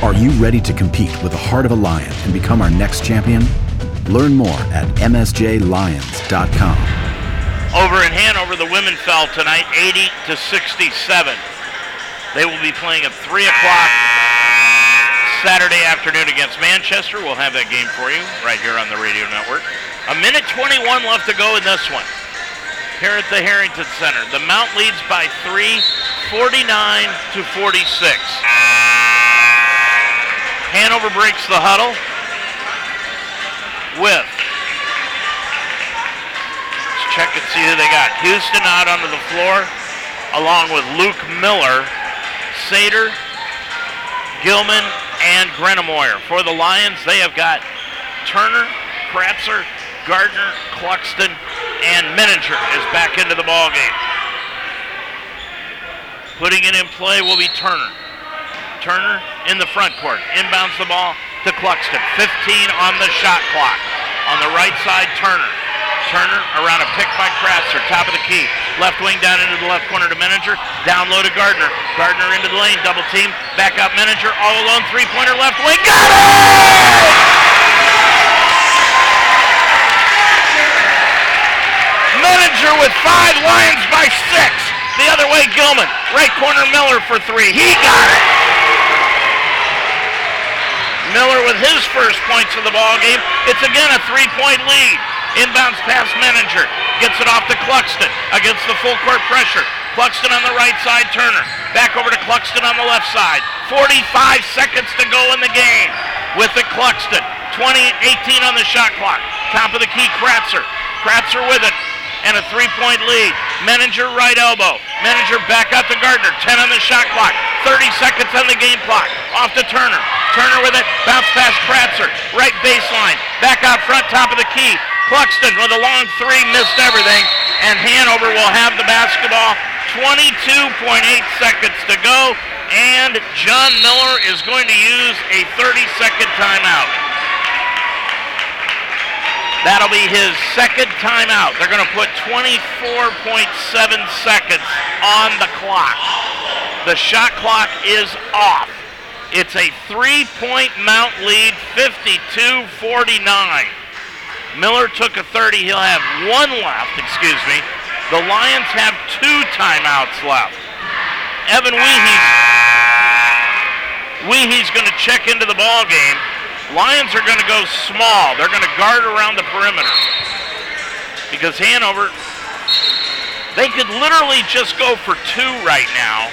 Are you ready to compete with the heart of a Lion and become our next champion? Learn more at msjlions.com. Over in Hanover, the women fell tonight 80 to 67. They will be playing at 3 o'clock Saturday afternoon against Manchester. We'll have that game for you right here on the radio network. A minute 21 left to go in this one. Here at the Harrington Center. The Mount leads by 3, 49 to 46. Hanover breaks the huddle. with. Check and see who they got. Houston out onto the floor, along with Luke Miller, Sater, Gilman, and Greenemoyer. For the Lions, they have got Turner, Kratzer, Gardner, Cluxton, and Meninger is back into the ball game. Putting it in play will be Turner. Turner in the front court. Inbounds the ball to Cluxton. 15 on the shot clock. On the right side, Turner. Turner around a pick by Kratzer. Top of the key. Left wing down into the left corner to Meninger. Down low to Gardner. Gardner into the lane. Double team. Back up Meninger, All alone. Three pointer left wing. Got it! Meninger with five. Lions by six. The other way, Gilman. Right corner, Miller for three. He got it. Miller with his first points of the ball game. It's again a three-point lead. Inbounds pass Meninger. Gets it off to Cluxton against the full court pressure. Cluxton on the right side, Turner. Back over to Cluxton on the left side. 45 seconds to go in the game. With the Cluxton. 20-18 on the shot clock. Top of the key, Kratzer. Kratzer with it and a three-point lead. Meninger right elbow. Meninger back out to Gardner. 10 on the shot clock. 30 seconds on the game clock. Off to Turner. Turner with it. Bounce past Kratzer. Right baseline. Back out front, top of the key. Cluxton with a long three, missed everything. And Hanover will have the basketball. 22.8 seconds to go. And John Miller is going to use a 30-second timeout. That'll be his second timeout. They're going to put 24.7 seconds on the clock. The shot clock is off. It's a three-point Mount lead, 52-49. Miller took a 30. He'll have one left, excuse me. The Lions have two timeouts left. Evan Weehe's, Weehe's going to check into the ball game. Lions are going to go small. They're going to guard around the perimeter. Because Hanover, they could literally just go for two right now.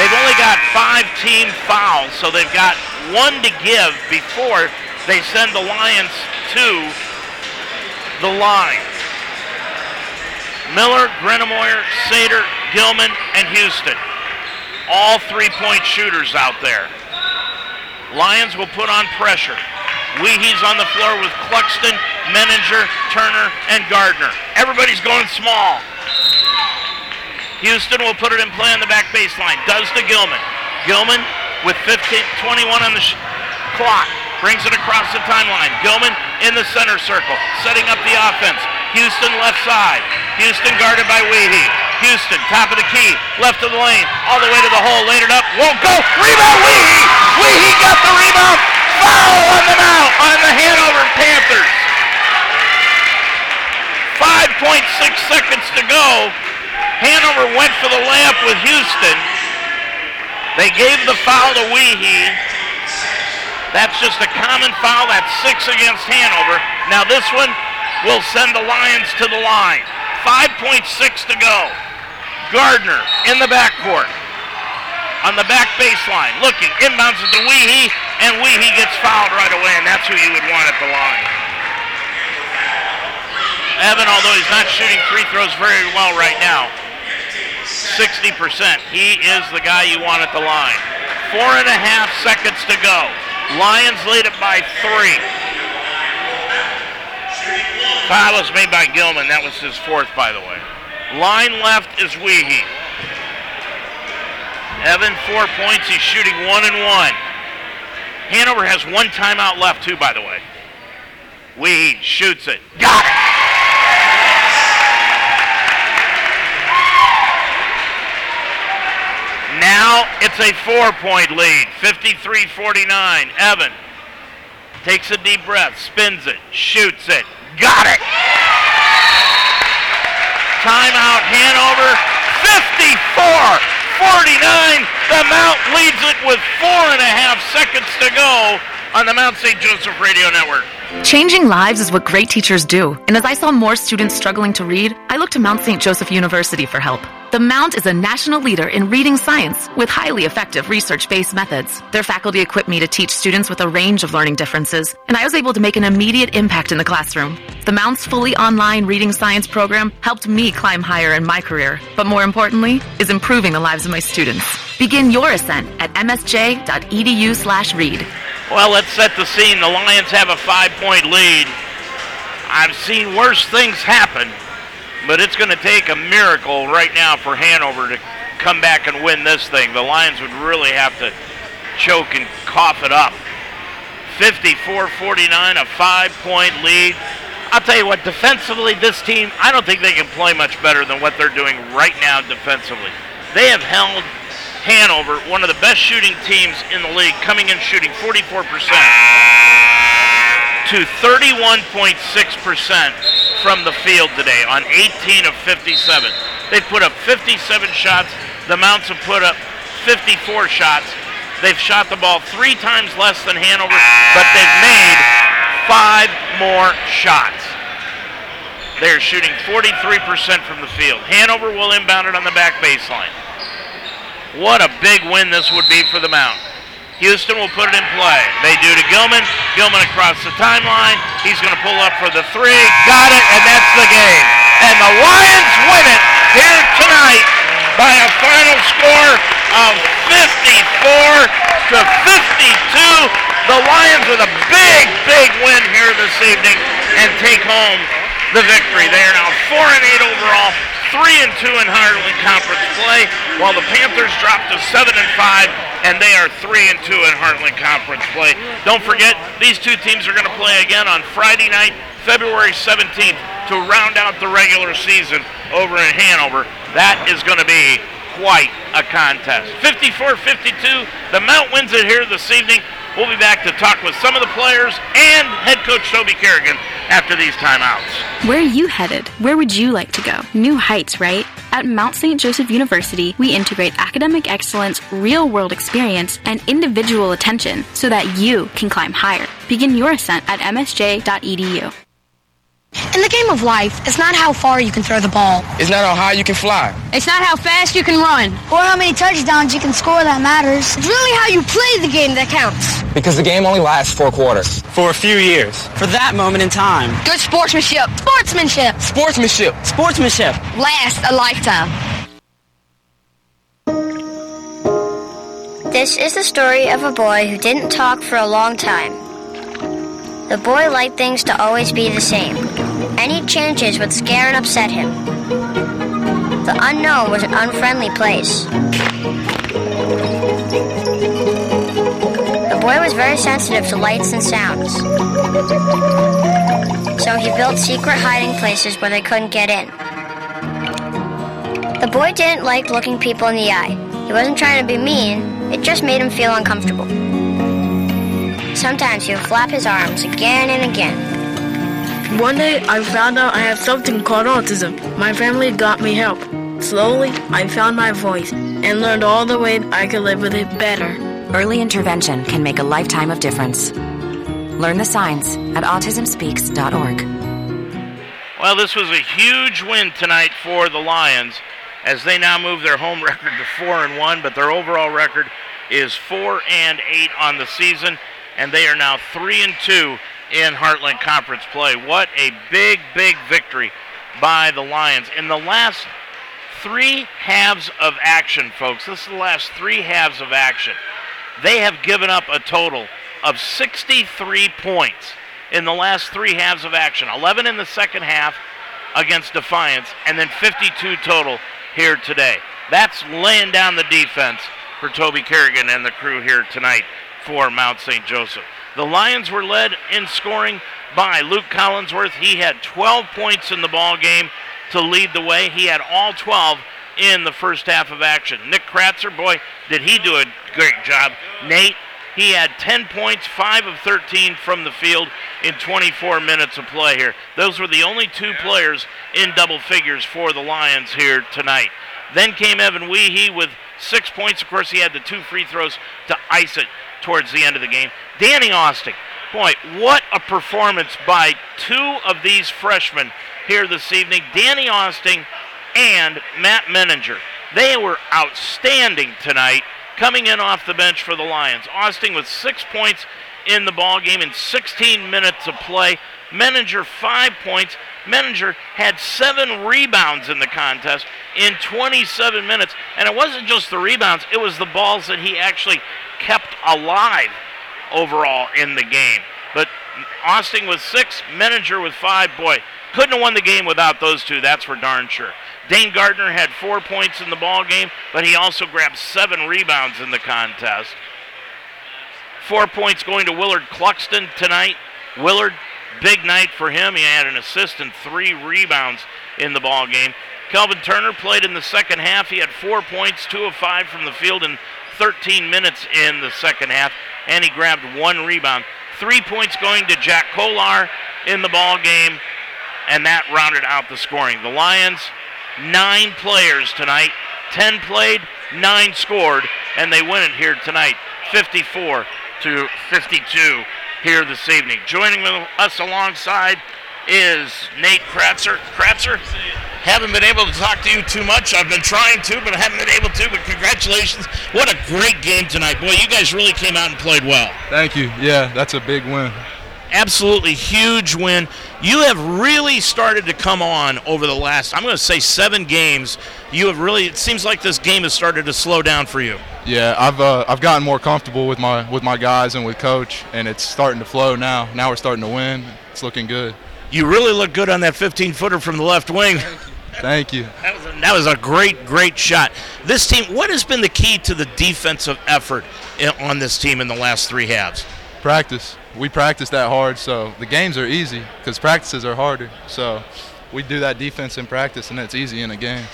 They've only got five team fouls, so they've got one to give before they send the Lions to the line. Miller, Greenemoyer, Sater, Gilman, and Houston. All three-point shooters out there. Lions will put on pressure. Weehe's on the floor with Cluxton, Meninger, Turner, and Gardner. Everybody's going small. Houston will put it in play on the back baseline. Does to Gilman. Gilman with 15, 21 on the sh- clock. Brings it across the timeline. Gilman in the center circle, setting up the offense. Houston left side. Houston guarded by Weehee. Houston, top of the key, left of the lane, all the way to the hole, laid it up, won't go. Rebound, Weehee! Weehee got the rebound. Foul on the now on the Hanover Panthers. 5.6 seconds to go. Hanover went for the layup with Houston. They gave the foul to Weehee. That's just a common foul. That's six against Hanover. Now this one will send the Lions to the line. 5.6 to go. Gardner in the backcourt. On the back baseline, looking, inbounds it to Weehee, and Weehee gets fouled right away, and that's who you would want at the line. Evan, although he's not shooting free throws very well right now, 60%. He is the guy you want at the line. Four and a half seconds to go. Lions lead it by three. Foul was made by Gilman. That was his fourth, by the way. Line left is Weehee. Evan, four points. He's shooting one and one. Hanover has one timeout left, too, by the way. Weehee shoots it. Got it! Now it's a four-point lead, 53-49. Evan takes a deep breath, spins it, shoots it, got it! Timeout Hanover, 54-49. The Mount leads it with four and a half seconds to go on the Mount St. Joseph Radio Network. Changing lives is what great teachers do. And as I saw more students struggling to read, I looked to Mount St. Joseph University for help. The Mount is a national leader in reading science with highly effective research based methods. Their faculty equipped me to teach students with a range of learning differences, and I was able to make an immediate impact in the classroom. The Mount's fully online reading science program helped me climb higher in my career, but more importantly, is improving the lives of my students. Begin your ascent at msj.edu/read. Well, let's set the scene. The Lions have a five-point lead. I've seen worse things happen, but it's going to take a miracle right now for Hanover to come back and win this thing. The Lions would really have to choke and cough it up. 54-49, a five-point lead. I'll tell you what, defensively, this team, I don't think they can play much better than what they're doing right now defensively. They have held Hanover, one of the best shooting teams in the league, coming in shooting 44% to 31.6% from the field today on 18 of 57. They put up 57 shots. The Mounts have put up 54 shots. They've shot the ball three times less than Hanover, but they've made five more shots. They're shooting 43% from the field. Hanover will inbound it on the back baseline. What a big win this would be for the Mount. Houston will put it in play. They do to Gilman. Gilman across the timeline. He's going to pull up for the three. Got it, and that's the game. And the Lions win it here tonight by a final score of 54 to 52. The Lions with a big, big win here this evening and take home the victory. They are now 4 and 8 overall, 3 and 2 in Heartland Conference play, while the Panthers dropped to 7 and 5 and they are 3 and 2 in Heartland Conference play. Don't forget, these two teams are going to play again on Friday night, February 17th to round out the regular season over in Hanover. That is going to be quite a contest. 54-52, the Mount wins it here this evening. We'll be back to talk with some of the players and head coach Toby Kerrigan after these timeouts. Where are you headed? Where would you like to go? New heights, right? At Mount St. Joseph University, we integrate academic excellence, real world experience, and individual attention so that you can climb higher. Begin your ascent at msj.edu. In the game of life, it's not how far you can throw the ball. It's not how high you can fly. It's not how fast you can run. Or how many touchdowns you can score that matters. It's really how you play the game that counts. Because the game only lasts four quarters. For a few years. For that moment in time. Good sportsmanship. Sportsmanship. Sportsmanship. Sportsmanship. Last a lifetime. This is the story of a boy who didn't talk for a long time. The boy liked things to always be the same. Any changes would scare and upset him. The unknown was an unfriendly place. The boy was very sensitive to lights and sounds. So he built secret hiding places where they couldn't get in. The boy didn't like looking people in the eye. He wasn't trying to be mean, it just made him feel uncomfortable. Sometimes he would flap his arms again and again. One day I found out I have something called autism. My family got me help. Slowly, I found my voice and learned all the ways I could live with it better. Early intervention can make a lifetime of difference. Learn the signs at autismspeaks.org. Well, this was a huge win tonight for the Lions as they now move their home record to 4 and 1, but their overall record is 4 and 8 on the season and they are now 3 and 2 in Heartland Conference play. What a big big victory by the Lions. In the last 3 halves of action, folks. This is the last 3 halves of action. They have given up a total of 63 points in the last 3 halves of action. 11 in the second half against Defiance and then 52 total here today. That's laying down the defense for Toby Kerrigan and the crew here tonight for Mount St. Joseph. The Lions were led in scoring by Luke Collinsworth. He had 12 points in the ball game to lead the way. He had all 12 in the first half of action. Nick Kratzer, boy, did he do a great job. Nate, he had 10 points, 5 of 13 from the field in 24 minutes of play here. Those were the only two players in double figures for the Lions here tonight. Then came Evan Weehee with six points. Of course, he had the two free throws to ice it towards the end of the game. Danny Austin, boy, what a performance by two of these freshmen here this evening. Danny Austin and Matt Meninger. They were outstanding tonight coming in off the bench for the Lions. Austin with six points in the ball game in 16 minutes of play. Meninger five points. Meninger had seven rebounds in the contest in 27 minutes. And it wasn't just the rebounds, it was the balls that he actually kept alive overall in the game. But Austin with six, Meninger with five. Boy, couldn't have won the game without those two, that's for darn sure. Dane Gardner had four points in the ball game, but he also grabbed seven rebounds in the contest. Four points going to Willard Cluxton tonight. Willard, big night for him. He had an assist and three rebounds in the ball game. Kelvin Turner played in the second half. He had four points, two of five from the field in 13 minutes in the second half, and he grabbed one rebound. Three points going to Jack Kolar in the ball game, and that rounded out the scoring. The Lions, nine players tonight, 10 played, nine scored, and they win it here tonight, 54 to 52 here this evening. Joining us alongside is Nate Kratzer. Kratzer, haven't been able to talk to you too much. I've been trying to, but I haven't been able to. But congratulations. What a great game tonight. Boy, you guys really came out and played well. Thank you. Yeah, that's a big win. Absolutely huge win. You have really started to come on over the last, I'm going to say, seven games. You have really, it seems like this game has started to slow down for you. Yeah, I've uh, I've gotten more comfortable with my with my guys and with coach, and it's starting to flow now. Now we're starting to win. It's looking good. You really look good on that 15 footer from the left wing. Thank you. That was, a, that was a great, great shot. This team, what has been the key to the defensive effort on this team in the last three halves? Practice. We practice that hard, so the games are easy because practices are harder. So we do that defense in practice, and it's easy in a game.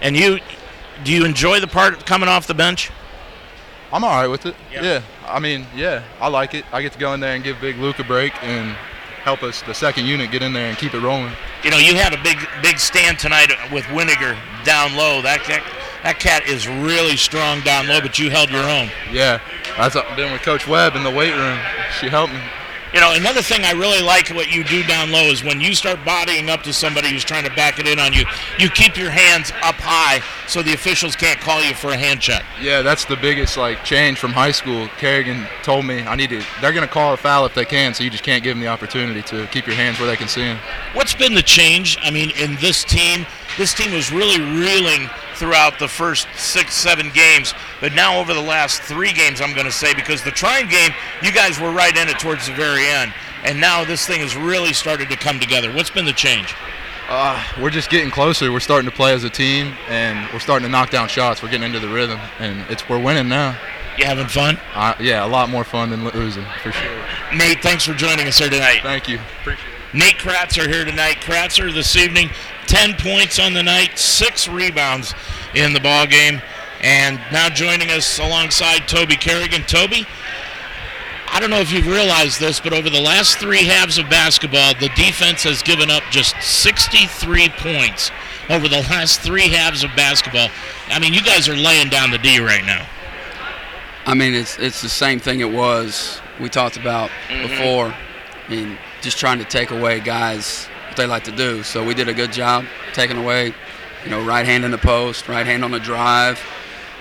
And you, do you enjoy the part coming off the bench? I'm all right with it. Yeah. yeah. I mean, yeah, I like it. I get to go in there and give Big Luke a break and help us, the second unit, get in there and keep it rolling. You know, you had a big, big stand tonight with Winiger down low. That, that that cat is really strong down low, but you held your own. Yeah, I've been with Coach Webb in the weight room. She helped me. You know, another thing I really like what you do down low is when you start bodying up to somebody who's trying to back it in on you, you keep your hands up high so the officials can't call you for a hand check. Yeah, that's the biggest like change from high school. Kerrigan told me I need to. They're going to call a foul if they can, so you just can't give them the opportunity to keep your hands where they can see them. What's been the change? I mean, in this team, this team was really reeling throughout the first six, seven games. But now over the last three games, I'm going to say, because the Trine game, you guys were right in it towards the very end. And now this thing has really started to come together. What's been the change? Uh, we're just getting closer. We're starting to play as a team, and we're starting to knock down shots. We're getting into the rhythm, and it's we're winning now. You having fun? Uh, yeah, a lot more fun than losing, for sure. Nate, thanks for joining us here tonight. Thank you. Appreciate it. Nate Kratzer here tonight. Kratzer this evening 10 points on the night, six rebounds in the ball game. And now joining us alongside Toby Kerrigan. Toby, I don't know if you've realized this, but over the last three halves of basketball, the defense has given up just 63 points over the last three halves of basketball. I mean, you guys are laying down the D right now. I mean, it's it's the same thing it was we talked about mm-hmm. before. I mean, just trying to take away guys what they like to do. So we did a good job taking away, you know, right hand in the post, right hand on the drive.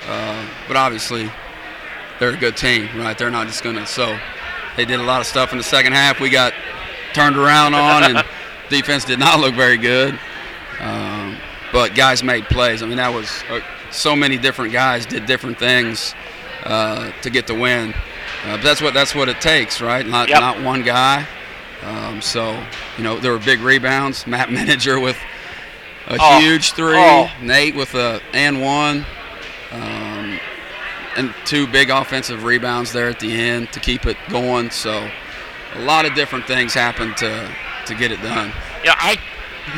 Uh, but obviously, they're a good team, right? They're not just gonna. So they did a lot of stuff in the second half. We got turned around on, and defense did not look very good. Um, but guys made plays. I mean, that was uh, so many different guys did different things uh, to get the win. Uh, but that's what that's what it takes, right? Not yep. not one guy. Um, so, you know, there were big rebounds. Matt Meninger with a oh. huge three. Oh. Nate with a and one. Um, and two big offensive rebounds there at the end to keep it going. So, a lot of different things happened to to get it done. Yeah, I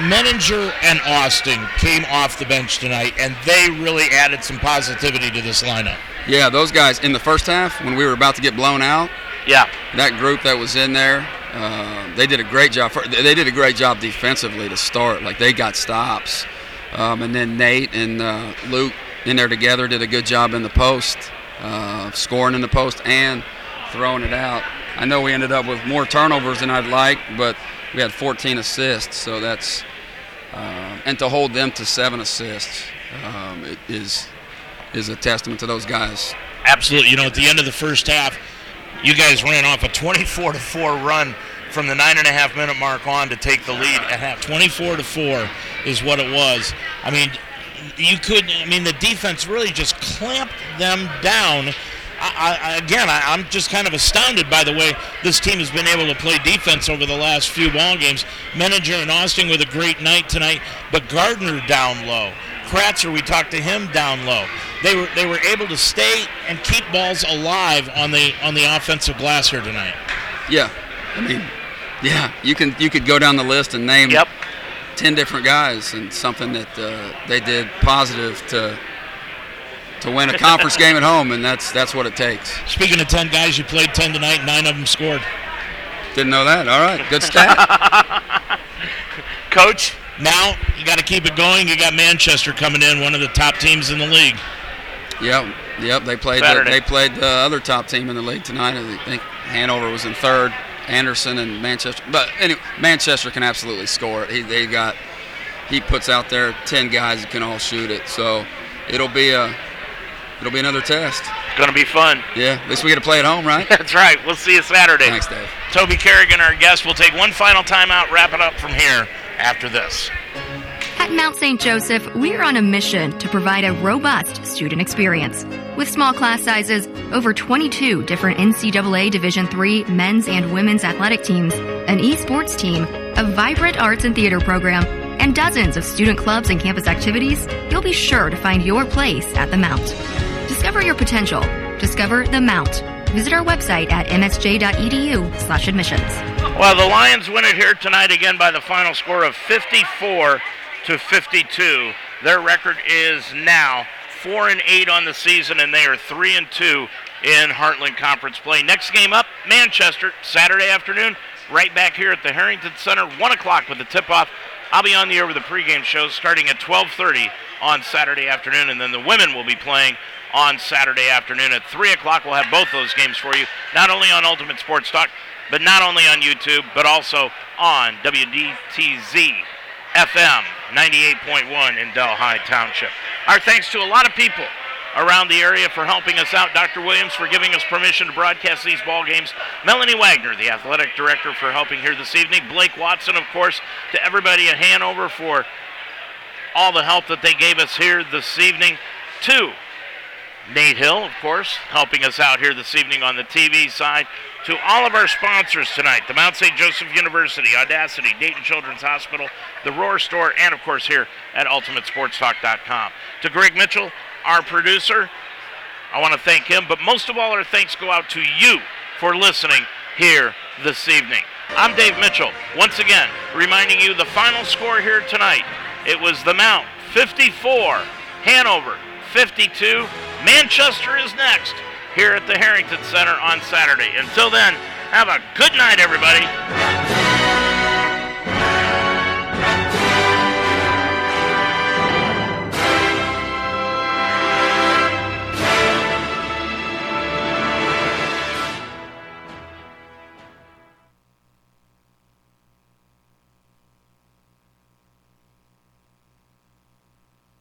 Meninger and Austin came off the bench tonight, and they really added some positivity to this lineup. Yeah, those guys in the first half when we were about to get blown out. Yeah, that group that was in there, uh, they did a great job. For, they did a great job defensively to start. Like they got stops, um, and then Nate and uh, Luke in there together did a good job in the post, uh, scoring in the post and throwing it out. I know we ended up with more turnovers than I'd like, but we had 14 assists, so that's um, and to hold them to seven assists um, is is a testament to those guys. Absolutely. You know, at the end of the first half, you guys ran off a 24 to four run from the nine and a half minute mark on to take the lead at half. 24 to four is what it was. I mean, you could. I mean, the defense really just clamped them down. I, I, again, I, am just kind of astounded by the way this team has been able to play defense over the last few ball games. Meninger and Austin with a great night tonight, but Gardner down low. Kratzer, we talked to him down low. They were they were able to stay and keep balls alive on the on the offensive glass here tonight. Yeah, I mean, yeah, you can you could go down the list and name yep. ten different guys and something that uh, they did positive to to win a conference game at home, and that's that's what it takes. Speaking of ten guys, you played ten tonight. Nine of them scored. Didn't know that. All right, good stat. Coach, now you got to keep it going. You got Manchester coming in, one of the top teams in the league. Yep, yep. They played. The, they played the other top team in the league tonight. I think Hanover was in third. Anderson and Manchester. But anyway, Manchester can absolutely score it. He they got. He puts out there ten guys that can all shoot it. So it'll be a. It'll be another test. It's Going to be fun. Yeah, at least we get to play at home, right? That's right. We'll see you Saturday. Thanks, Dave. Toby Kerrigan, our guest. We'll take one final timeout, wrap it up from here after this. At Mount St. Joseph, we're on a mission to provide a robust student experience. With small class sizes, over 22 different NCAA Division III men's and women's athletic teams, an esports team, a vibrant arts and theater program, and dozens of student clubs and campus activities, you'll be sure to find your place at the Mount. Discover your potential. Discover the Mount. Visit our website at msj.edu slash admissions. Well, the Lions win it here tonight again by the final score of 54 to 52. Their record is now 4 and 8 on the season, and they are 3 and 2 in Heartland Conference play. Next game up, Manchester, Saturday afternoon, right back here at the Harrington Center, 1 o'clock with the tip-off. I'll be on the air with the pregame shows starting at 12:30 on Saturday afternoon, and then the women will be playing on Saturday afternoon at 3 o'clock. We'll have both those games for you, not only on Ultimate Sports Talk, but not only on YouTube, but also on WDTZ FM 98.1 in Delhi Township. Our thanks to a lot of people around the area for helping us out. Dr. Williams for giving us permission to broadcast these ball games. Melanie Wagner, the athletic director, for helping here this evening. Blake Watson, of course, to everybody at Hanover for all the help that they gave us here this evening. To Nate Hill, of course, helping us out here this evening on the TV side. To all of our sponsors tonight the Mount St. Joseph University, Audacy, Dayton Children's Hospital, the Roar Store, and of course here at UltimateSportsTalk.com. To Greg Mitchell, our producer, I want to thank him, but most of all, our thanks go out to you for listening here this evening. I'm Dave Mitchell, once again reminding you the final score here tonight. It was the Mount 54, Hanover 52. Manchester is next here at the Harrington Center on Saturday. Until then, have a good night, everybody.